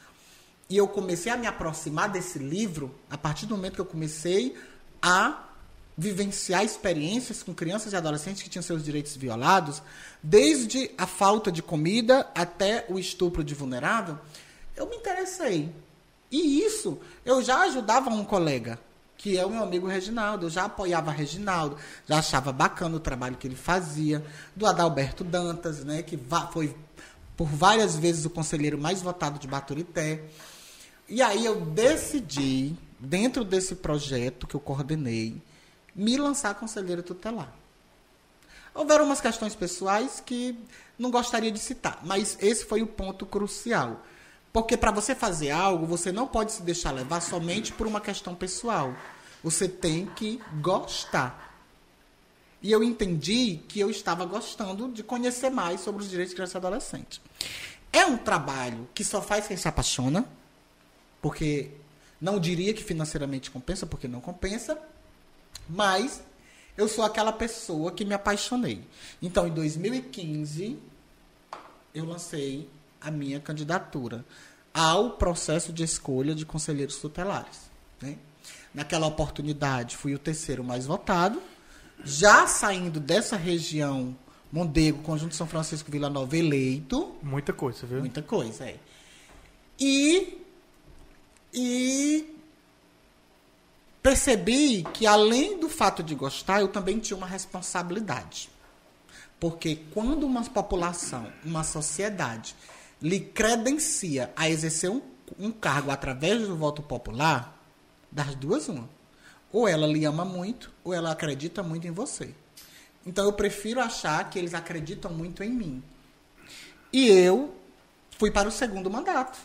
e eu comecei a me aproximar desse livro a partir do momento que eu comecei a vivenciar experiências com crianças e adolescentes que tinham seus direitos violados, desde a falta de comida até o estupro de vulnerável, eu me interessei. E isso, eu já ajudava um colega, que é o meu amigo Reginaldo. Eu já apoiava Reginaldo, já achava bacana o trabalho que ele fazia. Do Adalberto Dantas, né, que foi por várias vezes o conselheiro mais votado de Baturité. E aí eu decidi, dentro desse projeto que eu coordenei, me lançar conselheiro tutelar. Houveram umas questões pessoais que não gostaria de citar, mas esse foi o ponto crucial. Porque para você fazer algo, você não pode se deixar levar somente por uma questão pessoal. Você tem que gostar. E eu entendi que eu estava gostando de conhecer mais sobre os direitos de criança e adolescente. É um trabalho que só faz quem se apaixona, porque não diria que financeiramente compensa, porque não compensa, mas eu sou aquela pessoa que me apaixonei. Então, em 2015, eu lancei a minha candidatura ao processo de escolha de conselheiros tutelares. Né? Naquela oportunidade, fui o terceiro mais votado. Já saindo dessa região, Mondego, Conjunto São Francisco, Vila Nova, eleito. Muita coisa, viu? Muita coisa, é. E, e percebi que além do fato de gostar, eu também tinha uma responsabilidade. Porque quando uma população, uma sociedade, lhe credencia a exercer um, um cargo através do voto popular, das duas, uma. Ou ela lhe ama muito, ou ela acredita muito em você. Então eu prefiro achar que eles acreditam muito em mim. E eu fui para o segundo mandato.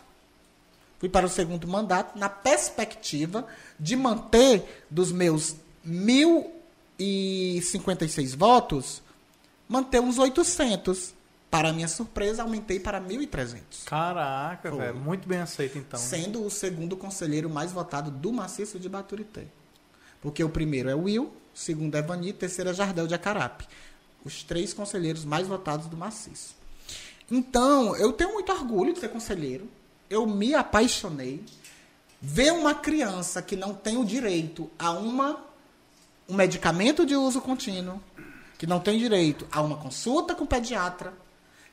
Fui para o segundo mandato na perspectiva de manter dos meus 1.056 votos, manter uns 800. Para minha surpresa, aumentei para 1.300. Caraca, velho. Muito bem aceito, então. Sendo né? o segundo conselheiro mais votado do maciço de Baturité. Porque o primeiro é o Will, o segundo é Vani, o terceiro é Jardel de Acarape. Os três conselheiros mais votados do maciço. Então, eu tenho muito orgulho de ser conselheiro. Eu me apaixonei. Ver uma criança que não tem o direito a uma, um medicamento de uso contínuo, que não tem direito a uma consulta com o pediatra,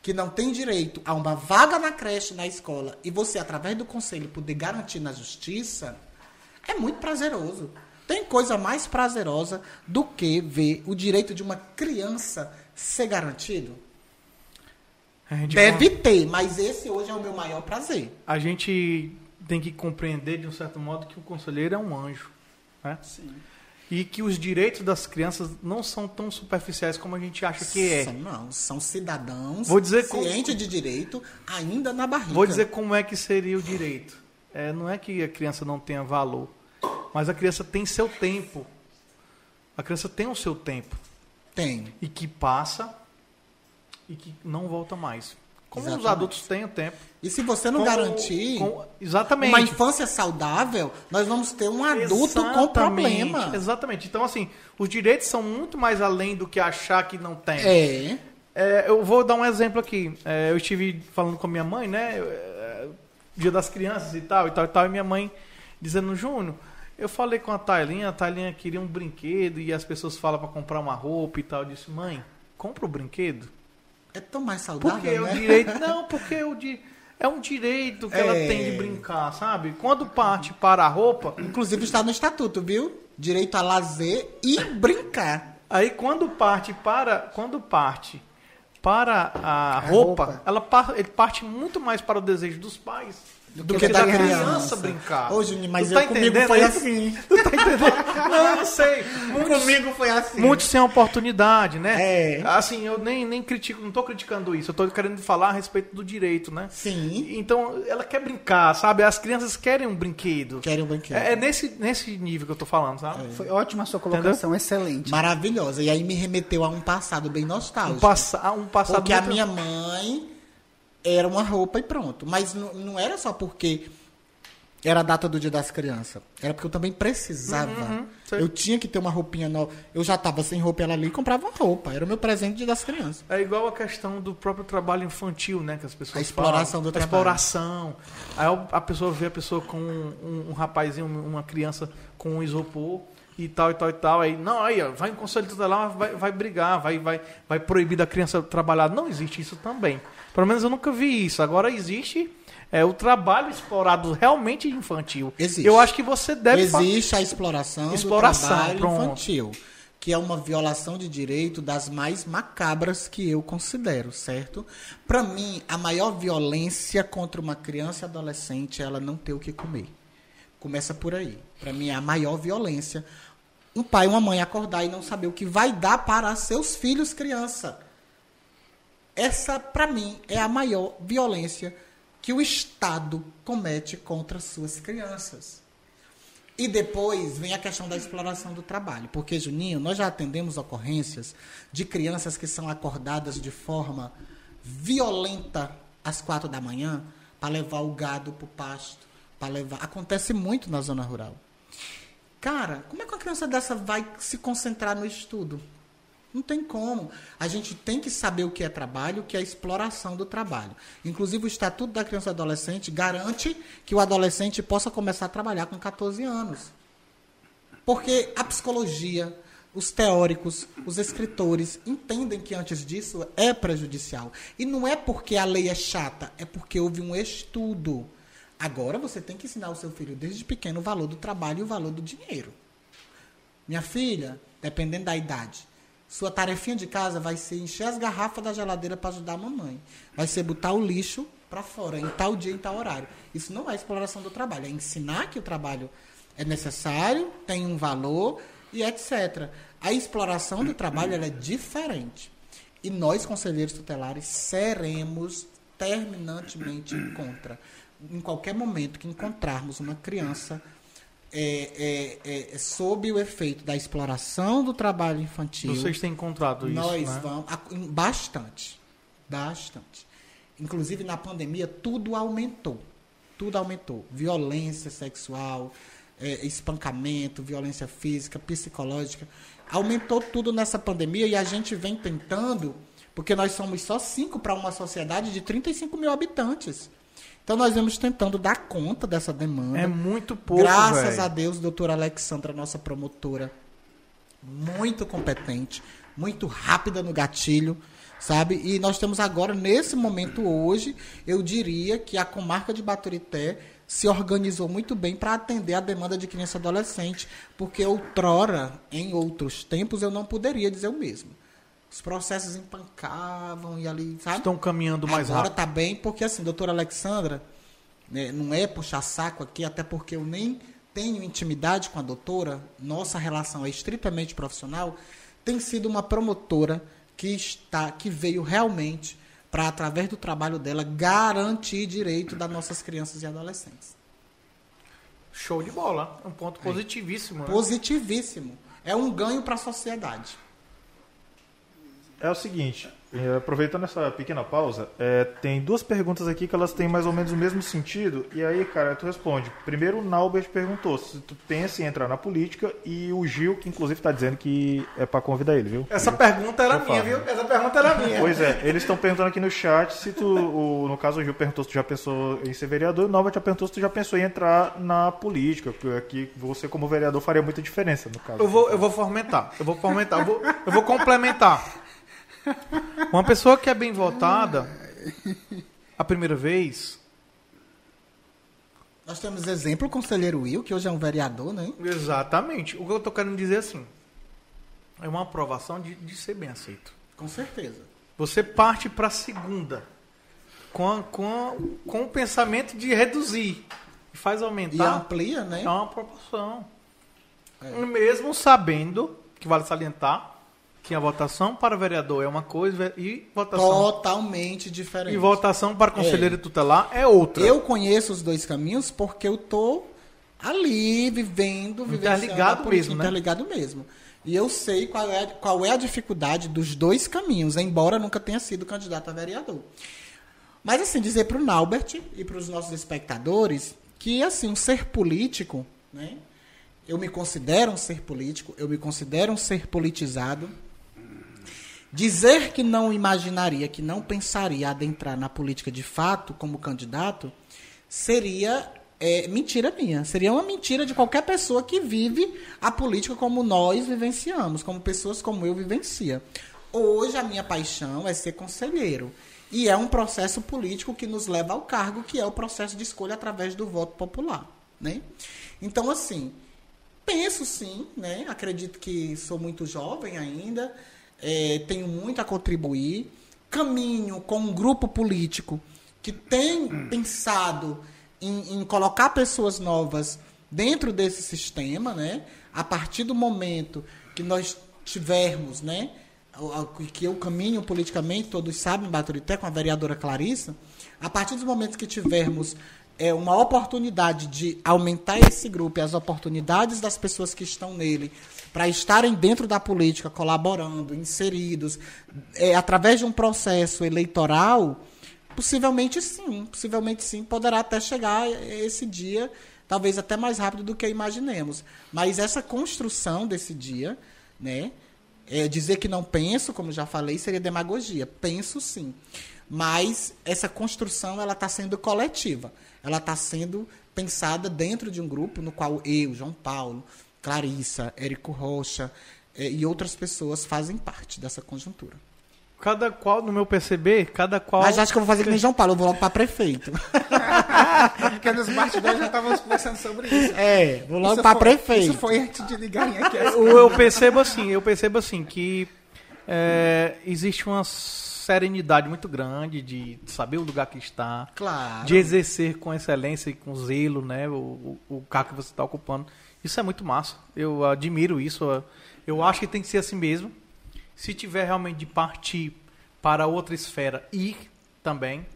que não tem direito a uma vaga na creche, na escola, e você, através do conselho, poder garantir na justiça, é muito prazeroso. Tem coisa mais prazerosa do que ver o direito de uma criança ser garantido? Deve ter, mas esse hoje é o meu maior prazer. A gente tem que compreender, de um certo modo, que o conselheiro é um anjo. Né? Sim. E que os direitos das crianças não são tão superficiais como a gente acha que é. São, não, são cidadãos Vou dizer como- cientes de direito ainda na barriga. Vou dizer como é que seria o direito. É, não é que a criança não tenha valor, mas a criança tem seu tempo. A criança tem o seu tempo. Tem. E que passa e que não volta mais. Como os Exatamente. adultos têm o tempo. E se você não Como- garantir com- exatamente. uma infância saudável, nós vamos ter um adulto com Exatamente, problema. Exatamente. Então, assim, os direitos são muito mais além do que achar que não tem. É. É, eu vou dar um exemplo aqui. É, eu estive falando com a minha mãe, né? é, dia das crianças e tal, e tal, e tal. E minha mãe dizendo, Júnior, eu falei com a Tailinha, a Tailinha queria um brinquedo e as pessoas falam para comprar uma roupa e tal. Eu disse, mãe, compra o brinquedo. É tão mais saudável, Porque é né? o direito. Não, (laughs) porque o di... é um direito que ela É. tem de brincar, sabe? Quando parte para a roupa, Inclusive está no estatuto, viu? Direito a lazer e brincar. Aí quando parte para quando parte para a roupa, roupa. ela ele parte muito mais para o desejo dos pais do, que que, da criança, criança. brincar. Juninho, mas Tu eu tá comigo entendendo foi isso? assim. (laughs) Tu tá entendendo? Não, eu não sei. Muitos, Comigo foi assim. muitos sem oportunidade, né? É. Assim, eu nem, nem critico, não tô criticando isso, eu tô querendo falar a respeito do direito, né? Sim. Então, ela quer brincar, sabe? As crianças querem um brinquedo. Querem um brinquedo. É, é nesse, nesse nível que eu tô falando, sabe? Foi ótima a sua colocação, excelente. Maravilhosa. E aí me remeteu a um passado bem nostálgico. Um, passa, um passado Porque a muito- minha mãe era uma roupa e pronto. Mas não, era só porque era a data do dia das crianças. Era porque eu também precisava. Uhum, sei. eu tinha que ter uma roupinha nova. Eu já estava sem roupa ela ali e comprava uma roupa. Era o meu presente do dia das crianças. É igual a questão do próprio trabalho infantil, né? Que as pessoas A exploração falam. do A trabalho. exploração. Aí a pessoa vê a pessoa com um, um rapazinho, uma criança com um isopor e tal, e tal, e tal. Aí, não, aí, ó, vai em conselho tutelar, vai, vai brigar, vai, vai, vai proibir da criança trabalhar. Não existe isso também. Pelo menos eu nunca vi isso. Agora existe é, o trabalho explorado realmente infantil. Existe. Eu acho que você deve Existe a exploração, Exploração, do trabalho pronto. infantil. Que é uma violação de direito das mais macabras que eu considero, certo? Para mim, a maior violência contra uma criança e adolescente é ela não ter o que comer. Começa por aí. Para mim, é a maior violência. Um pai e uma mãe acordar e não saber o que vai dar para seus filhos criança. Essa, para mim, é a maior violência que o Estado comete contra suas crianças. E depois vem a questão da exploração do trabalho. Porque, Juninho, nós já atendemos ocorrências de crianças que são acordadas de forma violenta às quatro da manhã para levar o gado para o pasto. Para levar. Acontece muito na zona rural. Cara, como é que uma criança dessa vai se concentrar no estudo? Não tem como. A gente tem que saber o que é trabalho, o que é exploração do trabalho. Inclusive, o Estatuto da Criança e Adolescente garante que o adolescente possa começar a trabalhar com 14 anos. Porque a psicologia, os teóricos, os escritores entendem que antes disso é prejudicial. E não é porque a lei é chata, é porque houve um estudo. Agora você tem que ensinar ao seu filho desde pequeno o valor do trabalho e o valor do dinheiro. Minha filha, dependendo da idade, sua tarefinha de casa vai ser encher as garrafas da geladeira para ajudar a mamãe. Vai ser botar o lixo para fora, em tal dia, em tal horário. Isso não é exploração do trabalho, é ensinar que o trabalho é necessário, tem um valor e etc. A exploração do trabalho é diferente. E nós, conselheiros tutelares, seremos terminantemente contra. Em qualquer momento que encontrarmos uma criança é, é, é, sob o efeito da exploração do trabalho infantil, Vocês têm encontrado isso, nós né? vamos. Bastante. Bastante. Inclusive, na pandemia, tudo aumentou. Tudo aumentou. Violência sexual, é, espancamento, violência física, psicológica. Aumentou tudo nessa pandemia e a gente vem tentando, porque nós somos só cinco para uma sociedade de 35 mil habitantes. Então nós vamos tentando dar conta dessa demanda. É muito pouco, Graças véio. a Deus, doutora Alexandra, nossa promotora, muito competente, muito rápida no gatilho, sabe? E nós temos agora, nesse momento hoje, eu diria que a comarca de Baturité se organizou muito bem para atender a demanda de criança e adolescente, porque outrora, em outros tempos, eu não poderia dizer o mesmo. Os processos empancavam e ali, sabe? Estão caminhando mais Agora rápido. tá bem, porque assim, doutora Alexandra, né, não é puxar saco aqui, até porque eu nem tenho intimidade com a doutora, nossa relação é estritamente profissional, tem sido uma promotora que está, que veio realmente para, através do trabalho dela, garantir direito das nossas crianças e adolescentes. Show de bola. Um ponto positivíssimo. né? Positivíssimo. É um ganho para a sociedade. É o seguinte, eh, aproveitando essa pequena pausa, eh, tem duas perguntas aqui que elas têm mais ou menos o mesmo sentido. E aí, cara, tu responde. Primeiro, o Naubert perguntou se tu pensa em entrar na política e o Gil, que inclusive está dizendo que é para convidar ele, viu? Essa pergunta era minha, falo. viu? Essa pergunta era minha. Pois é, eles estão perguntando aqui no chat se tu, o- no caso o Gil perguntou se tu já pensou em ser vereador, o Naubert já perguntou se tu já pensou em entrar na política, que- que você como vereador faria muita diferença no caso. Eu vou, eu vou fomentar. Eu vou fomentar. Eu vou, eu vou complementar. Uma pessoa que é bem votada a primeira vez. Nós temos exemplo o conselheiro Will, que hoje é um vereador, né? Exatamente. O que eu estou querendo dizer assim. É uma aprovação de, de ser bem aceito. Com certeza. Você parte para a segunda. Com, com, com o pensamento de reduzir. E faz E aumentar. amplia, né? É uma proporção. Mesmo sabendo, que vale salientar, que a votação para vereador é uma coisa e votação, Totalmente diferente. e votação para conselheiro tutelar é outra. Eu conheço os dois caminhos porque eu tô ali vivendo, vivenciando Interligado mesmo, né? interligado mesmo. E eu sei qual é, qual é a dificuldade dos dois caminhos, embora nunca tenha sido candidato a vereador. Mas assim, dizer para o Naubert e para os nossos espectadores que assim, um ser político, né? Eu me considero um ser político, eu me considero um ser politizado. Dizer que não imaginaria, que não pensaria adentrar na política de fato como candidato, seria é, mentira minha. Seria uma mentira de qualquer pessoa que vive a política como nós vivenciamos, como pessoas como eu vivencia. Hoje a minha paixão é ser conselheiro. E é um processo político que nos leva ao cargo, que é o processo de escolha através do voto popular. Né? Então, assim, penso sim, né? Acredito que sou muito jovem ainda, eh, tenho muito a contribuir. Caminho com um grupo político que tem pensado em, em colocar pessoas novas dentro desse sistema, né? A partir do momento que nós tivermos, né? Que eu caminho politicamente, todos sabem, em Baturité, com a vereadora Clarissa, a partir dos momentos que tivermos é, uma oportunidade de aumentar esse grupo e as oportunidades das pessoas que estão nele para estarem dentro da política, colaborando, inseridos, é, através de um processo eleitoral, possivelmente sim, possivelmente sim, poderá até chegar esse dia, talvez até mais rápido do que imaginemos. Mas essa construção desse dia, né? É, dizer que não penso, como já falei, seria demagogia. Penso sim. Mas essa construção ela está sendo coletiva. Ela está sendo pensada dentro de um grupo no qual eu, João Paulo, Clarissa, Érico Rocha eh, e outras pessoas fazem parte dessa conjuntura. Cada qual, no meu perceber, cada qual. Mas acho que eu vou fazer que nem João Paulo, eu vou logo para prefeito. (laughs) Porque nos bastidores já estávamos conversando sobre isso. É, vou logo para prefeito. Isso foi antes de ligarem aqui. eu, eu percebo assim, eu percebo assim que é, existe uma serenidade muito grande de saber o lugar que está, Claro. de exercer com excelência e com zelo, né, o, o, o cargo que você está ocupando. Isso é muito massa. Eu admiro isso. Eu acho que tem que ser assim mesmo. Se tiver realmente de partir para outra esfera, ir também.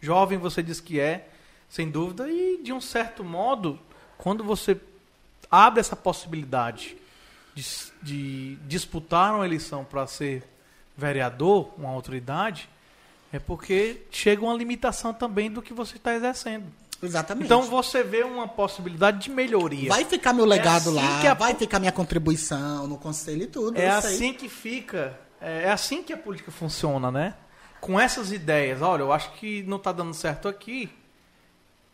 Jovem você diz que é, sem dúvida, e de um certo modo, quando você abre essa possibilidade de, de disputar uma eleição para ser vereador, uma autoridade, é porque chega uma limitação também do que você está exercendo. Exatamente. Então você vê uma possibilidade de melhoria. Vai ficar meu legado assim lá, a- vai ficar minha contribuição no conselho e tudo. É assim que fica. É é assim que a política funciona, né? Com essas ideias. Olha, eu acho que não tá dando certo aqui.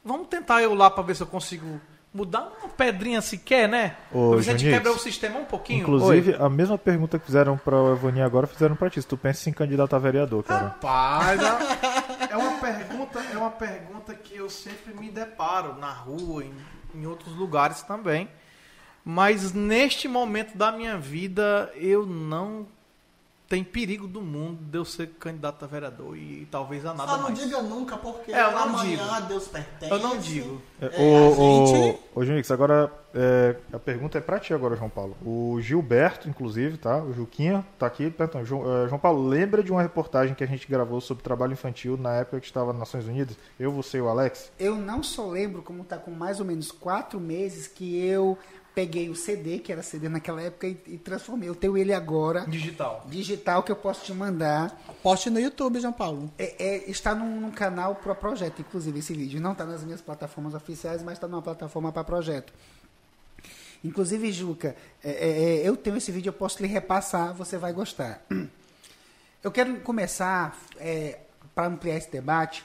Vamos tentar eu lá para ver se eu consigo mudar uma pedrinha sequer, né? Ô, a gente quebra o sistema um pouquinho. Inclusive, Oi. a mesma pergunta que fizeram pra Evoninha agora, fizeram pra ti. Se tu pensa em se candidatar a vereador, cara. Rapaz, a- é (laughs) pergunta, é uma pergunta que eu sempre me deparo na rua, em, em outros lugares também. Mas neste momento da minha vida, eu não tem perigo do mundo de eu ser candidato a vereador e, talvez a nada Só não mais. diga nunca, porque É, eu não amanhã digo. Deus pertence. Eu não digo. É, É, ô, a gente- ô, ô, Junix, agora é, a pergunta é pra ti agora, João Paulo. O Gilberto, inclusive, tá? O Juquinha tá aqui perguntando. João, é, João Paulo, lembra de uma reportagem que a gente gravou sobre trabalho infantil na época que estava nas Nações Unidas? Eu, você e o Alex? Eu não só lembro como tá com mais ou menos quatro meses que eu peguei o CD, que era CD naquela época, e, e transformei. Eu tenho ele agora, Digital. digital, que eu posso te mandar. Poste no YouTube, João Paulo. É, é, está num, num canal pro projeto, inclusive, esse vídeo. Não está nas minhas plataformas oficiais, mas está numa plataforma para projeto. Inclusive, Juca, é, é, é, eu tenho esse vídeo, eu posso lhe repassar, você vai gostar. Eu quero começar, para ampliar esse debate,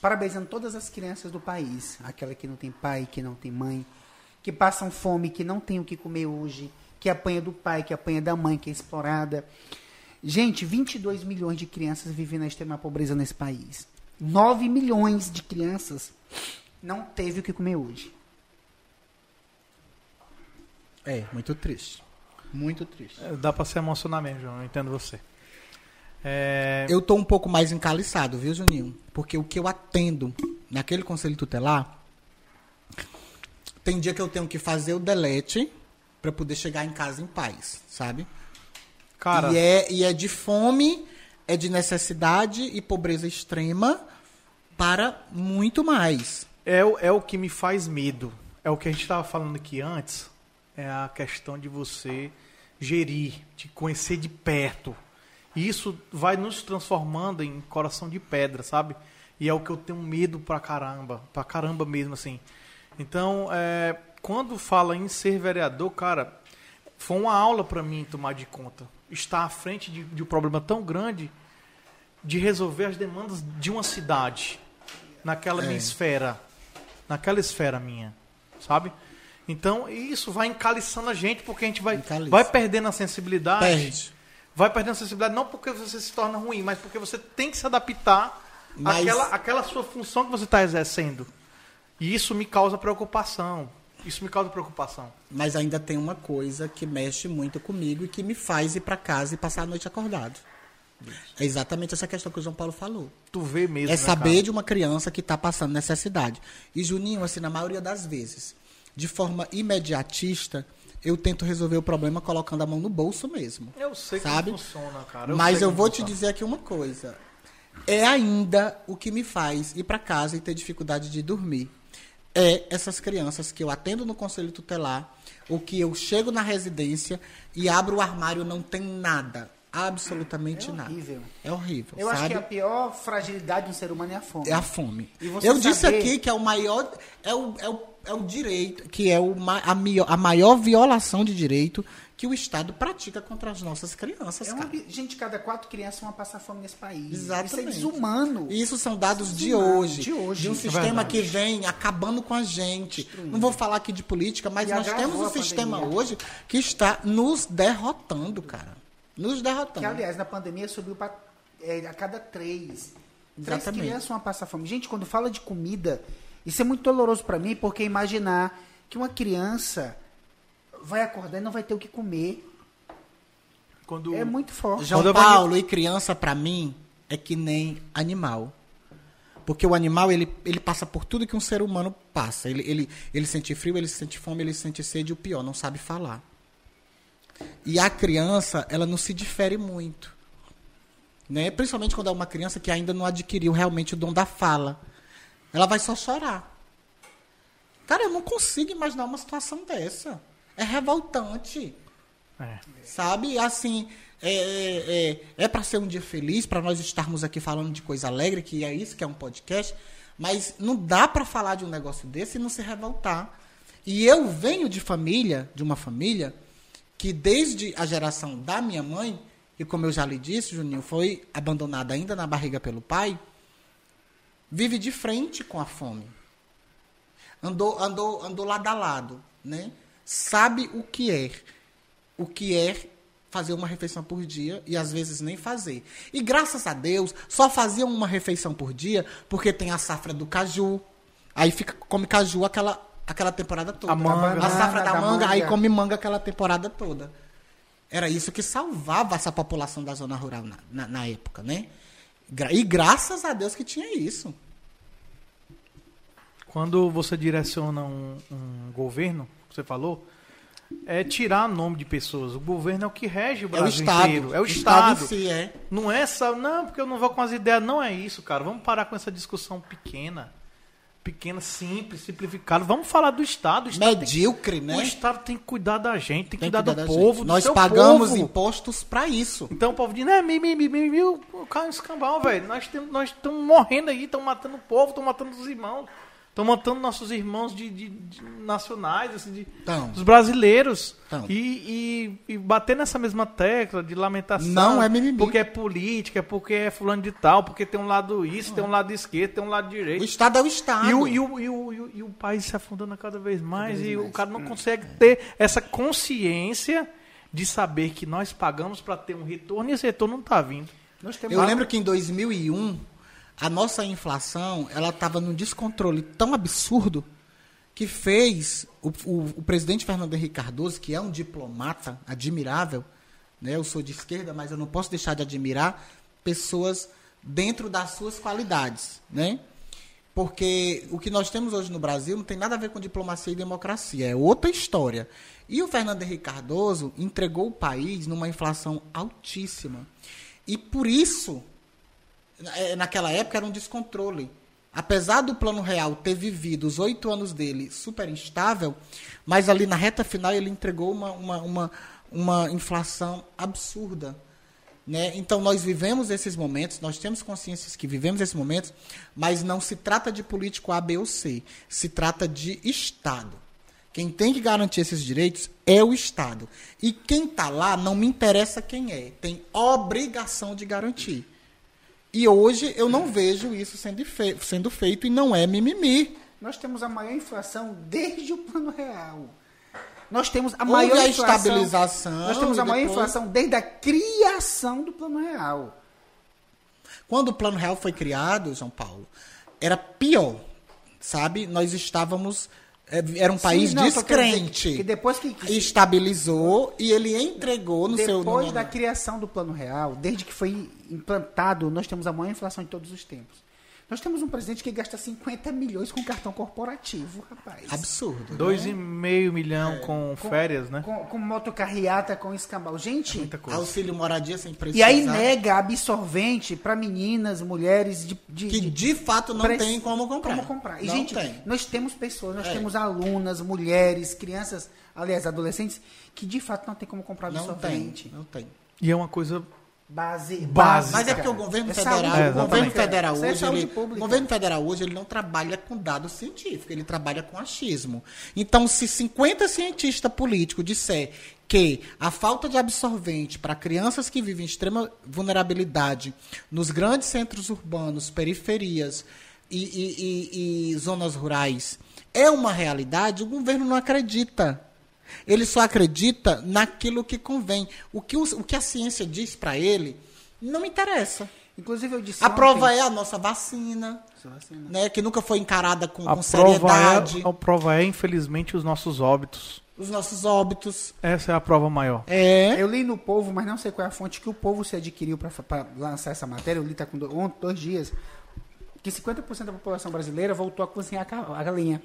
parabenizando todas as crianças do país. Aquela que não tem pai, que não tem mãe, que passam fome, que não tem o que comer hoje, que apanha do pai, que apanha da mãe, que é explorada. Gente, 22 milhões de crianças vivem na extrema pobreza nesse país. 9 milhões de crianças não teve o que comer hoje. É, muito triste. Muito triste. É, Dá pra se emocionar mesmo, João. Eu entendo você. É, Eu tô um pouco mais encaliçado, viu, Juninho? Porque o que eu atendo naquele conselho tutelar, tem dia que eu tenho que fazer o delete para poder chegar em casa em paz, sabe? cara, E é, e é de fome, é de necessidade e pobreza extrema para muito mais. É, o- é o que me faz medo. É o que a gente estava falando aqui antes. É a questão de você gerir, de conhecer de perto. E isso vai nos transformando em coração de pedra, sabe? E é o que eu tenho medo pra caramba. Pra caramba mesmo, assim. Então, é, quando fala em ser vereador, cara, foi uma aula pra mim tomar de conta. Estar à frente de, de um problema tão grande de resolver as demandas de uma cidade naquela minha esfera, naquela esfera minha, sabe? Então isso vai encaliçando a gente porque a gente vai, Encaliça. vai perdendo a sensibilidade, Perde. vai perdendo a sensibilidade não porque você se torna ruim, mas porque você tem que se adaptar Mas- àquela, àquela sua função que você está exercendo. E isso me causa preocupação. Isso me causa preocupação. Mas ainda tem uma coisa que mexe muito comigo e que me faz ir para casa e passar a noite acordado. É exatamente essa questão que o João Paulo falou. Tu vê mesmo. É né, saber de uma criança que está passando necessidade. E Juninho, assim, na maioria das vezes, de forma imediatista, eu tento resolver o problema colocando a mão no bolso mesmo. Eu sei sabe? como funciona, cara. Mas sei eu vou te funciona. dizer aqui uma coisa. É ainda o que me faz ir para casa e ter dificuldade de dormir. É essas crianças que eu atendo no conselho tutelar, ou que eu chego na residência e abro o armário não tem nada. Absolutamente É nada. horrível. É horrível. Eu acho sabe? que a pior fragilidade de um ser humano é a fome. É a fome. Eu disse saber- aqui que é o maior. É o, é o, é o direito, que é o, a, a maior violação de direito que o Estado pratica contra as nossas crianças, É uma, gente, cada quatro crianças vão passar fome nesse país. Exatamente. Isso é desumano. E isso são dados de Desumano, hoje, de hoje, um é sistema verdade. que vem acabando com a gente. Não vou falar aqui de política, mas E nós temos um sistema pandemia. hoje que está nos derrotando, cara. Nos derrotando. Que, aliás, na pandemia subiu para a cada três. Três Exatamente. crianças vão passar fome. Gente, quando fala de comida, isso é muito doloroso para mim, porque imaginar que uma criança vai acordar e não vai ter o que comer Quando... é muito forte. João Quando Paulo e criança, pra mim, é que nem animal. Porque o animal, ele, ele passa por tudo que um ser humano passa. Ele, ele, ele sente frio, ele sente fome, ele sente sede e o pior, não sabe falar. E a criança, ela não se difere muito. Né? Principalmente quando é uma criança que ainda não adquiriu realmente o dom da fala. Ela vai só chorar. Cara, eu não consigo imaginar uma situação dessa. É revoltante É. sabe? Assim, é, é, é, é para ser um dia feliz, para nós estarmos aqui falando de coisa alegre, que é isso que é um podcast, Mas não dá para falar de um negócio desse e não se revoltar. E eu venho de família, de uma família, que desde a geração da minha mãe, e como eu já lhe disse, Juninho, foi abandonada ainda na barriga pelo pai, vive de frente com a fome. Andou, andou, andou lado a lado, né? Sabe o que é, o que é fazer uma refeição por dia e às vezes nem fazer. E graças a Deus, só faziam uma refeição por dia porque tem a safra do caju. Aí fica come caju aquela aquela temporada toda. A manga. A safra da, Da manga, manga. aí come manga aquela temporada toda. Era isso que salvava essa população da zona rural na, na, na época, né? E graças a Deus que tinha isso. Quando você direciona um, um governo, você falou, é tirar nome de pessoas. O governo é o que rege o É o Brasil Estado. inteiro. É o em Estado. si, é. Não é essa, não, porque eu não vou com as ideias. Não é isso, cara. Vamos parar com essa discussão pequena. Pequena, simples, simplificada. Vamos falar do Estado. O Estado, tem, Medíocre, né? o Estado tem que cuidar da gente, tem que Tem cuidar do cuidar da povo. do Nós pagamos povo. impostos para isso. Então o povo diz, né, mi, mi, mi, mi, mi, o cara é um escambau, velho. Nós estamos nós estamos morrendo aí, estamos matando o povo, estamos matando os irmãos. Estão matando nossos irmãos de, de- de nacionais, assim, de, Tão. dos brasileiros. Tão. E, e, e bater nessa mesma tecla de lamentação. Não é mimimi. Porque é política, porque é fulano de tal, porque tem um lado isso, tem um lado esquerdo, tem um lado O direito. Estado é o Estado. E o, e, o, e, o, e, o, e o país se afundando cada vez mais e o cara não consegue ter essa consciência de saber que nós pagamos para ter um retorno e esse retorno não está vindo. Nós temos Eu lembro que em 2001, a nossa inflação ela estava num descontrole tão absurdo que fez o, o- o presidente Fernando Henrique Cardoso, que é um diplomata admirável, né? eu sou de esquerda, mas eu não posso deixar de admirar pessoas dentro das suas qualidades. Né? Porque o que nós temos hoje no Brasil não tem nada a ver com diplomacia e democracia, é outra história. E o Fernando Henrique Cardoso entregou o país numa inflação altíssima. E por isso, naquela época era um descontrole. Apesar do Plano Real ter vivido os oito anos dele super instável, mas ali na reta final ele entregou uma, uma, uma, uma inflação absurda. Né? Então nós vivemos esses momentos, nós temos consciências que vivemos esses momentos, mas não se trata de político A, B ou C, se trata de Estado. Quem tem que garantir esses direitos é o Estado. E quem está lá não me interessa quem é, tem obrigação de garantir. E hoje eu não vejo isso sendo, fe- sendo feito e não é mimimi. Nós temos a maior inflação desde o plano real. Nós temos a Houve maior a inflação. estabilização Nós temos a e maior depois- inflação desde a criação do plano real. Quando o Plano Real foi criado, João Paulo, era pior, sabe? Nós estávamos era um país Sim, não, descrente. que depois que- que- estabilizou e ele entregou no seu Depois da criação do Plano Real, desde que foi implantado, nós temos a maior inflação de todos os tempos. Nós temos um presidente que gasta 50 milhões com cartão corporativo, rapaz. absurdo. Dois né? e meio milhão com, Com- férias, né? Com, com motocarriata, com escambau. Gente, Muita coisa. Auxílio moradia sem preço. e aí nega absorvente para meninas, mulheres de, de- que de- de fato não tem como comprar. Como comprar. E, não gente, tem. nós temos pessoas, nós É. temos alunas, mulheres, crianças, aliás, adolescentes, que de fato não tem como comprar Não tem, absorvente. não tem. E é uma coisa Base, Básica. Mas é porque o governo federal, É, o governo federal é hoje, ele, pública. governo federal hoje ele não trabalha com dado científico, ele trabalha com achismo. Então, se 50 cientistas políticos disser que a falta de absorvente para crianças que vivem em extrema vulnerabilidade nos grandes centros urbanos, periferias e, e- e- e zonas rurais é uma realidade, o governo não acredita. Ele só acredita naquilo que convém. O que, os- o que a ciência diz para ele não interessa. Inclusive eu disse A prova é a nossa vacina, vacina. né, que nunca foi encarada com, a com prova seriedade. é, a prova é infelizmente os nossos óbitos. Os nossos óbitos. Essa é a prova maior. É. Eu li no Povo, mas não sei qual é a fonte que o Povo se adquiriu para lançar essa matéria. Eu li tá com do- ontem, dois dias. Que 50% da população brasileira voltou a cozinhar a galinha.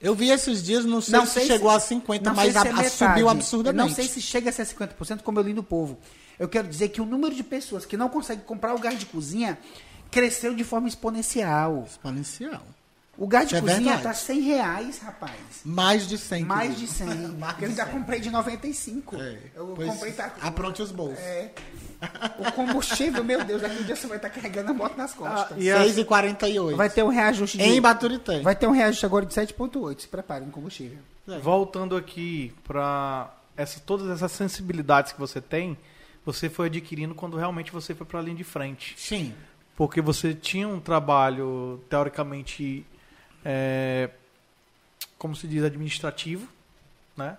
Eu vi esses dias, não sei se chegou a 50, não mas sei se a, é a subiu Eu absurdamente. não sei se chega a ser 50%, como eu li no Povo. Eu quero dizer que o número de pessoas que não conseguem comprar o gás de cozinha cresceu de forma exponencial. Exponencial. O gás de É cozinha verdade. tá 100 reais, rapaz. Mais de 100. Mais de quilos. (laughs) 100. Mais eu já 100. comprei de 95. É, Eu comprei tá, Apronte os bolsos. é, o combustível, meu Deus, daqui um dia você vai estar carregando a moto nas costas. e a- 6,48. Vai ter um reajuste de, Em Baturité. Vai ter um reajuste agora de 7,8. Se prepare no combustível. Voltando aqui para essa, todas essas sensibilidades que você tem, você foi adquirindo quando realmente você foi para a linha de frente. Sim. Porque você tinha um trabalho, teoricamente, é, como se diz, administrativo, né?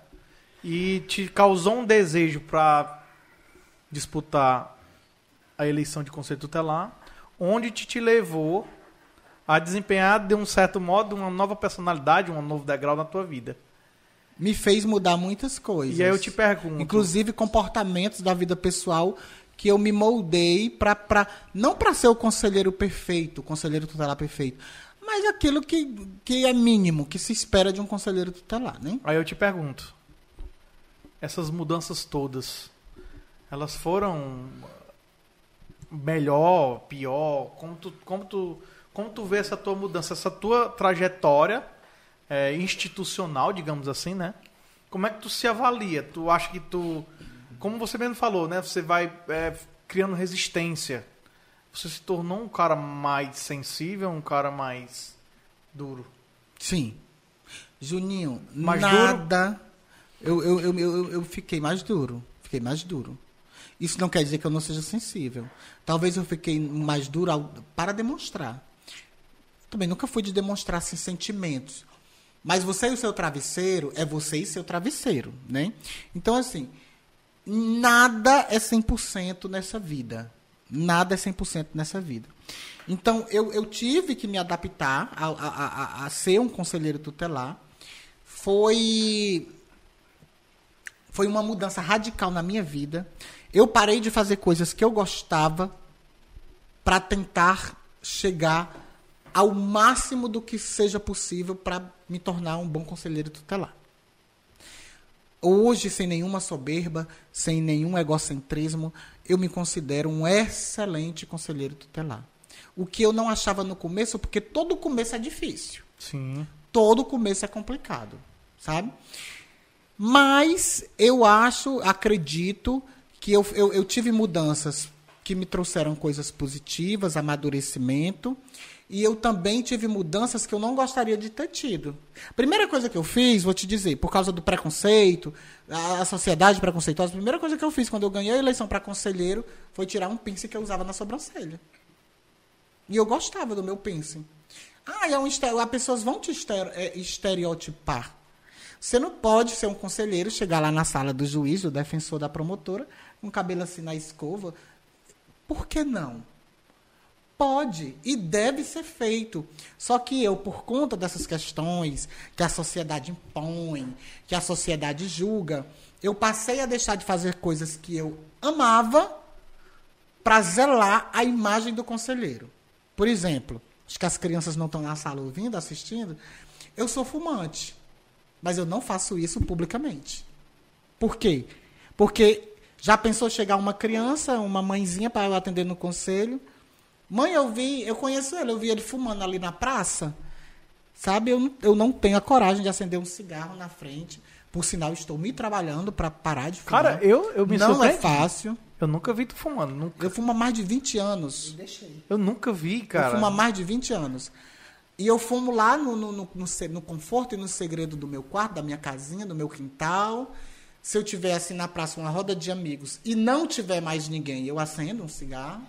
E te causou um desejo para disputar a eleição de conselho tutelar, onde te, te levou a desempenhar, de um certo modo, uma nova personalidade, um novo degrau na tua vida. Me fez mudar muitas coisas. E aí eu te pergunto... Inclusive comportamentos da vida pessoal que eu me moldei para pra não para ser o conselheiro perfeito, o conselheiro tutelar perfeito, mas aquilo que, que é mínimo, que se espera de um conselheiro tutelar, né? Aí eu te pergunto, essas mudanças todas, elas foram melhor, pior? Como tu, como tu, como tu vê essa tua mudança, essa tua trajetória é, institucional, digamos assim, né? Como é que tu se avalia? Tu acha que tu, como você mesmo falou, né? Você vai é, criando resistência. Você se tornou um cara mais sensível, um cara mais duro. Sim. Juninho, Mais nada. Eu, eu, eu, eu, eu fiquei mais duro. Fiquei mais duro. Isso não quer dizer que eu não seja sensível. Talvez eu fiquei mais duro ao- para demonstrar. Também nunca fui de demonstrar assim, sentimentos. Mas você e o seu travesseiro é você e seu travesseiro, né? Então, assim, nada é 100% nessa vida. Nada é 100% nessa vida. Então, eu, eu tive que me adaptar a, a, a, a ser um conselheiro tutelar. Foi, foi uma mudança radical na minha vida. Eu parei de fazer coisas que eu gostava para tentar chegar ao máximo do que seja possível para me tornar um bom conselheiro tutelar. Hoje, sem nenhuma soberba, sem nenhum egocentrismo, eu me considero um excelente conselheiro tutelar. O que eu não achava no começo, porque todo começo é difícil. Sim. Todo começo é complicado, sabe? Mas eu acho, acredito, que eu, eu, eu tive mudanças que me trouxeram coisas positivas, amadurecimento. E eu também tive mudanças que eu não gostaria de ter tido. Primeira coisa que eu fiz, vou te dizer, por causa do preconceito, a, sociedade preconceituosa, a primeira coisa que eu fiz quando eu ganhei a eleição para conselheiro foi tirar um pince que eu usava na sobrancelha. E eu gostava do meu piercing. Ah, é um as pessoas vão te é, estereotipar. Você não pode ser um conselheiro, chegar lá na sala do juiz, do defensor da promotora, o cabelo assim na escova. Por que não? Pode e deve ser feito. Só que eu, por conta dessas questões que a sociedade impõe, que a sociedade julga, eu passei a deixar de fazer coisas que eu amava para zelar a imagem do conselheiro. Por exemplo, acho que as crianças não estão na sala ouvindo, assistindo. Eu sou fumante, mas eu não faço isso publicamente. Por quê? Porque já pensou chegar uma criança, uma mãezinha para eu atender no conselho? Mãe, eu vi, eu conheço ele, eu vi ele fumando ali na praça. Sabe, eu, não- eu não tenho a coragem de acender um cigarro na frente. Por sinal, estou me trabalhando para parar de fumar. Cara, eu, eu me não é surpreendi. fácil. Eu nunca vi tu fumando. Nunca. Eu fumo há mais de 20 anos. Deixei. Eu nunca vi, cara. Eu fumo há mais de 20 anos. E eu fumo lá no, no, no, no no conforto e no segredo do meu quarto, da minha casinha, do meu quintal. Se eu tiver assim na praça uma roda de amigos e não tiver mais ninguém, eu acendo um cigarro.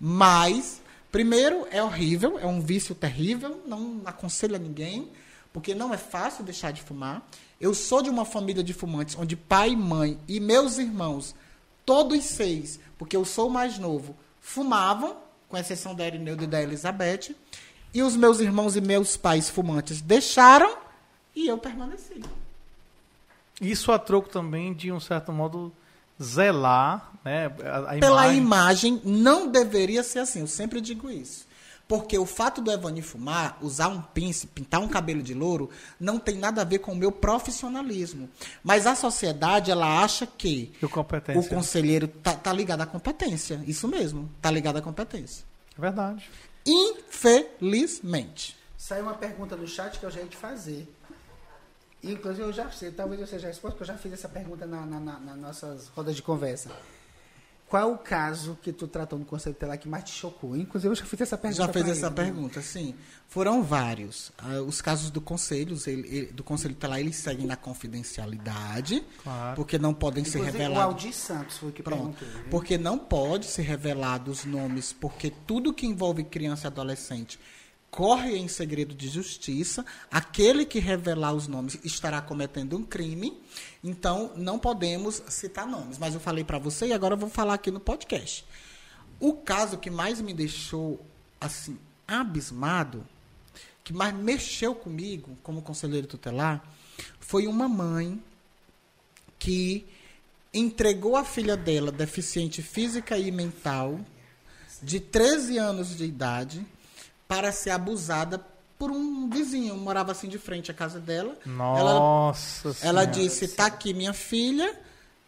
Mas, primeiro, é horrível, é um vício terrível, não aconselho a ninguém, porque não é fácil deixar de fumar. Eu sou de uma família de fumantes onde pai, mãe e meus irmãos, todos seis, porque eu sou o mais novo, fumavam, com exceção da Erineuda e da Elizabeth, e os meus irmãos e meus pais fumantes deixaram e eu permaneci. Isso a troco também de um certo modo zelar, né? A, a Pela imagem. imagem, não deveria ser assim. Eu sempre digo isso. Porque o fato do Evani fumar, usar um pince, pintar um cabelo de louro, não tem nada a ver com o meu profissionalismo. Mas a sociedade, ela acha que o conselheiro tá, tá ligado à competência. Isso mesmo, tá ligado à competência. É verdade. Infelizmente. Saiu uma pergunta no chat que eu já ia te fazer. Inclusive, eu já sei, talvez eu seja a resposta, porque eu já fiz essa pergunta na, na, na, nas nossas rodas de conversa. Qual o caso que tu tratou no Conselho Telar que mais te chocou? Inclusive, eu já fiz essa pergunta. Já fez pra essa ele. pergunta, sim. Foram vários. Ah, os casos do conselho, ele- ele- do conselho tutelar, eles seguem na confidencialidade, Claro. porque não podem ser Inclusive, o revelados. Aldir Santos foi o que Pronto. perguntou. viu? Porque não pode ser revelado os nomes, porque tudo que envolve criança e adolescente corre em segredo de justiça. Aquele que revelar os nomes estará cometendo um crime. Então, não podemos citar nomes. Mas eu falei para você e agora eu vou falar aqui no podcast. O caso que mais me deixou assim abismado, que mais mexeu comigo como conselheiro tutelar, foi uma mãe que entregou a filha dela, deficiente física e mental, de 13 anos de idade, para ser abusada por um vizinho, morava assim de frente à casa dela. Ela, Nossa ela Senhora. disse: "Tá aqui minha filha".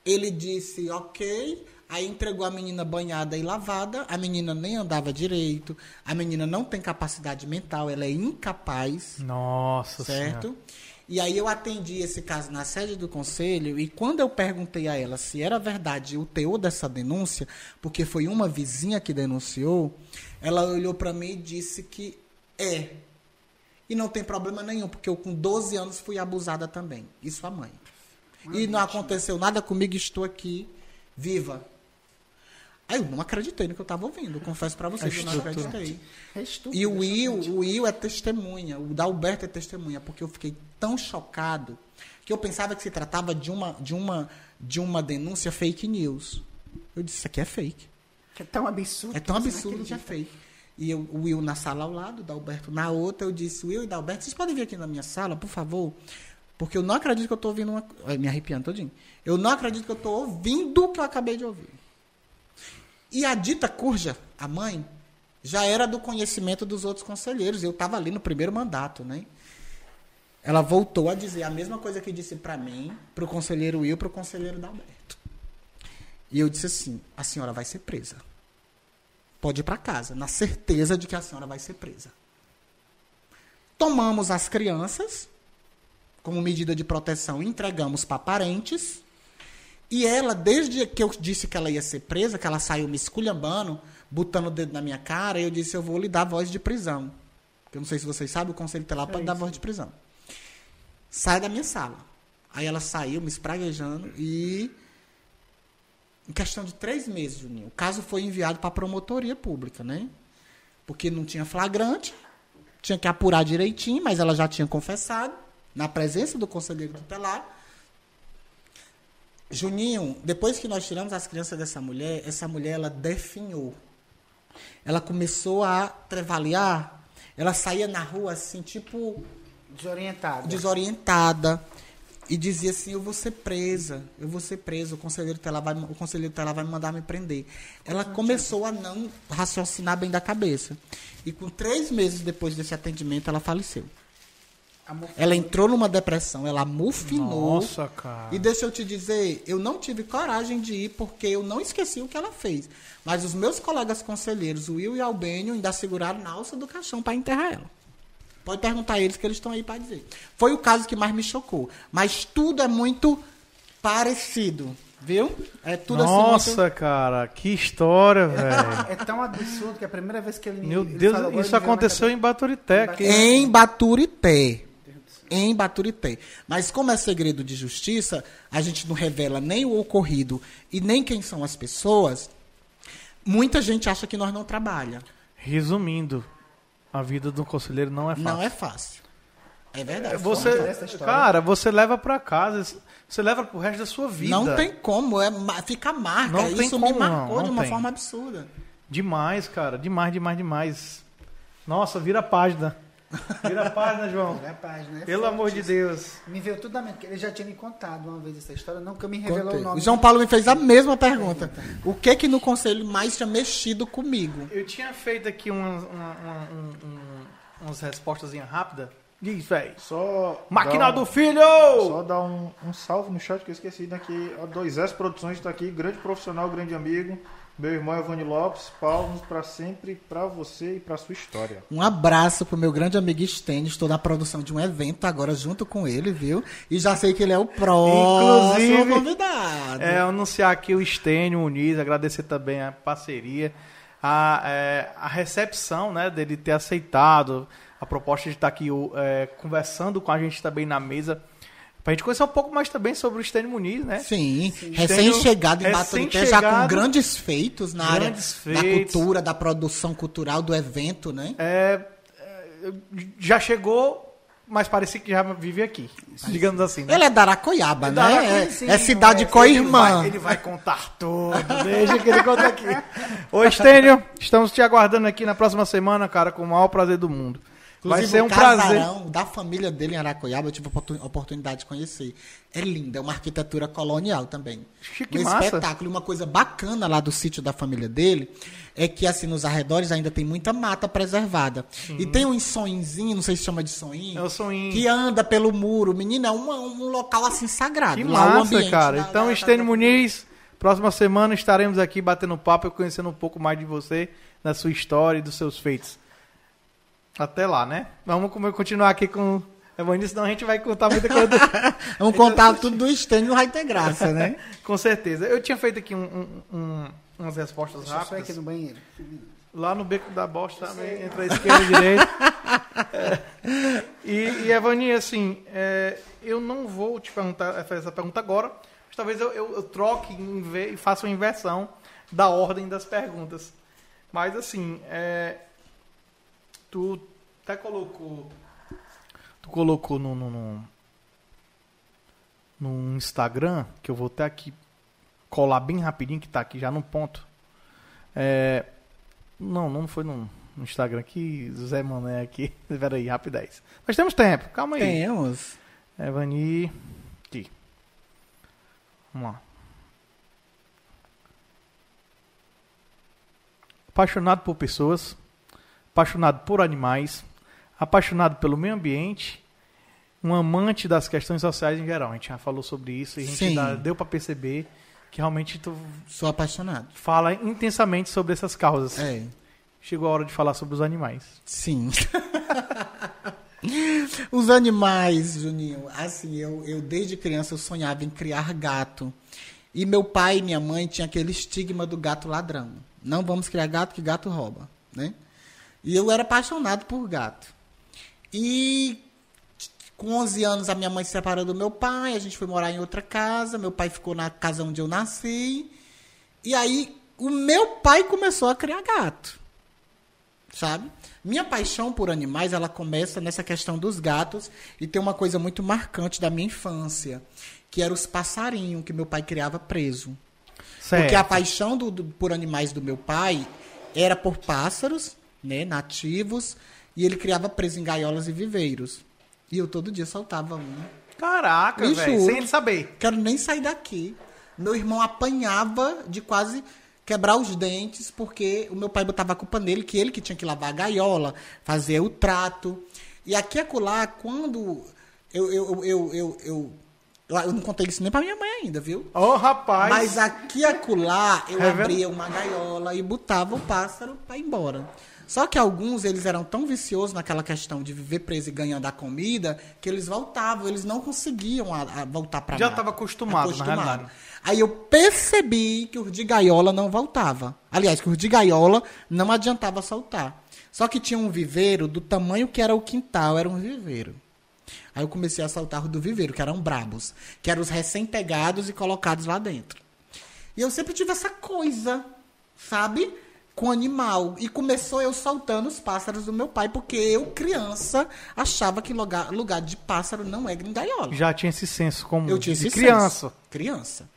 Ele disse: "OK". Aí entregou a menina banhada e lavada. A menina nem andava direito. A menina não tem capacidade mental, ela é incapaz Nossa certo? Senhora. E aí eu atendi esse caso na sede do conselho e quando eu perguntei a ela se era verdade o teor dessa denúncia, porque foi uma vizinha que denunciou, ela olhou para mim e disse que é. E não tem problema nenhum, porque eu com 12 anos fui abusada também. Isso a mãe. E não aconteceu nada comigo, estou aqui viva. Aí eu não acreditei no que eu estava ouvindo, confesso para vocês, eu não Estrutura. acreditei. É estúpido, E o Will, o Will é testemunha, o Dalberto é testemunha, porque eu fiquei tão chocado que eu pensava que se tratava de uma, de uma, de uma denúncia fake news. Eu disse, isso aqui é fake. É tão absurdo. É tão absurdo que é acredita. fake. E eu, o Will na sala ao lado, o Dalberto na outra, eu disse, Will e Dalberto, vocês podem vir aqui na minha sala, por favor? Porque eu não acredito que eu estou ouvindo uma... Me arrepiando todinho. Eu não acredito que eu estou ouvindo o que eu acabei de ouvir. E a dita Curja, a mãe, já era do conhecimento dos outros conselheiros. Eu estava ali no primeiro mandato, né? Ela voltou a dizer a mesma coisa que disse para mim, para o conselheiro Will, para o conselheiro Dalberto. E eu disse assim: a senhora vai ser presa. Pode ir para casa, na certeza de que a senhora vai ser presa. Tomamos as crianças, como medida de proteção, entregamos para parentes. E ela, desde que eu disse que ela ia ser presa, que ela saiu me esculhambando, botando o dedo na minha cara, eu disse: eu vou lhe dar voz de prisão. Eu não sei se vocês sabem, o conselho tutelar pode dar voz de prisão. Sai da minha sala. Aí ela saiu me espraguejando e. Em questão de três meses, Juninho, o caso foi enviado para a promotoria pública, né? Porque não tinha flagrante, tinha que apurar direitinho, mas ela já tinha confessado, na presença do conselheiro tutelar. Juninho, depois que nós tiramos as crianças dessa mulher, essa mulher ela definhou. Ela começou a trevalear, ela saía na rua assim, tipo Desorientado. desorientada e dizia assim: Eu vou ser presa, eu vou ser presa, o conselheiro tutelar vai, o conselheiro tutelar vai me mandar me prender. Ela começou a não raciocinar bem da cabeça. E com três meses depois desse atendimento, ela faleceu. Ela entrou numa depressão, ela mufinou. Nossa, cara. E deixa eu te dizer, eu não tive coragem de ir porque eu não esqueci o que ela fez. Mas os meus colegas conselheiros, o Will e Albênio, ainda seguraram na alça do caixão para enterrar ela. Pode perguntar a eles que eles estão aí para dizer. Foi o caso que mais me chocou. Mas tudo é muito parecido, viu? É tudo assim Nossa, muito... cara, que história, velho. É tão absurdo que a primeira vez que ele Meu ele Deus, falou, isso aconteceu em Baturité. Em Baturité. Em Baturité. Mas como é segredo de justiça, a gente não revela nem o ocorrido e nem quem são as pessoas. Muita gente acha que nós não trabalha. Resumindo, a vida do conselheiro não é fácil. Não é fácil. É verdade. Você, essa história. cara, você leva pra casa, você leva pro resto da sua vida. Não tem como, é, fica marca. Não Isso me marcou não, de não uma tem. forma absurda. Demais, cara, demais, demais, demais. Nossa, vira a página. Vira a página, João. Olha a página, é Pelo forte amor de. Deus. Me veio tudo na mente, porque ele já tinha me contado uma vez essa história, nunca me revelou Contei. o nome. O João Paulo me fez a mesma pergunta. O que que no conselho mais tinha mexido comigo? Eu tinha feito aqui umas, uma- uma- um- um- umas respostas rápidas. Diz, velho. Só. Máquina um- do filho! Só dar um, um salve no chat que eu esqueci, né? Que a 2S Produções está aqui, grande profissional, grande amigo. Meu irmão Evone Lopes, palmos para sempre, para você e para sua história. Um abraço pro meu grande amigo Stênio. Estou na produção de um evento agora junto com ele, viu? E já sei que ele é o próximo Inclusive, convidado. É, anunciar aqui o Estênio Muniz, agradecer também a parceria, a, é, a recepção né, dele ter aceitado a proposta de estar aqui é, conversando com a gente também na mesa. Pra gente conhecer um pouco mais também sobre o Estênio Muniz, né? Sim, recém-chegado em Baturité, já com grandes feitos na grandes área feitos. da cultura, da produção cultural, do evento, né? É, é, já chegou, mas parecia que já vivia aqui, digamos assim. Né? Ele é da Aracoiaba, né? Aracoiaba, É, é cidade é, co-irmã. Ele vai, ele vai contar tudo, deixa que ele conta aqui. (laughs) Ô, Estênio, estamos te aguardando aqui na próxima semana, cara, com o maior prazer do mundo. Vai Inclusive, ser um o prazer. casarão da família dele em Aracoiaba, eu tive a oportun- oportunidade de conhecer. É linda, é uma arquitetura colonial também. Que um massa. espetáculo. E uma coisa bacana lá do sítio da família dele é que, assim, nos arredores ainda tem muita mata preservada. E tem um sonhinzinho, não sei se chama de sonhinho, É o sonhinho. que anda pelo muro. Menina, é uma- um local, assim, sagrado. Que lá, massa, ambiente cara. então, Estênio Muniz, próxima semana estaremos aqui batendo papo e conhecendo um pouco mais de você, da sua história e dos seus feitos. Até lá, né? Vamos continuar aqui com Evandro, senão a gente vai contar muita coisa. do- (laughs) Vamos contar tudo do Stênio, não vai ter graça, né? (laughs) com certeza. Eu tinha feito aqui um- um- um- umas respostas Deixa eu rápidas. aqui no banheiro. Lá no beco da bosta também, entre a esquerda e a direita. É. (laughs) E, e Evani, assim, é, eu não vou te perguntar fazer essa pergunta agora, mas talvez eu, eu, eu troque e faça uma inversão da ordem das perguntas. Mas assim, é, tu até colocou. Tu colocou no, no, no, no Instagram, que eu vou até aqui colar bem rapidinho, que tá aqui já no ponto. É, não, não foi no, no Instagram aqui, Zé Mané aqui. (laughs) Espera aí, rapidez. Nós temos tempo, calma aí. Temos. Evani. Aqui. Vamos lá. Apaixonado por pessoas, apaixonado por animais, apaixonado pelo meio ambiente, um amante das questões sociais em geral. A gente já falou sobre isso e a gente dá- deu para perceber que realmente tu Sou apaixonado. fala intensamente sobre essas causas. É. Chegou a hora de falar sobre os animais. Sim. (laughs) Os animais, Juninho, assim, eu, eu desde criança eu sonhava em criar gato. E meu pai e minha mãe tinham aquele estigma do gato ladrão. Não vamos criar gato que gato rouba, né? E eu era apaixonado por gato. E com 11 anos a minha mãe se separou do meu pai, a gente foi morar em outra casa, meu pai ficou na casa onde eu nasci. E aí o meu pai começou a criar gato sabe? Minha paixão por animais, ela começa nessa questão dos gatos e tem uma coisa muito marcante da minha infância, que era os passarinhos que meu pai criava preso. Certo. Porque a paixão do, do- por animais do meu pai era por pássaros, né, nativos, e ele criava preso em gaiolas e viveiros. E eu todo dia soltava um. Caraca, velho, sem ele saber. Quero nem sair daqui. Meu irmão apanhava de quase quebrar os dentes, porque o meu pai botava a culpa nele, que ele que tinha que lavar a gaiola, fazer o trato. E aqui e acolá, quando eu, eu, eu, eu, eu, eu, não contei isso nem pra minha mãe ainda, viu? Ô, rapaz. Mas aqui e acolá eu Revela- abria uma gaiola e botava o pássaro para ir embora. Só que alguns, eles eram tão viciosos naquela questão de viver preso e ganhando a comida, que eles voltavam, eles não conseguiam a- a voltar para Já estava acostumado, realidade. Aí eu percebi que os de gaiola não voltava. Aliás, que os de gaiola não adiantava soltar. Só que tinha um viveiro do tamanho que era o quintal, era um viveiro. Aí eu comecei a soltar os do viveiro, que eram brabos, que eram os recém-pegados e colocados lá dentro. E eu sempre tive essa coisa, sabe? Com animal. E começou eu soltando os pássaros do meu pai, porque eu, criança, achava que lugar, lugar de pássaro não é em gaiola. Já tinha esse senso como Eu tinha esse criança. senso. Criança.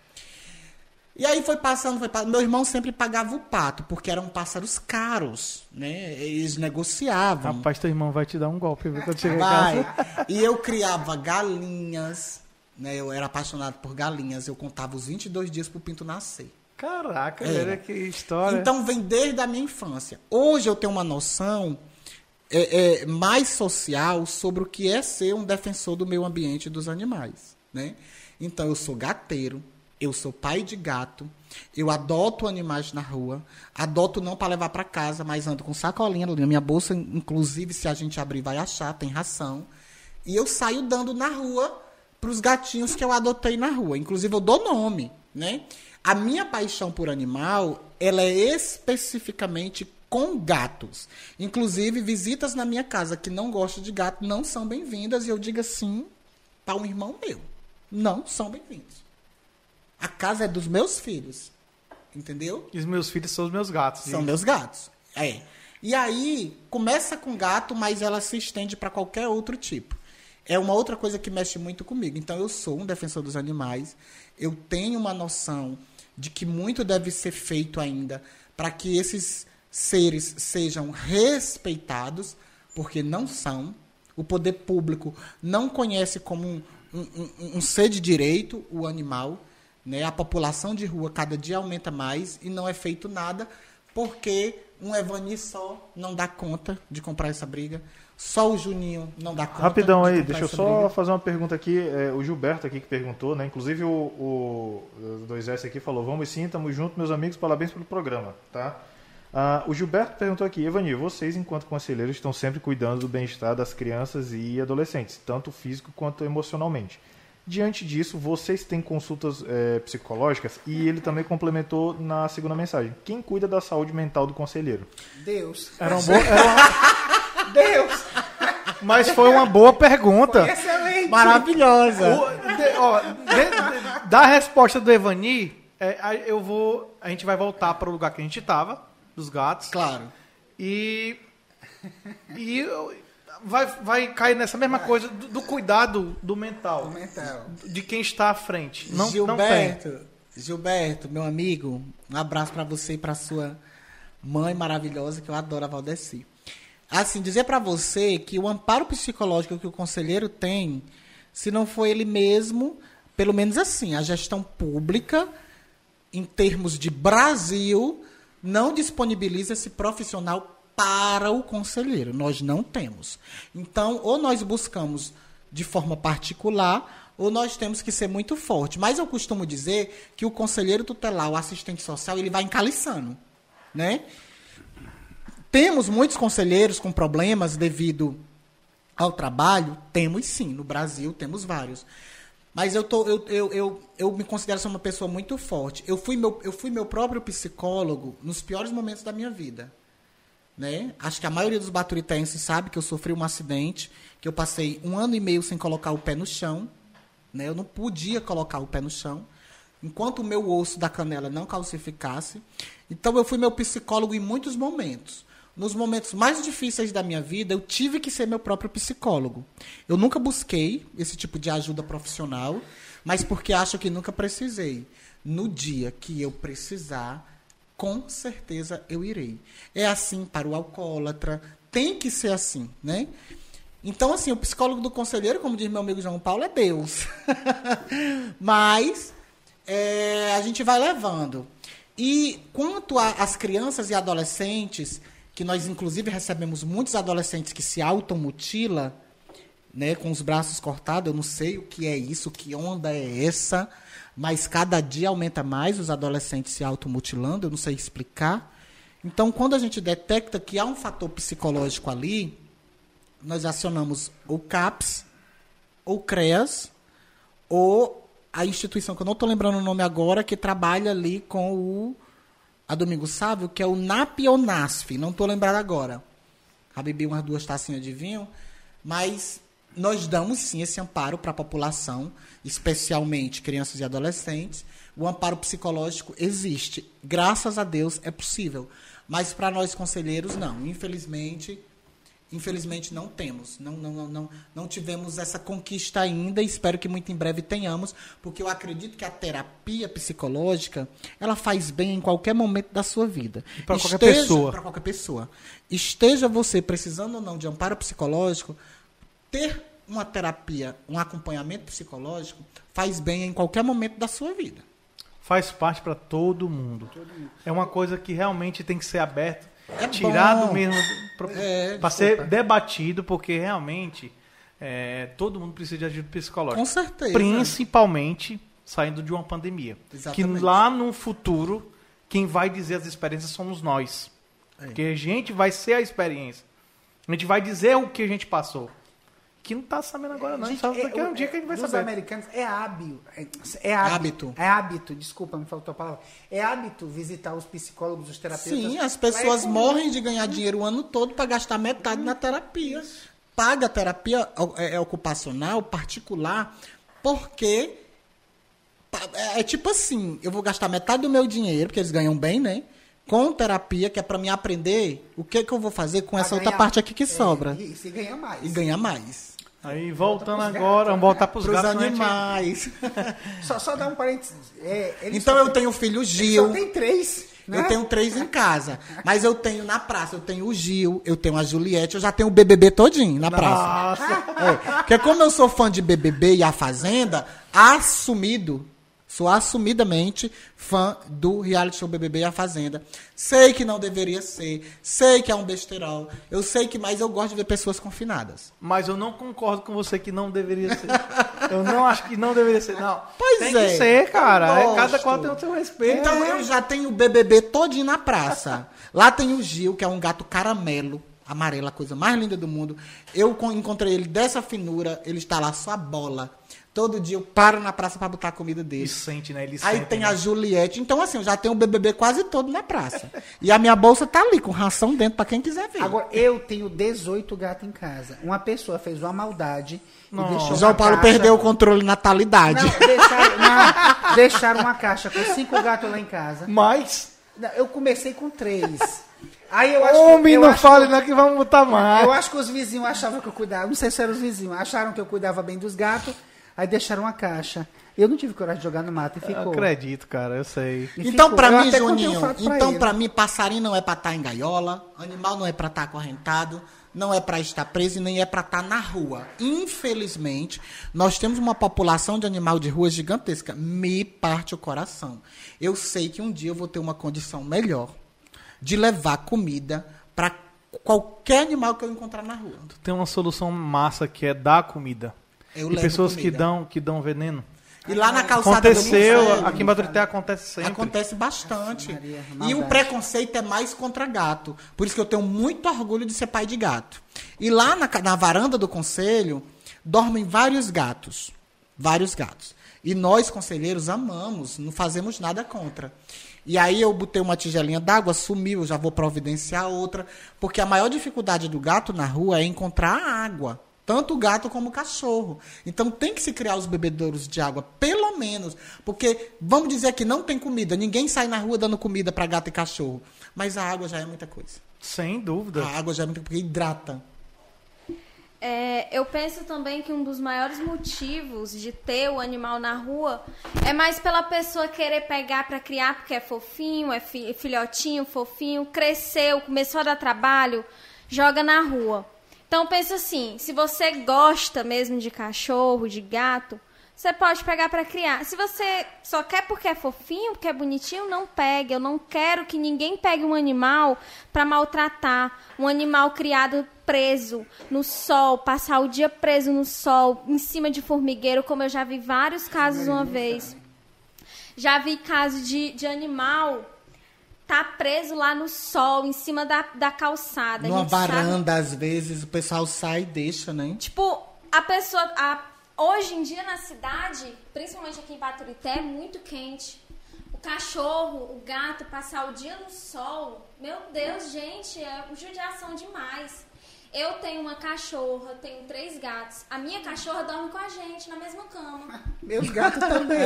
E aí foi passando, foi passando. Meu irmão sempre pagava o pato, porque eram pássaros caros, né? Eles negociavam. Rapaz, teu irmão vai te dar um golpe viu, quando chegar em Vai. casa. E eu criava galinhas, né? Eu era apaixonado por galinhas. Eu contava os 22 dias pro pinto nascer. Caraca, É. velho, que história. Então vem desde a minha infância. Hoje eu tenho uma noção é, é, mais social sobre o que é ser um defensor do meio ambiente e dos animais, né? Então eu sou gateiro, Eu sou pai de gato. Eu adoto animais na rua. Adoto não para levar para casa, mas ando com sacolinha na minha bolsa. Inclusive, se a gente abrir, vai achar, tem ração. E eu saio dando na rua para os gatinhos que eu adotei na rua. Inclusive, eu dou nome, né? A minha paixão por animal, ela é especificamente com gatos. Inclusive, visitas na minha casa que não gostam de gato não são bem-vindas. E eu digo assim para um irmão meu: não são bem-vindos. A casa é dos meus filhos. Entendeu? E os meus filhos são os meus gatos. São meus gatos. É. E aí, começa com gato, mas ela se estende para qualquer outro tipo. É uma outra coisa que mexe muito comigo. Então, eu sou um defensor dos animais. Eu tenho uma noção de que muito deve ser feito ainda para que esses seres sejam respeitados, porque não são. O poder público não conhece como um, um, um, ser de direito o animal. Né? A população de rua cada dia aumenta mais e não é feito nada porque um Evani só não dá conta de comprar essa briga. Só o Juninho não dá conta. Rapidão aí, deixa eu só briga. fazer uma pergunta aqui. É, o Gilberto aqui que perguntou, né? Inclusive o, o, o 2S aqui falou: Vamos sim, estamos juntos, meus amigos, parabéns pelo programa, tá? Ah, o Gilberto perguntou aqui, Evani, vocês, enquanto conselheiros, estão sempre cuidando do bem-estar das crianças e adolescentes, tanto físico quanto emocionalmente. Diante disso, vocês têm consultas é, psicológicas e ele também complementou na segunda mensagem. Quem cuida da saúde mental do conselheiro? Deus. Era um bom. Era uma... (laughs) Deus! Mas foi uma boa pergunta. Foi excelente. Maravilhosa. O, de, ó, de, de, da resposta do Evani, é, eu vou. A gente vai voltar para o lugar que a gente estava, dos gatos. Claro. E. E vai, vai cair nessa mesma coisa do, do cuidado do mental, do mental. De quem está à frente. Não, Gilberto, não Gilberto, meu amigo, um abraço para você e para sua mãe maravilhosa, que eu adoro a Valdeci. Assim, dizer para você que o amparo psicológico que o conselheiro tem, se não for ele mesmo, pelo menos assim, a gestão pública, em termos de Brasil, não disponibiliza esse profissional para o conselheiro. Nós não temos. Então, ou nós buscamos de forma particular, ou nós temos que ser muito forte. Mas eu costumo dizer que o conselheiro tutelar, o assistente social, ele vai encaliçando, né? Temos muitos conselheiros com problemas devido ao trabalho? Temos sim, no Brasil temos vários. Mas eu, tô, eu, eu, eu, eu me considero ser uma pessoa muito forte. Eu fui, meu, eu fui meu próprio psicólogo nos piores momentos da minha vida. Né? Acho que a maioria dos baturitenses sabe que eu sofri um acidente, que eu passei um ano e meio sem colocar o pé no chão. Né? Eu não podia colocar o pé no chão, enquanto o meu osso da canela não calcificasse. Então eu fui meu psicólogo em muitos momentos. Nos momentos mais difíceis da minha vida, eu tive que ser meu próprio psicólogo. Eu nunca busquei esse tipo de ajuda profissional, mas porque acho que nunca precisei. No dia que eu precisar, com certeza eu irei. É assim para o alcoólatra, tem que ser assim, né? Então, assim, o psicólogo do conselheiro, como diz meu amigo João Paulo, é Deus. (laughs) Mas é, a gente vai levando. E quanto às crianças e adolescentes, que nós inclusive recebemos muitos adolescentes que se automutila, né, com os braços cortados, eu não sei o que é isso, que onda é essa mas cada dia aumenta mais os adolescentes se automutilando, eu não sei explicar. Então, quando a gente detecta que há um fator psicológico ali, nós acionamos o CAPS, ou CREAS, ou a instituição que eu não estou lembrando o nome agora, que trabalha ali com o a Domingo Sávio, que é o NAP NASF, não estou lembrado agora. Já bebi umas duas tacinhas de vinho, mas nós damos sim esse amparo para a população, especialmente crianças e adolescentes. O amparo psicológico existe. Graças a Deus é possível. Mas para nós conselheiros, não. Infelizmente, infelizmente não temos. Não, não, não, não, não tivemos essa conquista ainda e espero que muito em breve tenhamos, porque eu acredito que a terapia psicológica, ela faz bem em qualquer momento da sua vida. Para qualquer pessoa. Para qualquer pessoa. Esteja você precisando ou não de amparo psicológico, ter uma terapia, um acompanhamento psicológico, faz bem em qualquer momento da sua vida. Faz parte para todo, mundo. É uma coisa que realmente tem que ser aberto, é tirado bom. mesmo para é, ser debatido, porque realmente é, todo mundo precisa de ajuda psicológica. Com certeza. Principalmente saindo de uma pandemia. Exatamente. Que lá no futuro, quem vai dizer as experiências somos nós. É. Porque a gente vai ser a experiência. A gente vai dizer o que a gente passou. Que não tá sabendo agora, não. Gente, Só daqui a é- um dia que a gente vai saber. americanos é hábil. É, é hábito. Hábito. É hábito, desculpa, me faltou a palavra. É hábito visitar os psicólogos, os terapeutas. Sim, as pessoas é morrem de ganhar dinheiro o ano todo para gastar metade na terapia. Paga a terapia é, é ocupacional, particular, porque é, é tipo assim, eu vou gastar metade do meu dinheiro, porque eles ganham bem, né? Com terapia, que é para mim aprender o que, que eu vou fazer com Pra essa outra ganhar- parte aqui que é, sobra. E, e ganha mais. E ganhar mais. Aí voltando Volta agora, vamos voltar pros Para os gatos. né, animais. (laughs) Só, só dar um parênteses. É, Então eu tem- tenho o filho ele Gil. Só tem três. Né? Eu tenho três em casa. Mas eu tenho na praça, eu tenho o Gil, eu tenho a Juliette, eu já tenho o BBB todinho na praça. É, porque como eu sou fã de BBB e A Fazenda, assumido, sou assumidamente fã do reality show BBB e A Fazenda. Sei que não deveria ser, sei que é um besterol, eu sei que, mas eu gosto de ver pessoas confinadas. Mas eu não concordo com você que não deveria ser. Eu não acho que não deveria ser, não. Pois tem é, que ser, cara. É, Cada qual tem o seu respeito. Então eu já tenho o BBB todinho na praça. Lá tem o Gil, que é um gato caramelo, amarelo, a coisa mais linda do mundo. Eu con- encontrei ele dessa finura, ele está lá só a bola. Todo dia eu paro na praça para botar a comida Ele dele. sente, né? Ele Aí sente, tem né? a Juliette. Então, assim, eu já tenho o BBB quase todo na praça. E a minha bolsa tá ali, com ração dentro, para quem quiser ver. Agora, eu tenho 18 gatos em casa. Uma pessoa fez uma maldade e Nossa. deixou João Paulo caixa- perdeu o controle de natalidade. Não, deixaram, não, deixaram uma caixa com cinco gatos lá em casa. Mas. Eu comecei com três. Aí eu acho Homem, eu não acho fale, que- não, que vamos botar mais. Eu acho que os vizinhos achavam que eu cuidava. Não sei se eram os vizinhos. Acharam que eu cuidava bem dos gatos. Aí deixaram uma caixa. Eu não tive coragem de jogar no mato e Eu ficou. acredito, cara, eu sei. E Então, Eu mim, um Juninho, pra então pra mim, passarinho não é pra estar em gaiola, animal não é pra estar acorrentado, não é pra estar preso e nem é pra estar na rua. Infelizmente, nós temos uma população de animal de rua gigantesca. Me parte o coração. Eu sei que um dia eu vou ter uma condição melhor de levar comida pra qualquer animal que eu encontrar na rua. Tem uma solução massa que é dar comida. Eu e pessoas que comida. dão, que dão veneno. E lá na calçada do Aconteceu, Conselho, aqui em Baturité acontece sempre. Acontece bastante. Maria, e o preconceito é mais contra gato. Por isso que eu tenho muito orgulho de ser pai de gato. E lá na, na varanda do conselho dormem vários gatos. Vários gatos. E nós, conselheiros, amamos, não fazemos nada contra. E aí eu botei uma tigelinha d'água, sumiu, eu já vou providenciar outra. Porque a maior dificuldade do gato na rua é encontrar água. Tanto o gato como o cachorro. Então tem que se criar os bebedouros de água, pelo menos. Porque, vamos dizer que não tem comida. Ninguém sai na rua dando comida para gato e cachorro. Mas a água já é muita coisa. Sem dúvida. A água já é muita porque hidrata. É, eu penso também que um dos maiores motivos de ter o animal na rua é mais pela pessoa querer pegar para criar porque é fofinho, é fi- filhotinho, fofinho, cresceu, começou a dar trabalho, joga na rua. Então pensa assim, se você gosta mesmo de cachorro, de gato, você pode pegar para criar. Se você só quer porque é fofinho, porque é bonitinho, não pegue. Eu não quero que ninguém pegue um animal para maltratar. Um animal criado preso no sol, passar o dia preso no sol, em cima de formigueiro, como eu já vi vários casos uma vez. Já vi casos de, de animal tá preso lá no sol, em cima da, da calçada. Numa gente sabe- varanda, às vezes, o pessoal sai e deixa, né? Tipo, a pessoa. a- hoje em dia na cidade, principalmente aqui em Baturité, é muito quente. O cachorro, o gato, passar o dia no sol, meu Deus, gente, é judiação demais. Eu tenho uma cachorra, tenho três gatos. A minha cachorra dorme com a gente na mesma cama. (laughs) Meus gatos também.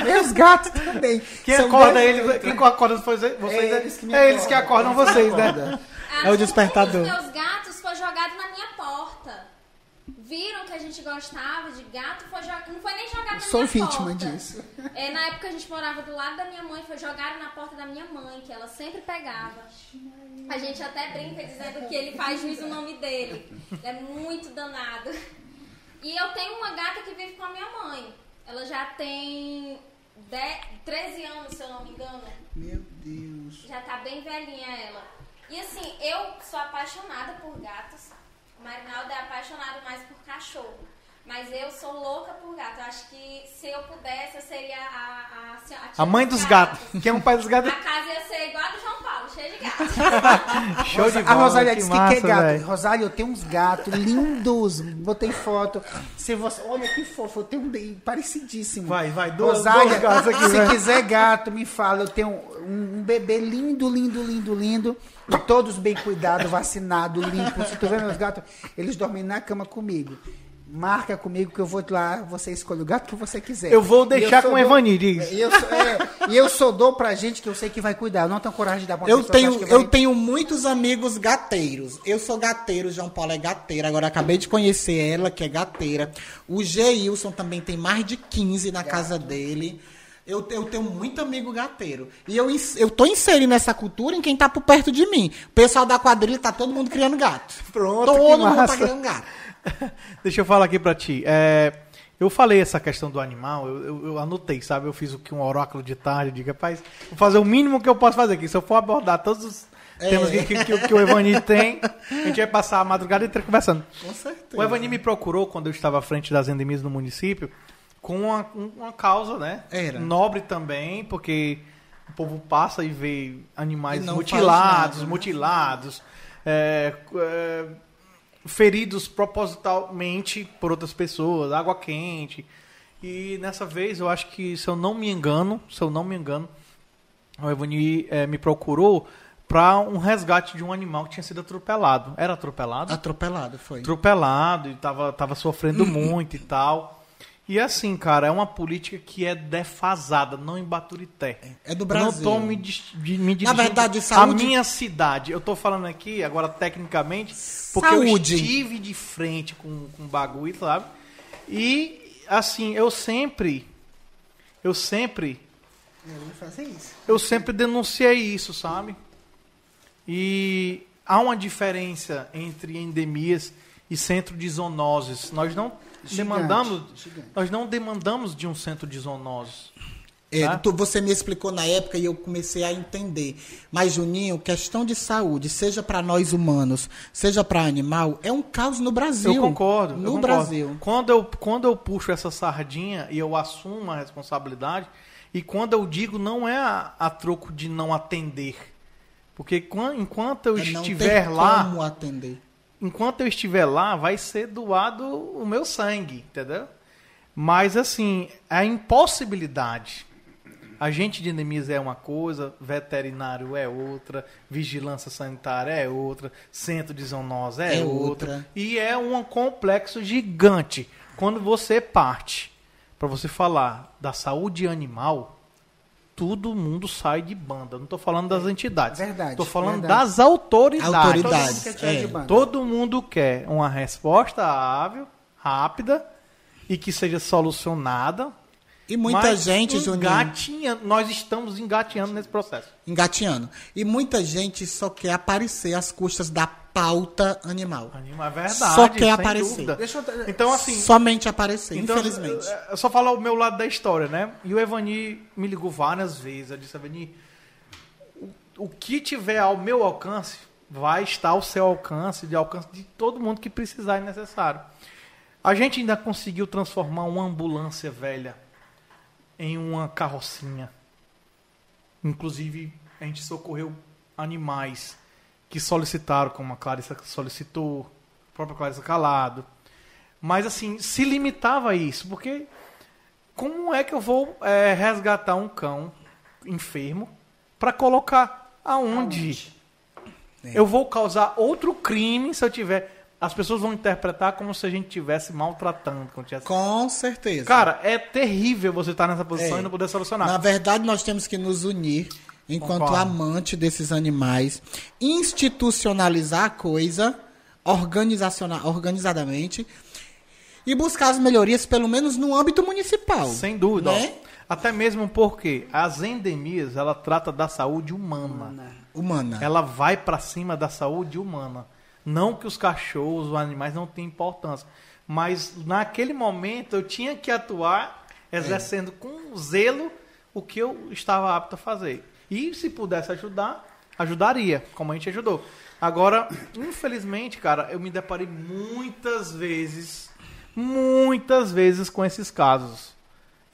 (laughs) Meus gatos também. Quem São acorda dois- ele, quem acorda vocês, vocês É eles que me é eles que acordam. vocês, né? É o um despertador. dos meus gatos foi jogado na minha porta. Viram que a gente gostava de gato, foi não foi nem jogado na Sou minha vítima porta. disso. (laughs) É, na época a gente morava do lado da minha mãe, foi jogado na porta da minha mãe, que ela sempre pegava. A gente até brinca dizendo que ele faz juiz o nome dele. Ele é muito danado. E eu tenho uma gata que vive com a minha mãe. Ela já tem 10, 13 anos, se eu não me engano. Meu Deus. Já tá bem velhinha ela. E assim, eu sou apaixonada por gatos. O Marinaldo é apaixonado mais por cachorro. Mas eu sou louca por gato. Eu acho que se eu pudesse, eu seria a, a, a, a mãe dos gatos. Quem é um pai dos gatos? A casa ia ser igual a do João Paulo, cheia de gatos. (laughs) Show de bola. A Rosália disse que massa, quer gato. véio. Rosália, eu tenho uns gatos lindos. Botei foto. Se você, olha que fofo, eu tenho um bem parecidíssimo. Vai, vai, dois- Rosália, dois gatos aqui, se vai. quiser gato, me fala. Eu tenho um, um bebê lindo, lindo, lindo, lindo. E todos bem cuidados, vacinados, limpos. Se tu vê meus gatos, eles dormem na cama comigo. Marca comigo que eu vou lá, você escolhe o gato que você quiser. Eu vou deixar só com o diz. E eu, só- é, e eu só dou pra gente que eu sei que vai cuidar. Eu não tenho coragem de dar pra Eu tenho, que vai- eu tenho muitos amigos gateiros. Eu sou gateiro, João Paulo é gateiro. Agora acabei de conhecer ela, que é gateira. O Geilson também tem mais de 15 na casa dele. Eu, eu tenho muito amigo gateiro. E eu, eu tô inserindo essa cultura em quem tá por perto de mim. O pessoal da quadrilha tá todo mundo criando gato. Pronto, Todo mundo tá massa. criando gato. (laughs) Deixa eu falar aqui pra ti. É, eu falei essa questão do animal, eu, eu- eu anotei, sabe? Eu fiz o que um oráculo de tarde, digo, rapaz, vou fazer o mínimo que eu posso fazer aqui. Se eu for abordar todos os É. temas que, que- que- que o Evani tem, a gente vai passar a madrugada inteira conversando. Com certeza. O Evani me procurou quando eu estava à frente das endemias no município com uma, um- uma causa, né? Era. Nobre também, porque o povo passa e vê animais E mutilados, nada, né? mutilados, é, é, feridos propositalmente por outras pessoas, água quente. E nessa vez eu acho que, se eu não me engano, se eu não me engano, o Evani eh, me procurou para um resgate de um animal que tinha sido atropelado. Era atropelado? Atropelado, foi. atropelado e tava, tava sofrendo (clears throat) muito e tal. E assim, cara, é uma política que é defasada, não em Baturité. É do Eu Brasil. Não tô me, de- me Na verdade, saúde- minha cidade. Eu tô falando aqui, agora tecnicamente, porque eu Saúde. estive de frente com, com o bagulho, sabe? E, assim, eu sempre... Eu sempre... Eu fazer isso. Eu sempre denunciei isso, sabe? E há uma diferença entre endemias e centro de zoonoses. Nós não Gigante, demandamos, gigante. nós não demandamos de um centro de zoonoses. É, Tá? tu- você me explicou na época e eu comecei a entender. Mas, Juninho, questão de saúde, seja para nós humanos, seja para animal, é um caos no Brasil. Eu concordo. No eu concordo. Brasil. Quando eu, quando eu puxo essa sardinha e eu assumo a responsabilidade, e quando eu digo não é a, a troco de não atender. Porque quan- enquanto eu É não estiver ter lá, como atender. Enquanto eu estiver lá, vai ser doado o meu sangue, entendeu? Mas assim, a impossibilidade. Agente de endemias é uma coisa, veterinário é outra, vigilância sanitária é outra, centro de zoonose é, É outra. outra. E é um complexo gigante. Quando você parte para você falar da saúde animal, todo mundo sai de banda. Não estou falando das entidades. Verdade, Estou falando verdade. das autoridades. Autoridades. Todo mundo é. Todo mundo quer uma resposta hábil, rápida e que seja solucionada. E muita mas gente, Juninho, engatinhando, nós estamos engateando nesse processo. engateando. E muita gente só quer aparecer às custas da pauta animal. Anima, é verdade. Só quer sem aparecer. eu- Então, assim, Somente aparecer, então, infelizmente. é- é só falar o meu lado da história, né? E o Evani me ligou várias vezes. Eu disse, Evani, o, o que tiver ao meu alcance vai estar ao seu alcance, de alcance de todo mundo que precisar e necessário. A gente ainda conseguiu transformar uma ambulância velha em uma carrocinha. Inclusive, a gente socorreu animais que solicitaram, como a Clarissa solicitou, a própria Clarissa Calado. Mas, assim, se limitava a isso, porque como é que eu vou é, resgatar um cão enfermo para colocar aonde? Eu vou causar outro crime se eu tiver. As pessoas vão interpretar como se a gente estivesse maltratando. Tivesse... Com certeza. Cara, é terrível você estar nessa posição É. e não poder solucionar. Na verdade, nós temos que nos unir enquanto Concordo. amante desses animais, institucionalizar a coisa organizacional, organizadamente e buscar as melhorias, pelo menos no âmbito municipal. Sem dúvida. Né? Até mesmo porque as endemias, ela trata da saúde humana. Humana. Ela vai para cima da saúde humana. Não que os cachorros, os animais não tenham importância. Mas naquele momento eu tinha que atuar exercendo com zelo o que eu estava apto a fazer. E se pudesse ajudar, ajudaria, como a gente ajudou. Agora, infelizmente, cara, eu me deparei muitas vezes, muitas vezes com esses casos.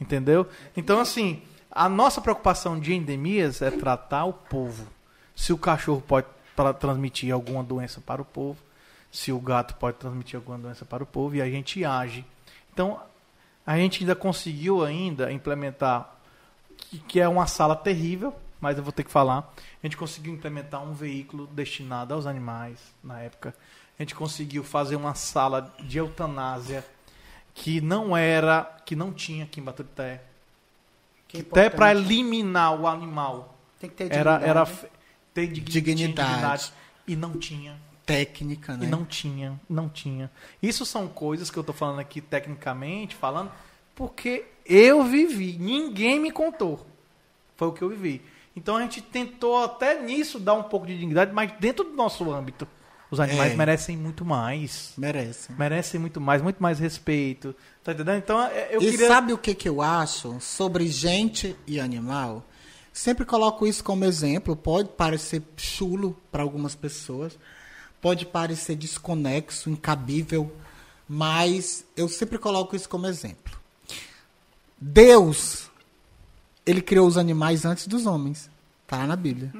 Entendeu? Então, assim, a nossa preocupação de endemias é tratar o povo. Se o cachorro pode transmitir alguma doença para o povo, se o gato pode transmitir alguma doença para o povo, e a gente age. Então, a gente ainda conseguiu ainda implementar, que, que é uma sala terrível, mas eu vou ter que falar. A gente conseguiu implementar um veículo destinado aos animais na época. A gente conseguiu fazer uma sala de eutanásia que não era, que não tinha aqui em Baturité. Que até para eliminar o animal. Tem que ter era, era ter dignidade. dignidade. E não tinha. Técnica, né? E não tinha, não tinha. Isso são coisas que eu estou falando aqui tecnicamente, falando, porque eu vivi. Ninguém me contou. Foi o que eu vivi. Então a gente tentou até nisso dar um pouco de dignidade, mas dentro do nosso âmbito. Os animais é. merecem muito mais. Merecem. Merecem muito mais, muito mais respeito. Tá entendendo? Então, é, eu e queria... sabe o que, que eu acho sobre gente e animal? Sempre coloco isso como exemplo. Pode parecer chulo para algumas pessoas, pode parecer desconexo, incabível, mas eu sempre coloco isso como exemplo. Deus, ele criou os animais antes dos homens. Tá na Bíblia.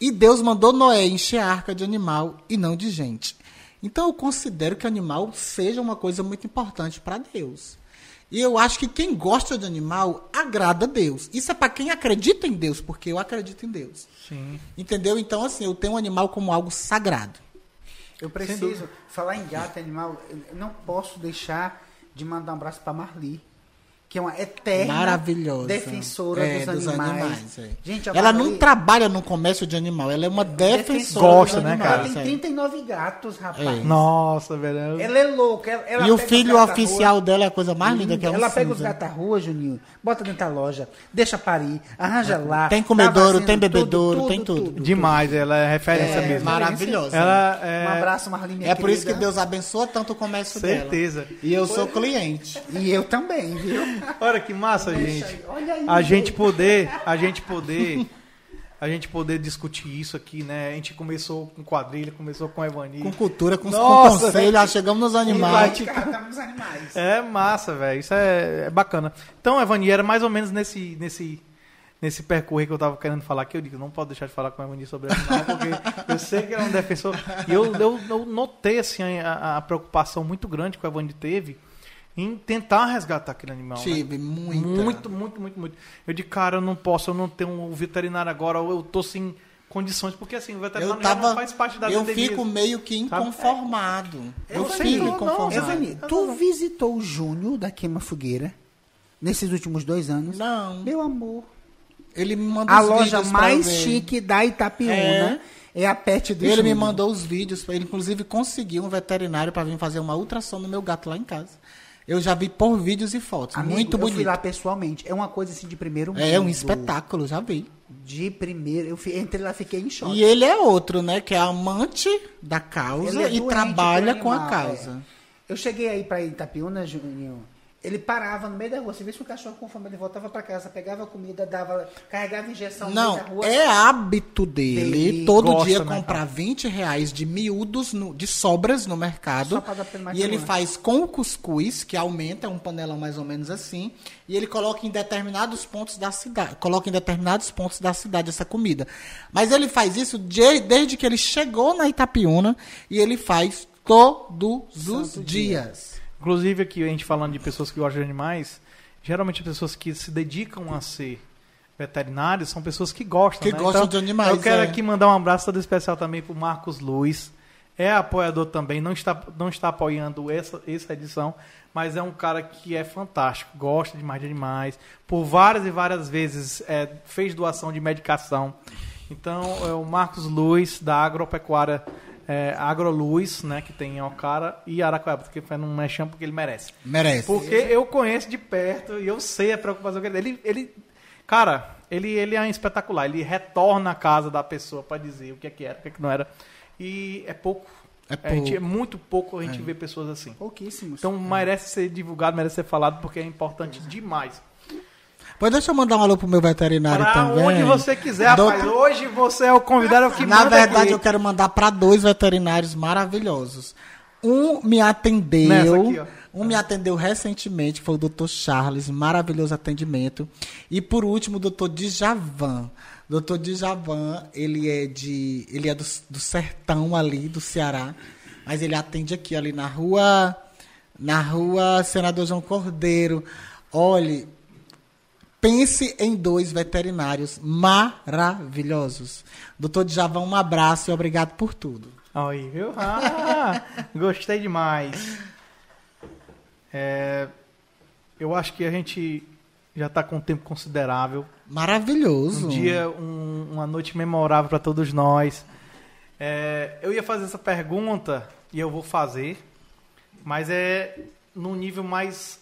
E Deus mandou Noé encher a arca de animal e não de gente. Então eu considero que animal seja uma coisa muito importante para Deus. E eu acho que quem gosta de animal agrada a Deus. Isso é para quem acredita em Deus, porque eu acredito em Deus. Sim. Entendeu? Então, assim, eu tenho um animal como algo sagrado. Eu preciso falar em gato e animal. Eu não posso deixar de mandar um abraço para Marli que é uma eterna Maravilhosa. defensora é, dos, dos, animais. animais é. Gente, ela não trabalha no comércio de animal, ela é uma defensora Gosta, dos né, animais. Ela tem 39 gatos, rapaz. É. Nossa, velho. Ela é louca. Ela, ela e o filho oficial dela é a coisa mais linda que é Ela pega os gatos à rua, Juninho, bota dentro da loja, deixa parir, arranja lá. Tem comedouro, tem bebedouro, tudo, tem tudo. tudo. Demais, ela é referência é, mesmo. Maravilhosa. Ela é... Um abraço, Marlinha. É por isso que Deus abençoa tanto o comércio Certeza. dela. Certeza. E eu sou cliente. E eu também, viu? Olha que massa massa, gente. Olha aí, a gente poder, a gente poder, a gente poder discutir isso aqui, né? A gente começou com quadrilha, começou com Evani. Com cultura, com, Nossa, com conselho, já chegamos nos animais. nos animais. É massa, velho. Isso é, é, bacana. Então, Evani, era mais ou menos nesse, nesse, nesse percorrer que eu tava querendo falar aqui. Eu digo, não pode deixar de falar com o Evani sobre animal, porque eu sei que ele é um defensor. E eu, eu, eu notei, assim, a, a preocupação muito grande que o Evani teve em tentar resgatar aquele animal. Né? Tive, né? muito. Muito, muito, muito, muito. Eu de cara, eu não posso, eu não tenho um veterinário agora, eu tô sem condições, porque assim, o veterinário eu tava, não faz parte da Eu fico meio que inconformado. É, eu fico inconformado. Evani, tu visitou o Júnior da Queima Fogueira nesses últimos dois anos? Não. Meu amor. Ele me mandou A loja mais chique da Itapiúna. É. É a pet do Ele Júnior. me mandou os vídeos, ele inclusive conseguiu um veterinário para vir fazer uma ultrassom no meu gato lá em casa. Eu já vi por vídeos e fotos. Amigo, muito bonito. Eu fui lá pessoalmente. É uma coisa assim de primeiro mundo. É um espetáculo, já vi. De primeiro. Eu entrei lá, fiquei em choque. E ele é outro, né? Que é amante da causa é e trabalha com a causa. É. Eu cheguei aí para Itapiúna, Juninho. Ele parava no meio da rua. Você vê se o cachorro com fome, ele voltava para casa, pegava comida, dava, carregava injeção Não, no meio da rua. é hábito dele, dele todo dia né, comprar 20 reais de miúdos, no, de sobras no mercado. E ele faz com o cuscuz, que aumenta, é um panelão mais ou menos assim. E ele coloca em determinados pontos da cidade. Coloca em determinados pontos da cidade essa comida. Mas ele faz isso de, desde que ele chegou na Itapiúna e ele faz todos Santo os dias. dias. Inclusive aqui a gente falando de pessoas que gostam de animais, geralmente pessoas que se dedicam a ser veterinários são pessoas que gostam, que né? gostam então, de animais. Eu quero é. aqui mandar um abraço todo especial também para o Marcos Luiz. É apoiador também, não está, não está apoiando essa, essa edição, mas é um cara que é fantástico, gosta demais de animais. Por várias e várias vezes é, fez doação de medicação. Então, é o Marcos Luiz, da Agropecuária é, Agroluz, né, que tem em Ocara, e Araquara, porque foi num mexão porque ele merece. Merece. Porque eu conheço de perto e eu sei a preocupação que ele ele, ele cara, ele, ele é espetacular, ele retorna à casa da pessoa para dizer o que é que era, o que, é que não era. E é pouco. É, pouco. Gente, é muito pouco a gente é. ver pessoas assim. Pouquíssimos. Então merece ser divulgado, merece ser falado, porque é importante demais. Pois deixa eu mandar um alô pro meu veterinário pra também. onde você quiser, rapaz. Hoje você é o convidado que Na verdade, aqui. eu quero mandar para dois veterinários maravilhosos. Um me atendeu. Aqui, um me atendeu recentemente, foi o doutor Charles, maravilhoso atendimento. E por último, o doutor Djavan. Doutor Djavan, ele é de. ele é do, do sertão ali, do Ceará. Mas ele atende aqui, ali na rua. Na rua Senador João Cordeiro. Olhe, pense em dois veterinários maravilhosos. Doutor Djavan, um abraço e obrigado por tudo. Aí, viu? Ah, gostei demais. É, eu acho que a gente já está com um tempo considerável. Maravilhoso. Um dia, um- uma noite memorável para todos nós. É, eu ia fazer essa pergunta e eu vou fazer, mas é num nível mais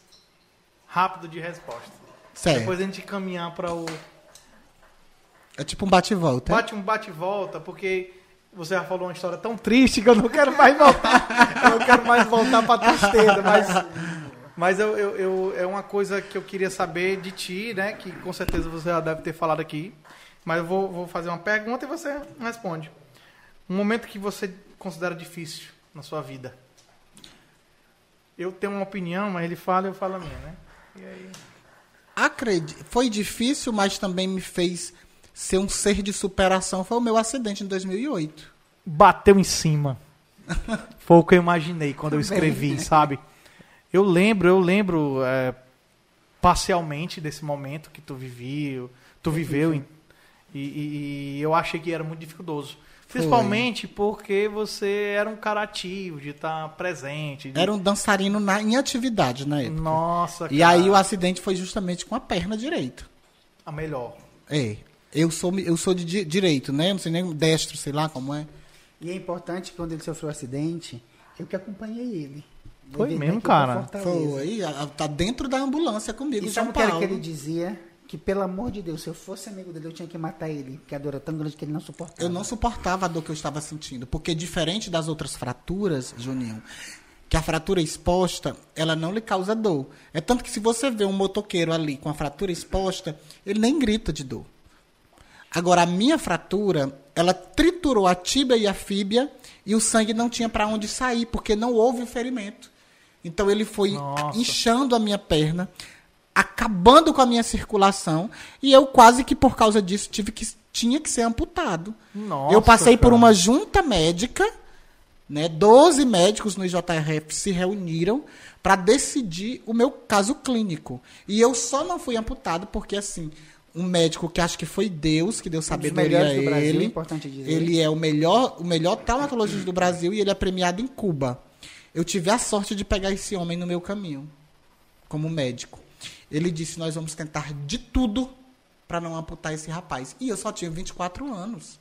rápido de resposta. Certo. Depois a gente caminhar para o É tipo um bate-volta. bate um bate e volta, porque você já falou uma história tão triste que eu não quero mais voltar. eu não quero mais voltar para tristeza, mas mas eu, eu, eu- é uma coisa que eu queria saber de ti, né? Que com certeza você já deve ter falado aqui. Mas eu vou, vou fazer uma pergunta e você responde. Um momento que você considera difícil na sua vida. Eu tenho uma opinião, mas ele fala e eu falo a minha, né? E aí? Acredi- Foi difícil, mas também me fez ser um ser de superação. Foi o meu acidente em 2008. bateu em cima. (laughs) Foi o que eu imaginei quando eu escrevi, sabe? Eu lembro, eu lembro é, parcialmente desse momento que tu vivia, tu viveu em- e, e- e eu achei que era muito dificultoso. Principalmente porque você era um cara ativo, de estar presente. de- Era um dançarino na, em atividade na época. Nossa, E cara, aí o acidente foi justamente com a perna direita. a melhor. É. Eu sou, eu sou de di- direito, né? Eu não sei nem destro, sei lá como é. E é importante que quando ele sofreu o acidente, eu que acompanhei ele. Foi mesmo, cara? Foi. Tá dentro da ambulância comigo, E João sabe o que ele dizia? Que, pelo amor de Deus, se eu fosse amigo dele, eu tinha que matar ele. Porque a dor era tão grande que ele não suportava. Eu não suportava a dor que eu estava sentindo, porque diferente das outras fraturas, Juninho, que a fratura exposta, ela não lhe causa dor. É tanto que se você vê um motoqueiro ali com a fratura exposta, ele nem grita de dor. Agora, a minha fratura, ela triturou a tíbia e a fíbia e o sangue não tinha para onde sair, porque não houve o ferimento. Então ele foi Nossa. inchando a minha perna, acabando com a minha circulação, e eu quase que por causa disso tive que tinha que ser amputado. Nossa, eu passei por cara. uma junta médica, né? 12 médicos no IJRF se reuniram para decidir o meu caso clínico. E eu só não fui amputado porque assim, um médico que acho que foi Deus que deu sabedoria a Brasil, ele. é importante dizer. Ele é o melhor, o melhor traumatologista do Brasil e ele é premiado em Cuba. Eu tive a sorte de pegar esse homem no meu caminho, como médico. Ele disse: Nós vamos tentar de tudo para não amputar esse rapaz. E eu só tinha 24 anos.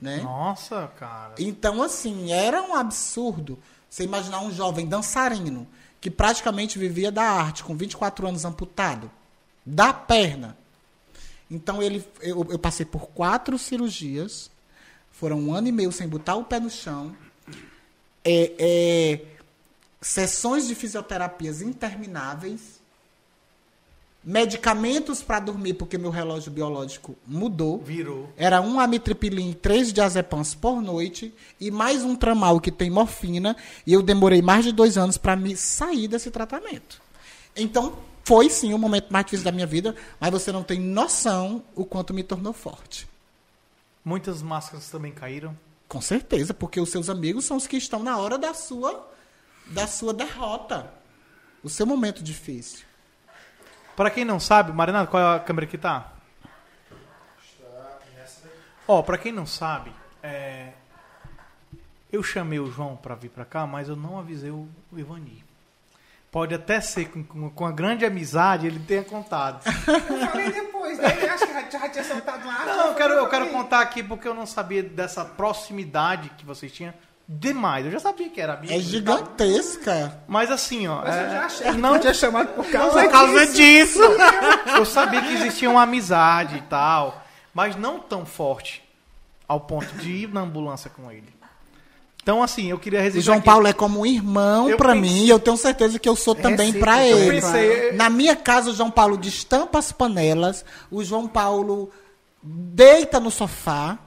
Né? Nossa, cara. Então, assim, era um absurdo você imaginar um jovem dançarino que praticamente vivia da arte, com 24 anos amputado, da perna. Então, ele, eu, eu passei por quatro cirurgias, foram um ano e meio sem botar o pé no chão, é, é, sessões de fisioterapias intermináveis, medicamentos para dormir, porque meu relógio biológico mudou. Virou. Era um amitriptilin e três diazepams por noite e mais um tramal que tem morfina. E eu demorei mais de dois anos para me sair desse tratamento. Então, foi sim o momento mais difícil da minha vida, mas você não tem noção o quanto me tornou forte. Muitas máscaras também caíram. Com certeza, porque os seus amigos são os que estão na hora da sua, da sua derrota. O seu momento difícil. Pra quem não sabe, Marinado, qual é a câmera que tá? Ó, pra quem não sabe, é, eu chamei o João pra vir pra cá, mas eu não avisei o, Ivani. Pode até ser com, com, com a grande amizade ele tenha contado. (laughs) Eu falei depois, né? Eu acho que já, já tinha soltado uma Não, eu quero, eu quero contar aqui porque eu não sabia dessa proximidade que vocês tinham demais. Eu já sabia que era amigo. É gigantesca. Mas assim, ó. Mas eu é, já achei que não podia chamar por causa por causa disso. disso. Eu sabia que existia uma amizade e tal, mas não tão forte ao ponto de ir na ambulância com ele. Então, assim, eu queria O resistir. João Paulo é como um irmão Eu pra pensei- mim e eu tenho certeza que eu sou também pra eu ele. pensei- Na minha casa, o João Paulo destampa as panelas, o João Paulo deita no sofá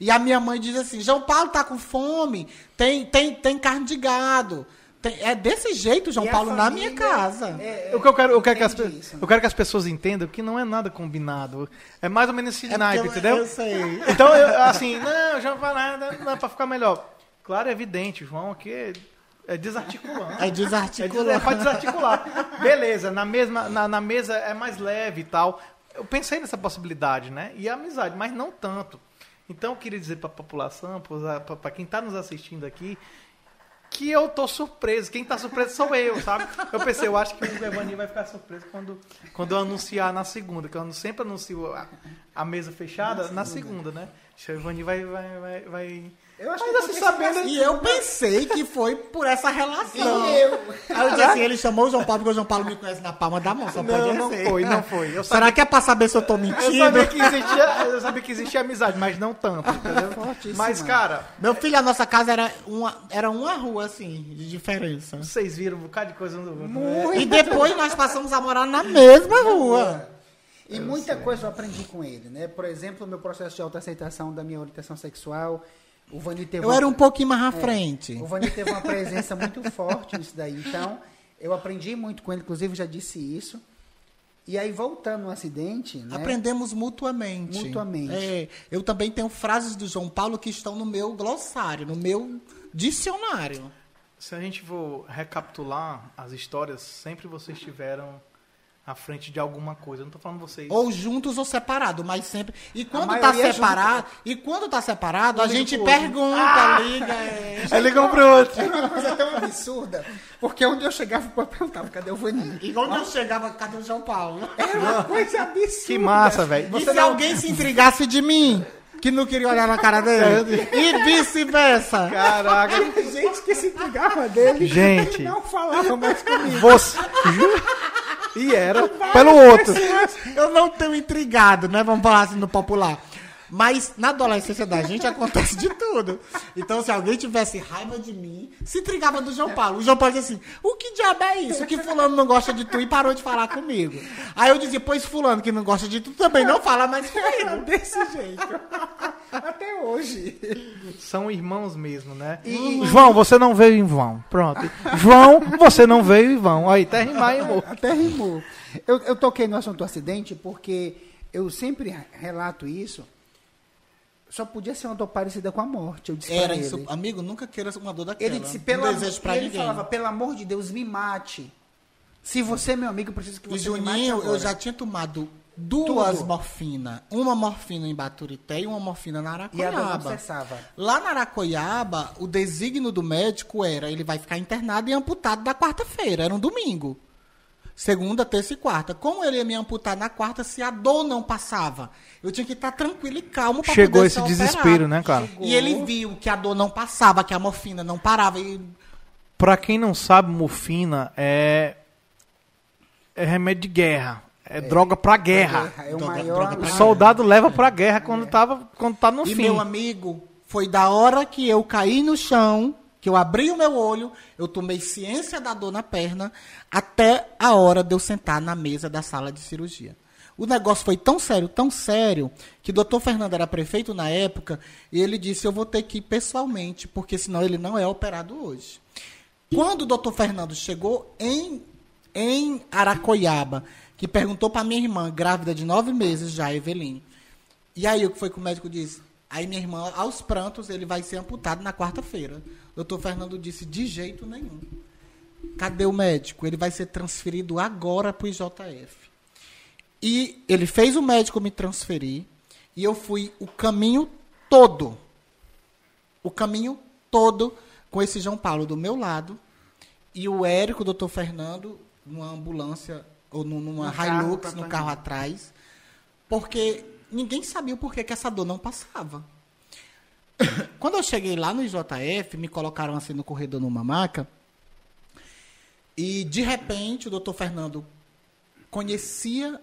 E a minha mãe diz assim: João Paulo tá com fome, tem, tem, tem carne de gado. Tem- é desse jeito, João E Paulo, na minha casa. é, O que eu quero, eu, quero que as, isso. eu quero que as pessoas entendam que não é nada combinado. É mais ou menos esse É naipe, entendeu? Eu sei. Então, eu, assim, não, já não vai nada, não é pra ficar melhor. Claro, é evidente, João aqui é, é desarticulando. É É, des- é pra desarticular. Beleza, na, mesma, na, na mesa é mais leve e tal. Eu pensei nessa possibilidade, né? E a amizade, mas não tanto. Então eu queria dizer pra população, pra, pra- pra quem tá nos assistindo aqui, que eu tô surpreso. Quem tá surpreso sou eu, sabe? Eu pensei, eu acho que o Evani vai ficar surpreso quando, quando eu anunciar na segunda, que eu sempre anuncio a, a mesa fechada na segunda, né? Acho que O Evani vai, vai, vai, vai... Eu acho Mas que assim, porque sabendo... E eu pensei que foi por essa relação. E eu. Aí eu disse assim, ele chamou o João Paulo, porque o João Paulo me conhece na palma da mão, só Não, pode não ser. foi, não foi. Eu Será que é pra saber se eu tô Eu mentindo? sabia que existia, eu sabia que existia amizade, mas não tanto, entendeu? Mas, cara, Meu filho, a nossa casa era uma, era uma rua, assim, de diferença. vocês viram um bocado de coisa no outro. E depois nós passamos a morar na mesma rua. E muita coisa eu aprendi com ele, né? Por exemplo, o meu processo de autoaceitação da minha orientação sexual. O Vani teve Eu uma- era um pouquinho mais à frente. O Vani teve uma presença muito forte nisso daí. Então, eu aprendi muito com ele, inclusive já disse isso. E aí, voltando no acidente, né? Aprendemos mutuamente. Mutuamente. É, eu também tenho frases do João Paulo que estão no meu glossário, no meu dicionário. Se a gente for recapitular as histórias, sempre vocês tiveram à frente de alguma coisa. Eu não tô falando vocês. Ou juntos ou separados, mas sempre. E quando tá maioria separado, e quando tá separado, a liga gente pergunta, liga. é. Aí ligam pro outro. Era uma coisa tão absurda, porque onde eu chegava, eu perguntava, cadê o Vani? E quando eu chegava, cadê o João Paulo? Era uma coisa absurda. Que massa, velho. E se alguém se intrigasse de mim, que não queria olhar na cara dele? e vice-versa. Caraca. Tinha gente que se pegava dele Gente. não falava mais comigo. Você. E era pelo outro. Eu não tenho intrigado, né? Vamos falar assim no popular. Mas na adolescência da gente acontece de tudo. Então, se alguém tivesse raiva de mim, se intrigava do João Paulo. O João Paulo dizia assim: o que diabo é isso? Que fulano não gosta de tu e parou de falar comigo. Aí eu dizia, pois fulano que não gosta de tu também não fala mais comigo. (laughs) desse jeito. Até hoje. São irmãos mesmo, né? João, você não veio em vão. Pronto. João, você não veio em vão. Aí, até rimar, irmão. Até rimou. Eu, eu toquei no assunto do acidente porque eu sempre relato isso. Só podia ser uma dor parecida com a morte. Eu disse Era isso. Amigo, nunca queira uma dor daquela. Ele disse, pelo amor, ele ninguém. falava, pelo amor de Deus, me mate. Se você é meu amigo, eu preciso que você me mate Juninho, agora. eu já tinha tomado duas morfinas. Uma morfina em Baturité e uma morfina na E Aracoiaba. Lá na Aracoiaba, o desígnio do médico era ele vai ficar internado e amputado da quarta-feira. Era um domingo. Segunda, terça e quarta. Como ele ia me amputar na quarta se a dor não passava? Eu tinha que estar tranquilo e calmo para Chegou poder esse ser operado. desespero, né, cara? E ele viu que a dor não passava, que a morfina não parava. E Pra quem não sabe, morfina é, é remédio de guerra. É, droga pra guerra. É o Droga- maior. droga pra O soldado leva pra guerra quando, tava, quando tá no E fim. meu amigo, foi da hora que eu caí no chão, que eu abri o meu olho, eu tomei ciência da dor na perna, até a hora de eu sentar na mesa da sala de cirurgia. O negócio foi tão sério, tão sério, que o doutor Fernando era prefeito na época, e ele disse, eu vou ter que ir pessoalmente, porque senão ele não é operado hoje. Quando o doutor Fernando chegou em, em Aracoiaba, que perguntou para minha irmã, grávida de nove meses já, Eveline, e aí o que foi que o médico disse? Aí minha irmã, aos prantos, ele vai ser amputado na quarta-feira. O doutor Fernando disse, de jeito nenhum. Cadê o médico? Ele vai ser transferido agora para o IJF. E ele fez o médico me transferir. E eu fui o caminho todo. O caminho todo com esse João Paulo do meu lado. E o Érico, o doutor Fernando, numa ambulância, ou nu- numa No carro Hilux, pra no carro atrás. Porque ninguém sabia o porquê que essa dor não passava. (coughs) Quando eu cheguei lá no IJF, me colocaram assim no corredor numa maca. E de repente o doutor Fernando conhecia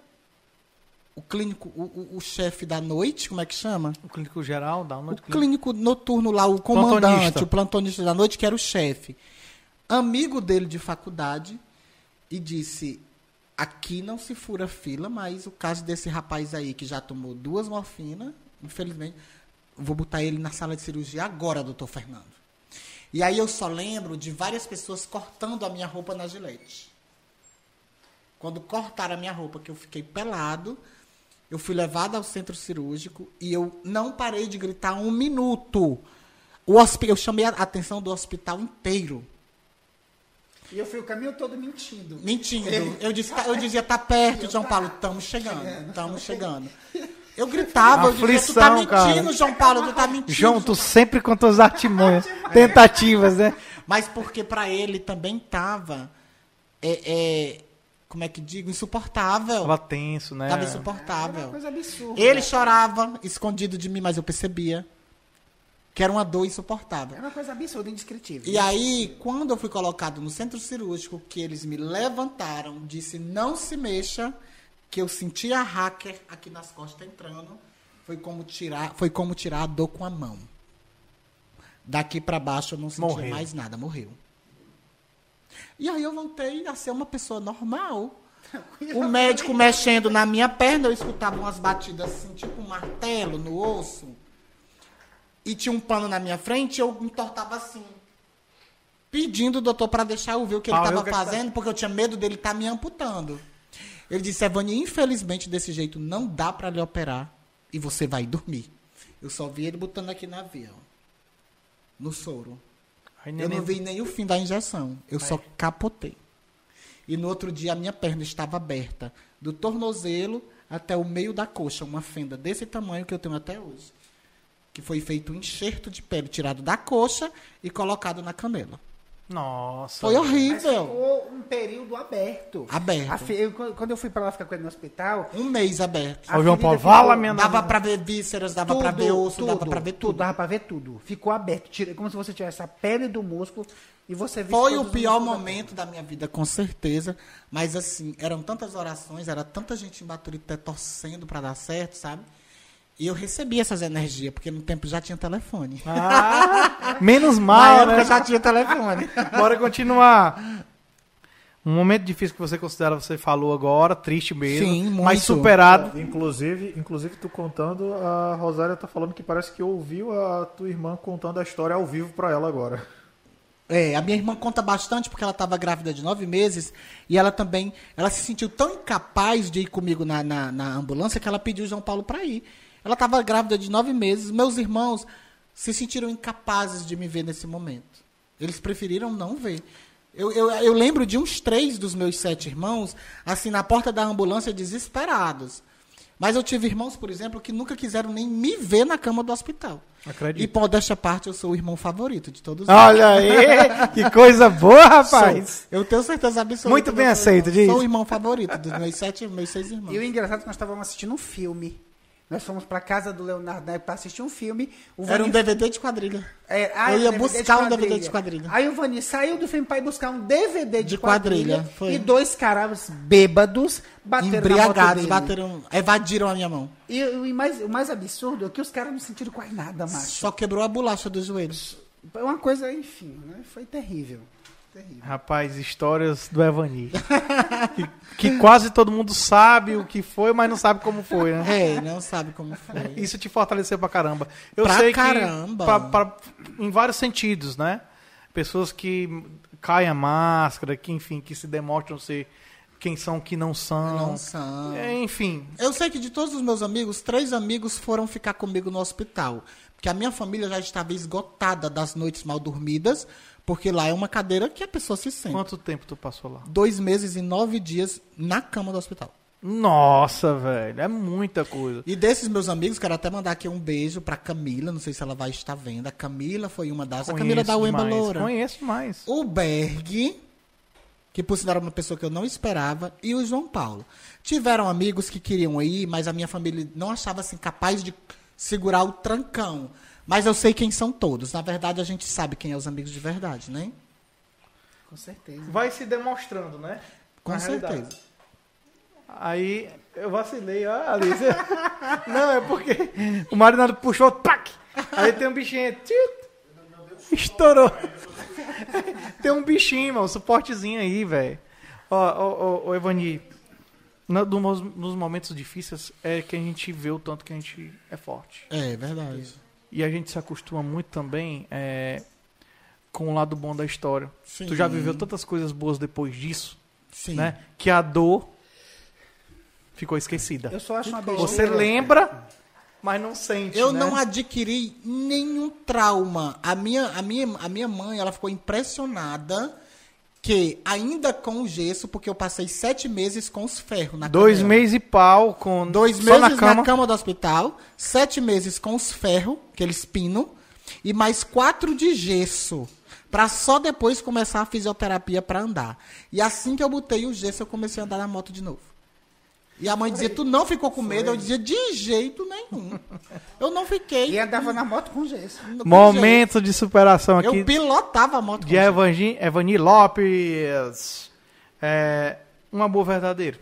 o clínico, o, o- o chefe da noite, como é que chama? O clínico geral O noite clínica. clínico noturno lá, o comandante, Plantonista. o plantonista da noite, que era o chefe. Amigo dele de faculdade, e disse: aqui não se fura fila, mas o caso desse rapaz aí que já tomou duas morfinas, infelizmente, vou botar ele na sala de cirurgia agora, doutor Fernando. E aí eu só lembro de várias pessoas cortando a minha roupa na gilete. Quando cortaram a minha roupa, que eu fiquei pelado, eu fui levado ao centro cirúrgico e eu não parei de gritar um minuto. O hospi- eu chamei a atenção do hospital inteiro. E eu fui o caminho todo mentindo. Mentindo. Eu, disse, eu dizia, tá perto, João Paulo, estamos chegando, estamos chegando. Eu gritava, eu dizia, tu tá mentindo, cara. João Paulo, tu tá mentindo. João, tu sempre com tuas artimanhas, tentativas, né? Mas porque para ele também tava, é, é, como é que digo, insuportável. Tava tenso, né? Tava insuportável. coisa absurda. Ele chorava escondido de mim, mas eu percebia que era uma dor insuportável. Era uma coisa absurda, indescritível. E aí, quando eu fui colocado no centro cirúrgico, que eles me levantaram, disse não se mexa, que eu senti a hacker aqui nas costas entrando, foi como tirar, foi como tirar a dor com a mão. Daqui para baixo eu não sentia Morreu. mais nada, morreu. E aí eu voltei a ser uma pessoa normal. O médico mexendo na minha perna, eu escutava umas batidas assim, tipo um martelo no osso. E tinha um pano na minha frente, eu me entortava assim. Pedindo o doutor para deixar eu ver o que ele Ah, estava que- fazendo, porque eu tinha medo dele estar me amputando. Ele disse, Evani, infelizmente desse jeito não dá para lhe operar e você vai dormir. Eu só vi ele botando aqui na veia, ó, no soro. Aí, Eu não vi nem o fim da injeção. Eu só capotei. E no outro dia a minha perna estava aberta, do tornozelo até o meio da coxa, uma fenda desse tamanho que eu tenho até hoje. Que foi feito um enxerto de pele tirado da coxa e colocado na canela. Nossa. Foi Mas horrível. ficou um período aberto. Aberto. A fe- eu- quando eu fui pra lá ficar com ele no hospital, Um mês aberto. a Ô, João Paulo, ficou- minha Dava pra ver vísceras, dava pra ver osso, dava pra ver tudo. Dava pra ver tudo. Ficou aberto. Tira- Como se você tivesse a pele do músculo e você Foi o pior músculos da momento da minha vida, com certeza. Mas assim, eram tantas orações, era tanta gente em Baturité torcendo pra dar certo, sabe? E eu recebi essas energias, porque no tempo já tinha telefone. Ah, menos (laughs) Na mal, época né? já tinha telefone. Bora continuar. Um momento difícil que você considera, você falou agora, triste mesmo, Sim, muito. mas superado. Inclusive, inclusive, tu contando, a Rosária tá falando que parece que ouviu a tua irmã contando a história ao vivo pra ela agora. É, a minha irmã conta bastante porque ela estava grávida de nove meses e ela também, ela se sentiu tão incapaz de ir comigo na, na, na ambulância que ela pediu o João Paulo para ir. Ela estava grávida de nove meses, meus irmãos se sentiram incapazes de me ver nesse momento. Eles preferiram não ver. Eu, eu, eu lembro de uns três dos meus sete irmãos, assim, na porta da ambulância, desesperados. Mas eu tive irmãos, por exemplo, que nunca quiseram nem me ver na cama do hospital. Acredito. E, por desta parte, eu sou o irmão favorito de todos eles. Olha aí, que coisa boa, rapaz. Sou. Eu tenho certeza absoluta. Muito bem que eu sou o aceito, irmão- diz. Sou o irmão favorito dos meus sete, meus seis irmãos. E o engraçado é que nós estávamos assistindo um filme. Nós fomos pra casa do Leonardo né, pra assistir um filme. Era um DVD de quadrilha. É, ah, Eu ia DVD buscar um DVD de quadrilha. Aí o Vani saiu do filme pra ir buscar um DVD de, De quadrilha. quadrilha, foi. E dois caras bêbados bateram Embriagados, bateram, evadiram a minha mão. E, o mais, o mais absurdo é que os caras não sentiram quase nada, macho. Só quebrou a bolacha dos joelhos. Foi uma coisa, enfim, né? Foi terrível. Terrível. Rapaz, histórias do Evani. que, que quase todo mundo sabe o que foi, mas não sabe como foi, né? É, não sabe como foi. Isso te fortaleceu pra caramba. Eu Pra sei caramba. que pra- pra- em vários sentidos, né? Pessoas que caem a máscara, que enfim, que se demonstram ser quem são, que não são. Não são. É, enfim, Eu sei que de todos os meus amigos, três amigos foram ficar comigo no hospital. Porque a minha família já estava esgotada das noites mal dormidas, porque lá é uma cadeira que a pessoa se sente. quanto tempo tu passou lá? Dois meses e nove dias na cama do hospital. Nossa, velho, é muita coisa. E desses meus amigos, quero até mandar aqui um beijo pra Camila, não sei se ela vai estar vendo. A Camila foi uma das. a Camila da Wemba Loura. Conheço demais. O Berg, que por sinal era uma pessoa que eu não esperava, e o João Paulo. Tiveram amigos que queriam ir, mas a minha família não achava assim capaz de segurar o trancão. Mas eu sei quem são todos. Na verdade, a gente sabe quem é os amigos de verdade, né? Com certeza. Vai se demonstrando, né? Com Na certeza. realidade. Aí eu vacilei, ó, Alice. (laughs) Não, é porque o Marinado puxou, tac! Aí tem um bichinho, tchut, estourou. (laughs) Tem um bichinho, mano, um suportezinho aí, velho. Ó, ó, ó, Evani, nos momentos difíceis é que a gente vê o tanto que a gente é forte. É verdade. E a gente se acostuma muito também é, com o lado bom da história. Sim. Tu já viveu tantas coisas boas depois disso, Sim. né? Que a dor ficou esquecida. Eu só acho uma besteira. Você lembra, mas não sente. Eu né? não adquiri nenhum trauma. A minha, a, minha, a minha mãe, ela ficou impressionada que, ainda com o gesso, porque eu passei sete meses com os ferros na Dois canela. meses e pau com Dois só meses na cama. do hospital, sete meses com os ferros, aqueles pinos, e mais quatro de gesso. Pra só depois começar a fisioterapia pra andar. E assim que eu botei o gesso, eu comecei a andar na moto de novo. E a mãe dizia, tu não ficou com medo? Eu dizia, de jeito nenhum. Eu não fiquei. E andava na moto com gesso. com Momento de superação aqui Eu pilotava a moto com de jeito. Evani, Evani Lopes. É, um amor verdadeiro.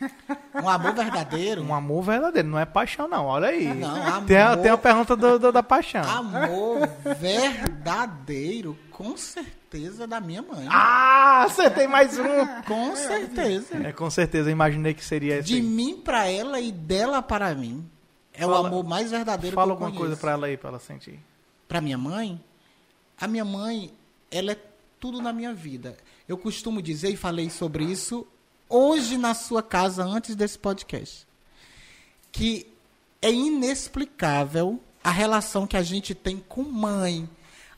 (laughs) Um amor verdadeiro. Um amor verdadeiro, não é paixão, não. Olha aí. Não, amor. Tem, a, tem a pergunta do- do- da paixão. Amor verdadeiro, com certeza, da minha mãe. Ah, acertei mais um. (laughs) Com certeza. É, com certeza, eu imaginei que seria esse. De aí. mim pra ela e dela para mim. É o Fala- amor mais verdadeiro Fala que eu alguma conheço. coisa pra ela aí, pra ela sentir. Pra minha mãe, a minha mãe, ela é tudo na minha vida. Eu costumo dizer, e falei sobre isso hoje na sua casa, antes desse podcast, que é inexplicável a relação que a gente tem com mãe.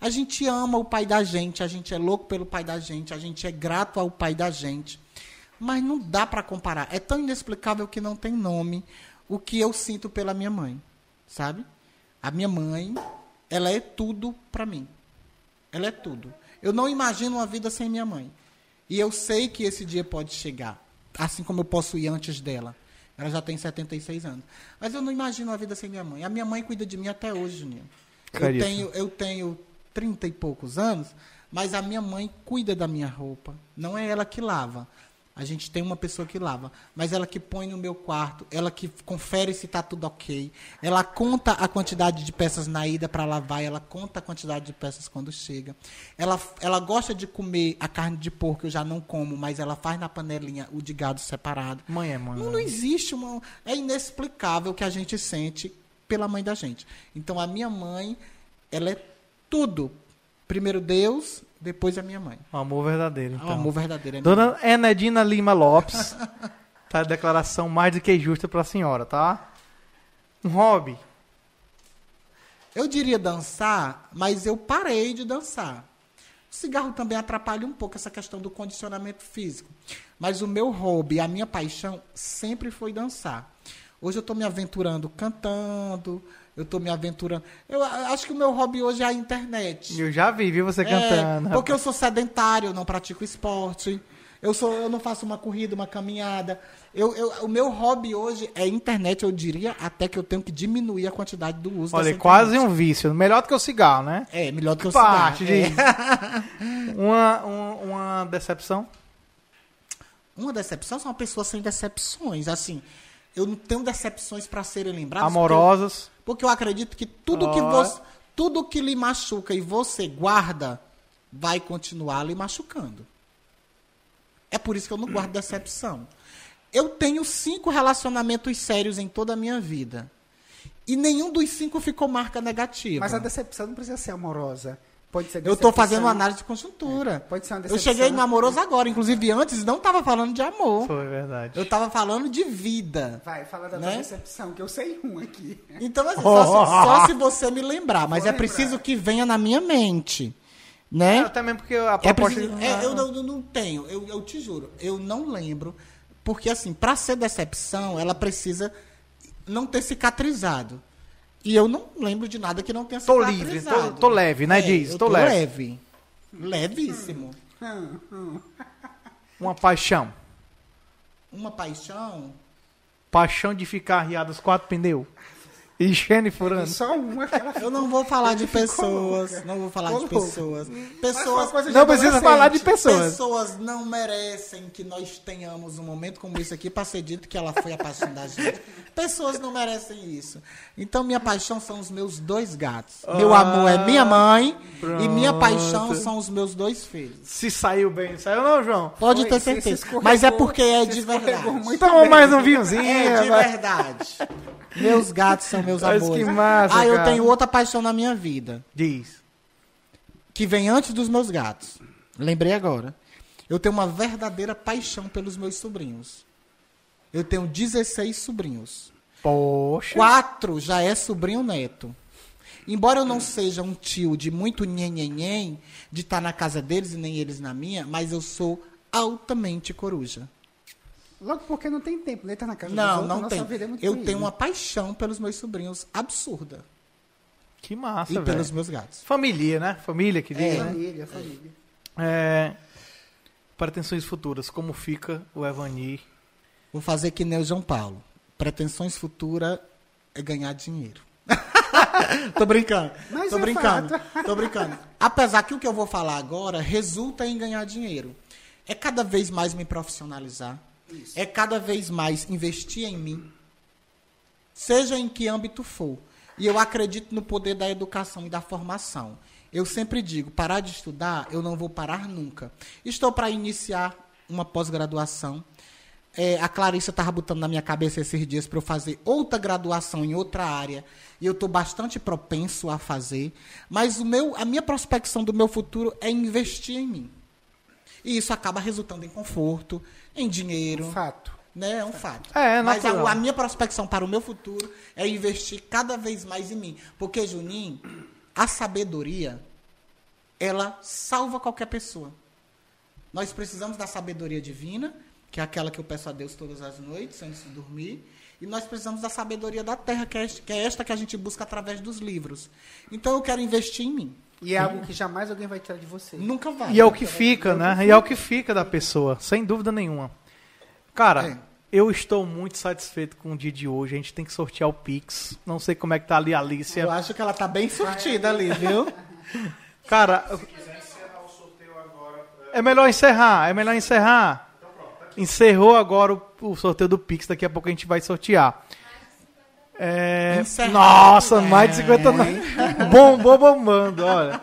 A gente ama o pai da gente, a gente é louco pelo pai da gente, a gente é grato ao pai da gente. Mas não dá pra comparar. É tão inexplicável que não tem nome o que eu sinto pela minha mãe, sabe? A minha mãe, ela é tudo pra mim. Ela é tudo. Eu não imagino uma vida sem minha mãe. E eu sei que esse dia pode chegar, assim como eu posso ir antes dela. Ela já tem 76 anos. Mas eu não imagino uma vida sem minha mãe. A minha mãe cuida de mim até hoje, Juninho. Eu tenho, eu tenho 30 e poucos anos, mas a minha mãe cuida da minha roupa. Não é ela que lava. A gente tem uma pessoa que lava, mas ela que põe no meu quarto, ela que confere se está tudo ok, ela conta a quantidade de peças na ida para lavar, ela conta a quantidade de peças quando chega. Ela, ela gosta de comer a carne de porco, eu já não como, mas ela faz na panelinha o de gado separado. Mãe é mãe. Não, não existe uma. É inexplicável o que a gente sente pela mãe da gente. Então a minha mãe, ela é tudo. Primeiro Deus, depois a minha mãe. Um amor verdadeiro. Então. um amor verdadeiro. é Dona Enedina Lima Lopes. (laughs) tá a declaração mais do que justa pra senhora, tá? Um hobby. Eu diria dançar, mas eu parei de dançar. O cigarro também atrapalha um pouco essa questão do condicionamento físico. Mas o meu hobby, a minha paixão, sempre foi dançar. Hoje eu estou me aventurando cantando, eu estou me aventurando. Eu acho que o meu hobby hoje é a internet. Eu já vi, viu você É, cantando. porque eu sou sedentário, eu não pratico esporte. Eu, sou, eu não faço uma corrida, uma caminhada. Eu, eu- o meu hobby hoje é internet, eu diria até que eu tenho que diminuir a quantidade do uso Olha, quase um vício. Melhor do que o cigarro, né? É, melhor do que o Parte cigarro. de... É. (laughs) uma, uma, uma decepção. Uma decepção são uma pessoa sem decepções. Assim, eu não tenho decepções para serem lembradas. Amorosas. Porque eu, porque eu acredito que tudo que Ó. você, tudo que lhe machuca e você guarda vai continuar lhe machucando. É por isso que eu não guardo decepção. Eu tenho cinco relacionamentos sérios em toda a minha vida. E nenhum dos cinco ficou marca negativa. Mas a decepção não precisa ser amorosa. Pode ser Eu estou fazendo uma análise de conjuntura. Pode ser uma Eu decepção. cheguei no amoroso agora. Inclusive, antes não estava falando de amor. Foi verdade. Eu tava falando de vida. Vai, fala da Né? decepção, que eu sei um aqui. Então, assim, só, se, (laughs) só se você me lembrar. Mas Vou é preciso que venha na minha mente. Né? Até mesmo porque a É proposta... preciso- é, eu não, eu não tenho, eu, eu te juro, eu não lembro. Porque, assim, pra ser decepção, ela precisa não ter cicatrizado. E eu não lembro de nada que não tenha Tô cicatrizado. livre, tô- tô leve, né, É, Diz? Tô tô leve. leve. Levíssimo. (laughs) Uma paixão. Uma paixão. Paixão de ficar arriado os quatro pneus. Enchendo e furando. Só uma que ela Eu não vou falar de pessoas. louca. Não vou falar de pessoas. Mas Pessoas. de Não precisa falar de pessoas. Pessoas não merecem que nós tenhamos um momento como esse aqui para ser dito que ela foi a paixão da gente. Pessoas não merecem isso. Então, minha paixão são os meus dois gatos. Meu amor é minha mãe e minha paixão pronto. são os meus dois filhos. Se saiu bem, saiu não, João? Pode Foi, ter certeza. Mas é porque é de verdade. bem. mais um vinhozinho. É de verdade. Meus gatos são meus Mas amores. que massa, ah, eu cara. tenho outra paixão na minha vida, Diz. que vem antes dos meus gatos. Lembrei agora. Eu tenho uma verdadeira paixão pelos meus sobrinhos. Eu tenho 16 sobrinhos. Poxa. Quatro já é sobrinho neto. Embora eu não seja um tio de muito nhenhenhen, de estar na casa deles e nem eles na minha, mas eu sou altamente coruja. Logo porque não tem tempo, né? Tá na casa dos Não, outros, não tem. é Eu corrida. tenho uma paixão pelos meus sobrinhos absurda. Que massa, e velho. pelos meus gatos. Família, né? Família que diz, É. né? Família, família. É, pretensões futuras, como fica o Evani? Vou fazer que nem o João Paulo. Pretensões futuras é ganhar dinheiro. (laughs) tô brincando. Mas tô é brincando. fato. Tô brincando. Apesar que o que eu vou falar agora resulta em ganhar dinheiro. É cada vez mais me profissionalizar. É cada vez mais investir em mim. Seja em que âmbito for. E eu acredito no poder da educação e da formação. Eu sempre digo, parar de estudar, eu não vou parar nunca. Estou para iniciar uma pós-graduação. É, a Clarissa estava botando na minha cabeça esses dias para eu fazer outra graduação em outra área. E eu estou bastante propenso a fazer. Mas o meu, a minha prospecção do meu futuro é investir em mim. E isso acaba resultando em conforto, em dinheiro. Fato. Né? É um fato. É, é Mas a, a minha prospecção para o meu futuro é investir cada vez mais em mim. Porque, Juninho, a sabedoria, ela salva qualquer pessoa. Nós precisamos da sabedoria divina, que é aquela que eu peço a Deus todas as noites, antes de dormir. E nós precisamos da sabedoria da terra, que é, que é esta que a gente busca através dos livros. Então eu quero investir em mim. E é algo que jamais alguém vai tirar de você. Nunca vai. E é o que fica, né? E é o que fica da pessoa, sem dúvida nenhuma. Cara, É. eu estou muito satisfeito com o dia de hoje. A gente tem que sortear o Pix. Não sei como é que tá ali a Alicia. Eu acho que ela tá bem sortida ali, viu? (laughs) Cara, é melhor encerrar, é melhor encerrar. Encerrou agora o, o sorteio do Pix, daqui a pouco a gente vai sortear. É, nossa, mais de 50 não. (laughs) Bombou bombando, olha.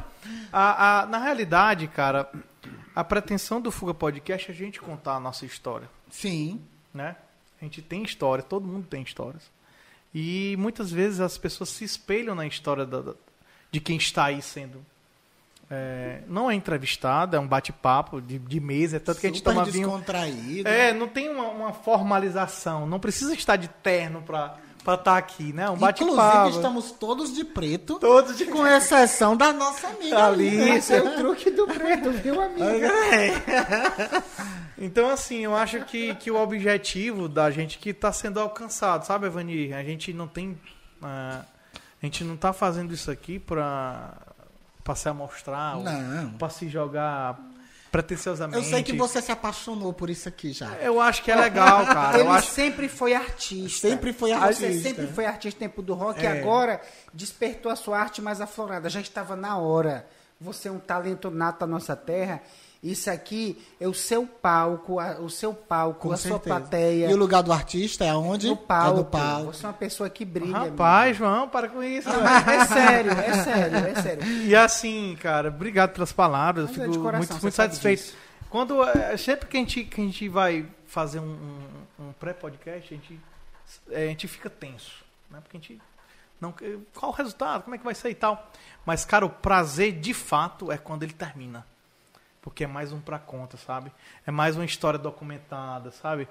A, a- na realidade, cara, a pretensão do Fuga Podcast é a gente contar a nossa história Sim. né? A gente tem história, todo mundo tem histórias. E muitas vezes as pessoas se espelham na história da- da- de quem está aí sendo. é, não é entrevistado, é um bate-papo de, de mesa, é tanto que a gente Super toma vinho. É, não tem uma, uma formalização, não precisa estar de terno para estar aqui, né? Um bate-papo. Inclusive, estamos todos de preto, Todos de com exceção da nossa amiga Ali. Esse é o truque do preto, viu, amiga? (laughs) Então, assim, eu acho que, que o objetivo da gente que está sendo alcançado, sabe, Evani? A gente não tem. ah, a gente não está fazendo isso aqui para se amostrar, para se jogar pretensiosamente. Eu sei que você se apaixonou por isso aqui já. Eu acho que é legal, (laughs) cara. Eu Ele acho sempre foi artista. Sempre foi Você artista. sempre foi artista no tempo do rock e É. agora despertou a sua arte mais aflorada. Já estava na hora. Você é um talento nato da nossa terra. Isso aqui é o seu palco, a- o seu palco, Com a sua certeza. plateia. E o lugar do artista é aonde? no palco. É no palco. Você é uma pessoa que brilha. Rapaz, João, para com isso. amigo. É sério, é sério, é sério. E assim, cara, obrigado pelas palavras. Mas Eu é fico de coração, muito, muito satisfeito. disso. Quando, é, sempre que a gente, que a gente vai fazer um, um- um pré-podcast, a gente, é, a gente fica tenso. Né? Porque a gente. Não, qual o resultado? Como é que vai ser e tal? Mas, cara, o prazer de fato é quando ele termina. Porque é mais um pra conta, sabe? É mais uma história documentada, sabe?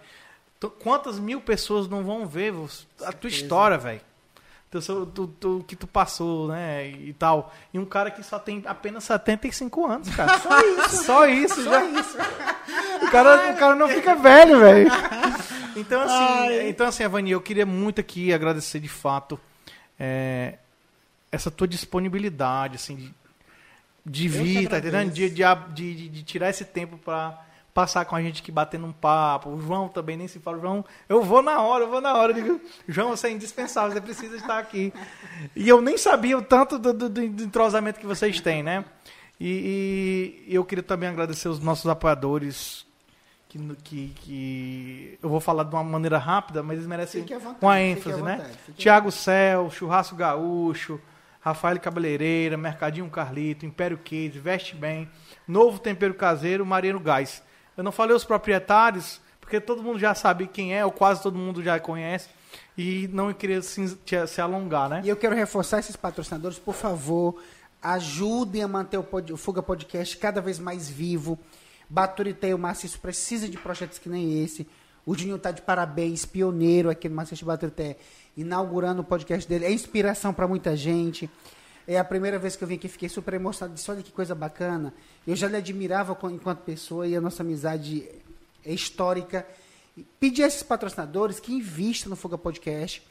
Tu- Quantas mil pessoas não vão ver a tua história, velho? tu- o que tu passou, né? E tal. E um cara que só tem apenas 75 anos, cara. (laughs) Só isso. Só isso, já. O cara, o cara não fica velho, velho. Então, assim, então, assim, Avani, eu queria muito aqui agradecer de fato é, essa tua disponibilidade, assim, de, de que vir, tá entendendo? De, de, de, de- tirar esse tempo pra passar com a gente aqui batendo um papo. O João também nem se fala. João, eu vou na hora, eu vou na hora. Eu digo, João, você é indispensável, você precisa estar aqui. E eu nem sabia o tanto do, do- do entrosamento que vocês têm, né? E, e eu queria também agradecer os nossos apoiadores. Que, que, que eu vou falar de uma maneira rápida, mas eles merecem vontade, uma ênfase, né? vontade, à Tiago Cel, Churrasco Gaúcho, Rafael Cabeleireira, Mercadinho Carlito, Império Case, Veste Bem, Novo Tempero Caseiro, Mariano Gás. Eu não falei os proprietários, porque todo mundo já sabe quem é, ou quase todo mundo já conhece, e não queria se, se alongar, né? E eu quero reforçar esses patrocinadores, por favor, ajudem a manter o, pod, o Fuga Podcast cada vez mais vivo. Baturité e o Maciço precisa de projetos que nem esse. O Juninho está de parabéns, pioneiro aqui no Maciço Baturité, inaugurando o podcast dele. É inspiração para muita gente. É a primeira vez que eu vim aqui, fiquei super emocionado. Disse, olha que coisa bacana. Eu já lhe admirava enquanto pessoa e a nossa amizade é histórica. Pedir a esses patrocinadores que invistam no Fuga Podcast,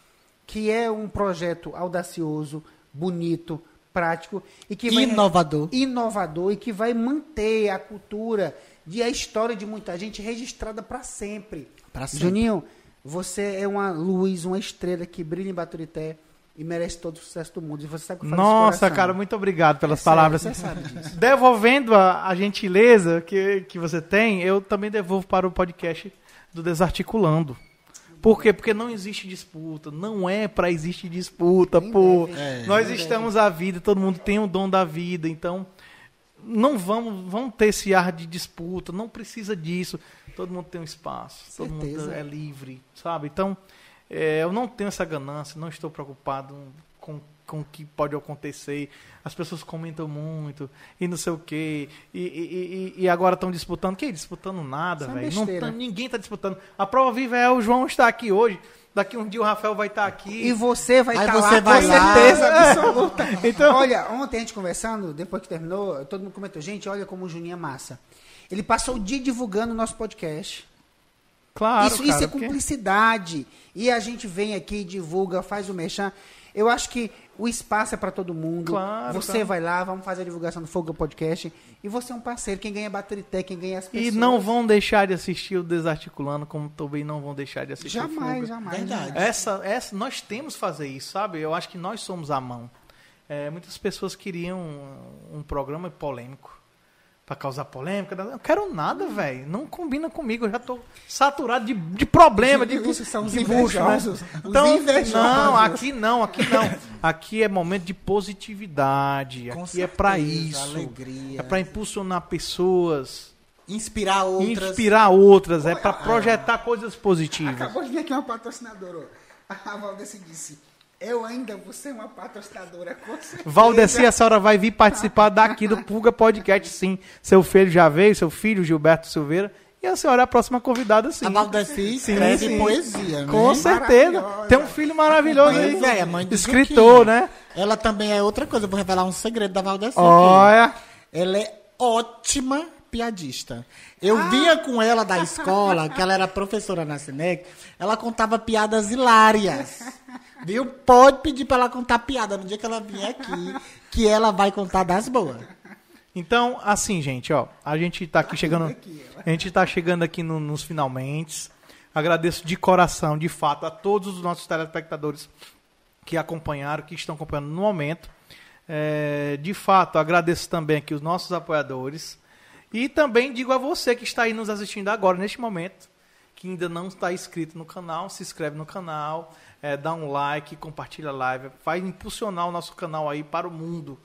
que é um projeto audacioso, bonito, prático e que vai, inovador. inovador e que vai manter a cultura e a história de muita gente registrada para sempre. Pra sempre. Juninho, você é uma luz, uma estrela que brilha em Baturité e merece todo o sucesso do mundo. E você sabe que eu falo Nossa, cara, muito obrigado pelas é palavras. Sério, você sabe disso. Devolvendo a, a, gentileza que, que você tem, eu também devolvo para o podcast do Desarticulando. Por quê? Porque não existe disputa. Não é para existir disputa, pô. É, Nós estamos à vida, todo mundo tem o dom da vida, então não vamos, vamos ter esse ar de disputa, não precisa disso. Todo mundo tem um espaço, Certeza. todo mundo é livre, sabe? Então, é, eu não tenho essa ganância, não estou preocupado com com o que pode acontecer. As pessoas comentam muito e não sei o quê. E, e, e, e agora estão disputando. Que disputando nada, é velho. Tá, ninguém está disputando. A prova viva é o João está aqui hoje. Daqui um dia o Rafael vai estar tá aqui. E você vai estar tá você lá, vai com lá. certeza absoluta. então... Olha, ontem a gente conversando, depois que terminou, todo mundo comentou, gente, olha como o Juninho é massa. Ele passou o dia divulgando o nosso podcast. Claro, isso, cara, isso é cumplicidade. E a gente vem aqui, divulga, faz o mexão. Eu acho que o espaço é para todo mundo. Claro, você claro. vai lá, vamos fazer a divulgação do Fogo Podcast. E você é um parceiro. Quem ganha é Baturité, quem ganha é as pessoas. E não vão deixar de assistir o Desarticulando, como também não vão deixar de assistir jamais, o Jamais, Verdade. Essa, essa, nós temos que fazer isso, sabe? Eu acho que nós somos a mão. É, muitas pessoas queriam um, um programa polêmico para causar polêmica. Não quero nada, velho. Não combina comigo. Eu já tô saturado de, de problema, de, Isso são de. Bucho, né? Então, não, aqui não, aqui não. Aqui é momento de positividade. Com aqui certeza, é para isso. Alegria. É para impulsionar pessoas. Inspirar outras. Inspirar outras. É para projetar coisas positivas. Acabou de vir aqui uma patrocinadora. A Valdeci disse eu ainda vou ser uma patrocinadora, com certeza. Valdeci, a senhora vai vir participar daqui do Pulga Podcast, sim. Seu filho já veio, seu filho, Gilberto Silveira. E a senhora é a próxima convidada, sim. A Valdeci escreve sim. poesia, né? Com certeza. Tem um filho maravilhoso aí. É, a mãe do Escritor, Juquinha. né? Ela também é outra coisa. Eu vou revelar um segredo da Valdeci. Olha. Aqui. Ela é ótima piadista. Eu ah. via com ela da escola, que ela era professora na Sinec, ela contava piadas hilárias. Viu? Pode pedir para ela contar piada no dia que ela vier aqui, que ela vai contar das boas. Então, assim, gente, ó, a gente tá aqui chegando, a gente tá chegando aqui no, nos finalmente. Agradeço de coração, de fato, a todos os nossos telespectadores que acompanharam, que estão acompanhando no momento. É, de fato, agradeço também aqui os nossos apoiadores. E também digo a você que está aí nos assistindo agora, neste momento, que ainda não está inscrito no canal, se inscreve no canal, é, dá um like, compartilha a live, faz impulsionar o nosso canal aí para o mundo,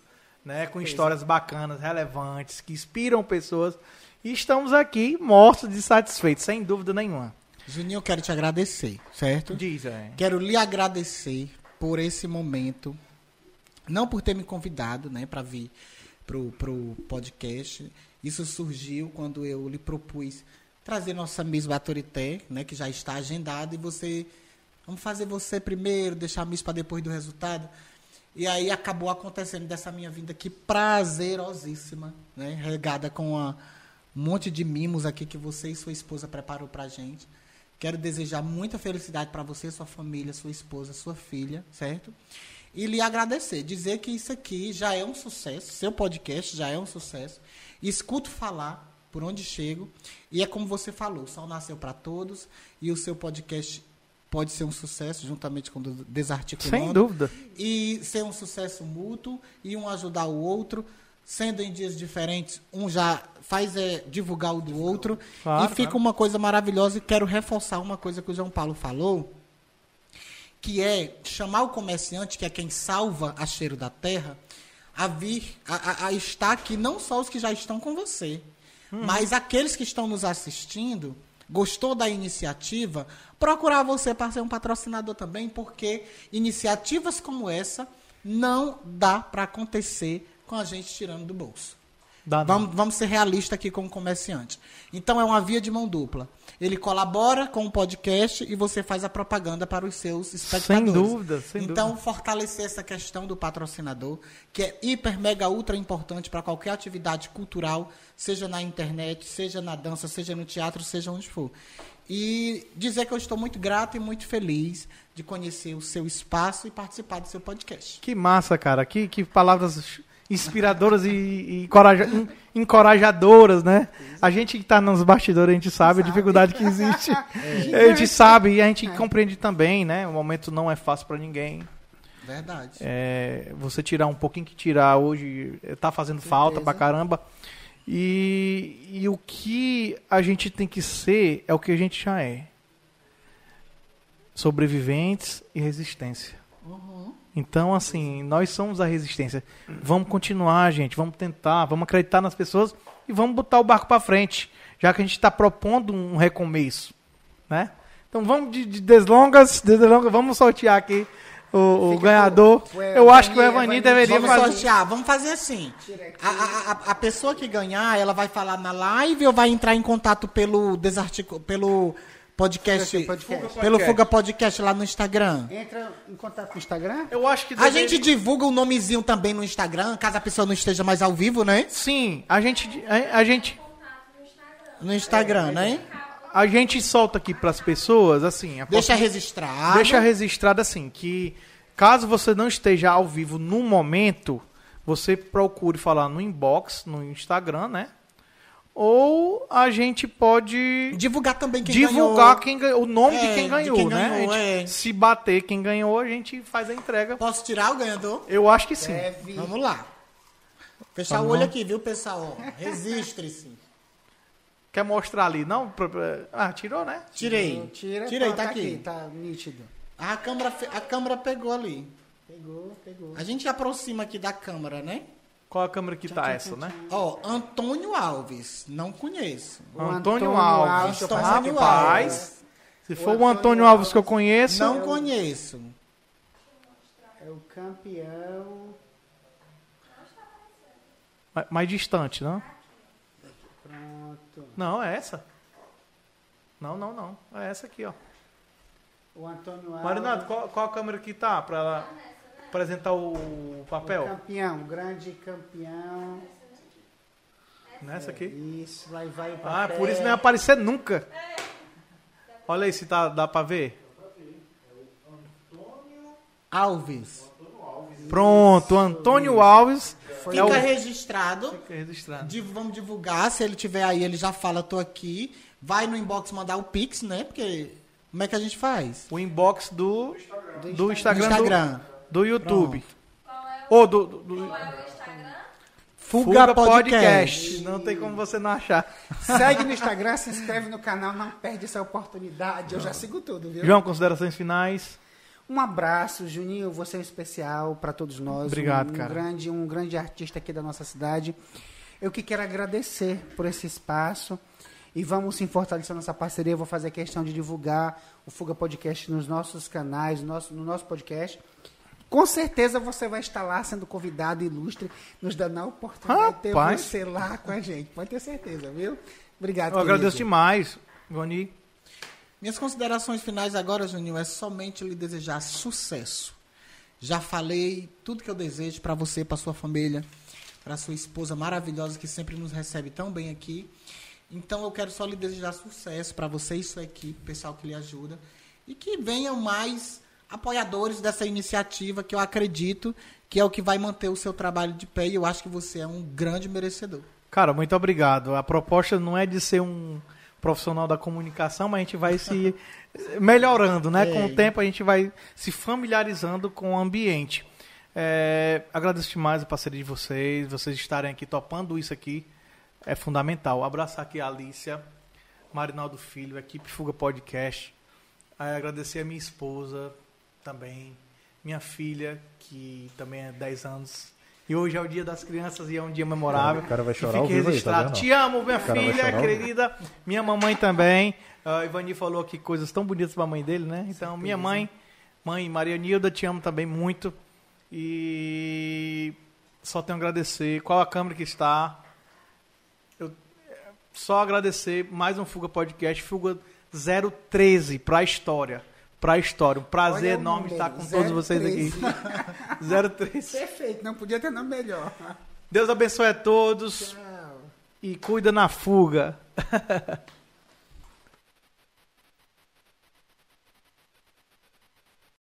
né? Com histórias bacanas, relevantes, que inspiram pessoas. E estamos aqui mortos de satisfeitos, sem dúvida nenhuma. Juninho, eu quero te agradecer, certo? Diz, é. Quero lhe agradecer por esse momento, não por ter me convidado, né, para vir pro, pro podcast. Isso surgiu quando eu lhe propus trazer nossa Miss Baturité, né, que já está agendada, e você Vamos fazer você primeiro, deixar a Miss para depois do resultado. E aí acabou acontecendo dessa minha vinda aqui prazerosíssima, né? Regada com um monte de mimos aqui que você e sua esposa preparou pra gente. Quero desejar muita felicidade para você, sua família, sua esposa, sua filha, certo? E lhe agradecer, dizer que isso aqui já é um sucesso, seu podcast já é um sucesso. Escuto falar por onde chego e é como você falou, o sol nasceu para todos e o seu podcast pode ser um sucesso juntamente com o Desarticulando. Sem dúvida. E ser um sucesso mútuo e um ajudar o outro, sendo em dias diferentes, um já faz é, divulgar o do outro. Claro, e fica claro. uma coisa maravilhosa e quero reforçar uma coisa que o João Paulo falou, que é chamar o comerciante, que é quem salva a cheiro da terra, a vir, a, a, estar aqui, não só os que já estão com você, hum. mas aqueles que estão nos assistindo gostou da iniciativa, procurar você para ser um patrocinador também, porque iniciativas como essa não dá para acontecer com a gente tirando do bolso. Vamos, vamos ser realistas aqui como comerciante. Então é uma via de mão dupla. Ele colabora com o podcast e você faz a propaganda para os seus espectadores. Sem dúvida, sem então, dúvida. fortalecer essa questão do patrocinador, que é hiper, mega, ultra importante para qualquer atividade cultural, seja na internet, seja na dança, seja no teatro, seja onde for. E dizer que eu estou muito grato e muito feliz de conhecer o seu espaço e participar do seu podcast. Que massa, cara. Que, que palavras inspiradoras e, e encoraja- en- encorajadoras, né? A gente que tá nos bastidores, a gente sabe a dificuldade que existe. (laughs) A gente sabe e a gente compreende também, né? O momento não é fácil para ninguém. Verdade. É, você tirar um pouquinho que tirar hoje eh, tá fazendo falta pra caramba. E, e o que a gente tem que ser é o que a gente já é. Sobreviventes e resistência. Então, assim, nós somos a resistência. Vamos continuar, gente. Vamos tentar, vamos acreditar nas pessoas e vamos botar o barco para frente, já que a gente está propondo um recomeço, né? Então, vamos de, de deslongas, de deslongas, vamos sortear aqui o, o ganhador. Eu acho que o Evani- Evani Evani- deveria Vamos fazer. sortear, vamos fazer assim. A, a, a- pessoa que ganhar, ela vai falar na live ou vai entrar em contato pelo desarticu... pelo podcast, Podcast. pelo Fuga Podcast lá no Instagram. Entra em contato no Instagram. Eu acho que A gente divulga o nomezinho também no Instagram, caso a pessoa não esteja mais ao vivo, né? Sim, a gente, a, a gente, No Instagram, né? a gente solta aqui para as pessoas, assim, a Deixa registrado. Deixa registrado assim, que caso você não esteja ao vivo no momento, você procure falar no inbox, no Instagram, né? Ou a gente pode Divulgar também quem divulgar ganhou. quem ganhou, o nome É, de quem de ganhou, quem né? ganhou, A gente- é. Se bater quem ganhou, a gente faz a entrega. Posso tirar o ganhador? Eu acho que sim. Deve. Vamos lá. Fechar Vamos o olho aqui, viu, pessoal? Ó, Registre-se. Quer mostrar ali? Não? Ah, tirou, né? Tirei. Tira, Tirei, pronto, tá aqui. Tá nítido. A câmera, a câmera pegou ali. Pegou, pegou. A gente aproxima aqui da câmera, né? Qual a câmera que tá essa, né? Ó, Antônio Alves. Não conheço. O Antônio, Antônio Alves. Antônio Rapaz, Alves. se for o Antônio Alves que eu conheço, Não conheço. É o campeão. mais- mais distante, não? Pronto. Não, é essa. Não, não, não. É essa aqui, ó. O Antônio Alves. Marinado, qual, qual a câmera que tá pra ela apresentar o o papel? campeão, grande campeão. Nessa aqui? Isso, lá vai o Ah, papel. por isso não ia aparecer nunca. Olha aí se tá, dá pra ver. Alves. Pronto, Antônio Alves é Fica o... registrado. Fica registrado. Div- Vamos divulgar. Se ele tiver aí, ele já fala, tô aqui. Vai no inbox mandar o Pix, né? Porque. Como é que a gente faz? O inbox do, do No Instagram, Instagram. Do, do YouTube. Ou do, do, do Fuga, Fuga Podcast. Não tem como você não achar. Segue no Instagram, se inscreve no canal, não perde essa oportunidade. Eu já sigo tudo, viu? João, considerações finais. Um abraço, Juninho. Você é um especial para todos nós. Obrigado, um, um cara. Grande, um grande artista aqui da nossa cidade. Eu que quero agradecer por esse espaço. E vamos sim fortalecer nossa parceria. Eu vou fazer questão de divulgar o Fuga Podcast nos nossos canais, no nosso, no nosso podcast. Com certeza você vai estar lá sendo convidado ilustre, nos dando a oportunidade de ter você lá com a gente. Pode ter certeza, viu? Obrigado, Eu agradeço querido. demais, Goni. Minhas considerações finais agora, Juninho, é somente lhe desejar sucesso. Já falei tudo que eu desejo para você, para sua família, para sua esposa maravilhosa que sempre nos recebe tão bem aqui. Então eu quero só lhe desejar sucesso para você e sua equipe, pessoal que lhe ajuda, e que venham mais apoiadores dessa iniciativa que eu acredito que é o que vai manter o seu trabalho de pé e eu acho que você é um grande merecedor. Cara, muito obrigado. A proposta não é de ser um profissional da comunicação, mas a gente vai se (laughs) melhorando, né? Com o tempo a gente vai se familiarizando com o ambiente. É, agradeço demais a parceria de vocês, vocês estarem aqui topando isso aqui é fundamental. Abraçar aqui a Alicia, Marinaldo Filho, equipe Fuga Podcast. Aí agradecer a minha esposa também, minha filha, que também é 10 anos, E hoje é o dia das crianças e é um dia memorável. O cara vai chorar fique vivo aí, tá registrado. Te amo, minha filha querida. Minha mamãe também. A Ivani falou aqui coisas tão bonitas pra mãe dele, né? Então, minha mãe, mãe Maria Nilda, te amo também muito. E só tenho a agradecer. Qual a câmera que está? Eu só agradecer mais um Fuga Podcast, Fuga 013 pra história. Pra história. Um prazer Olha enorme estar com todos vocês 013. aqui. 013. (laughs) Perfeito, não podia ter nome melhor. Deus abençoe a todos Tchau. e cuida na fuga. (laughs)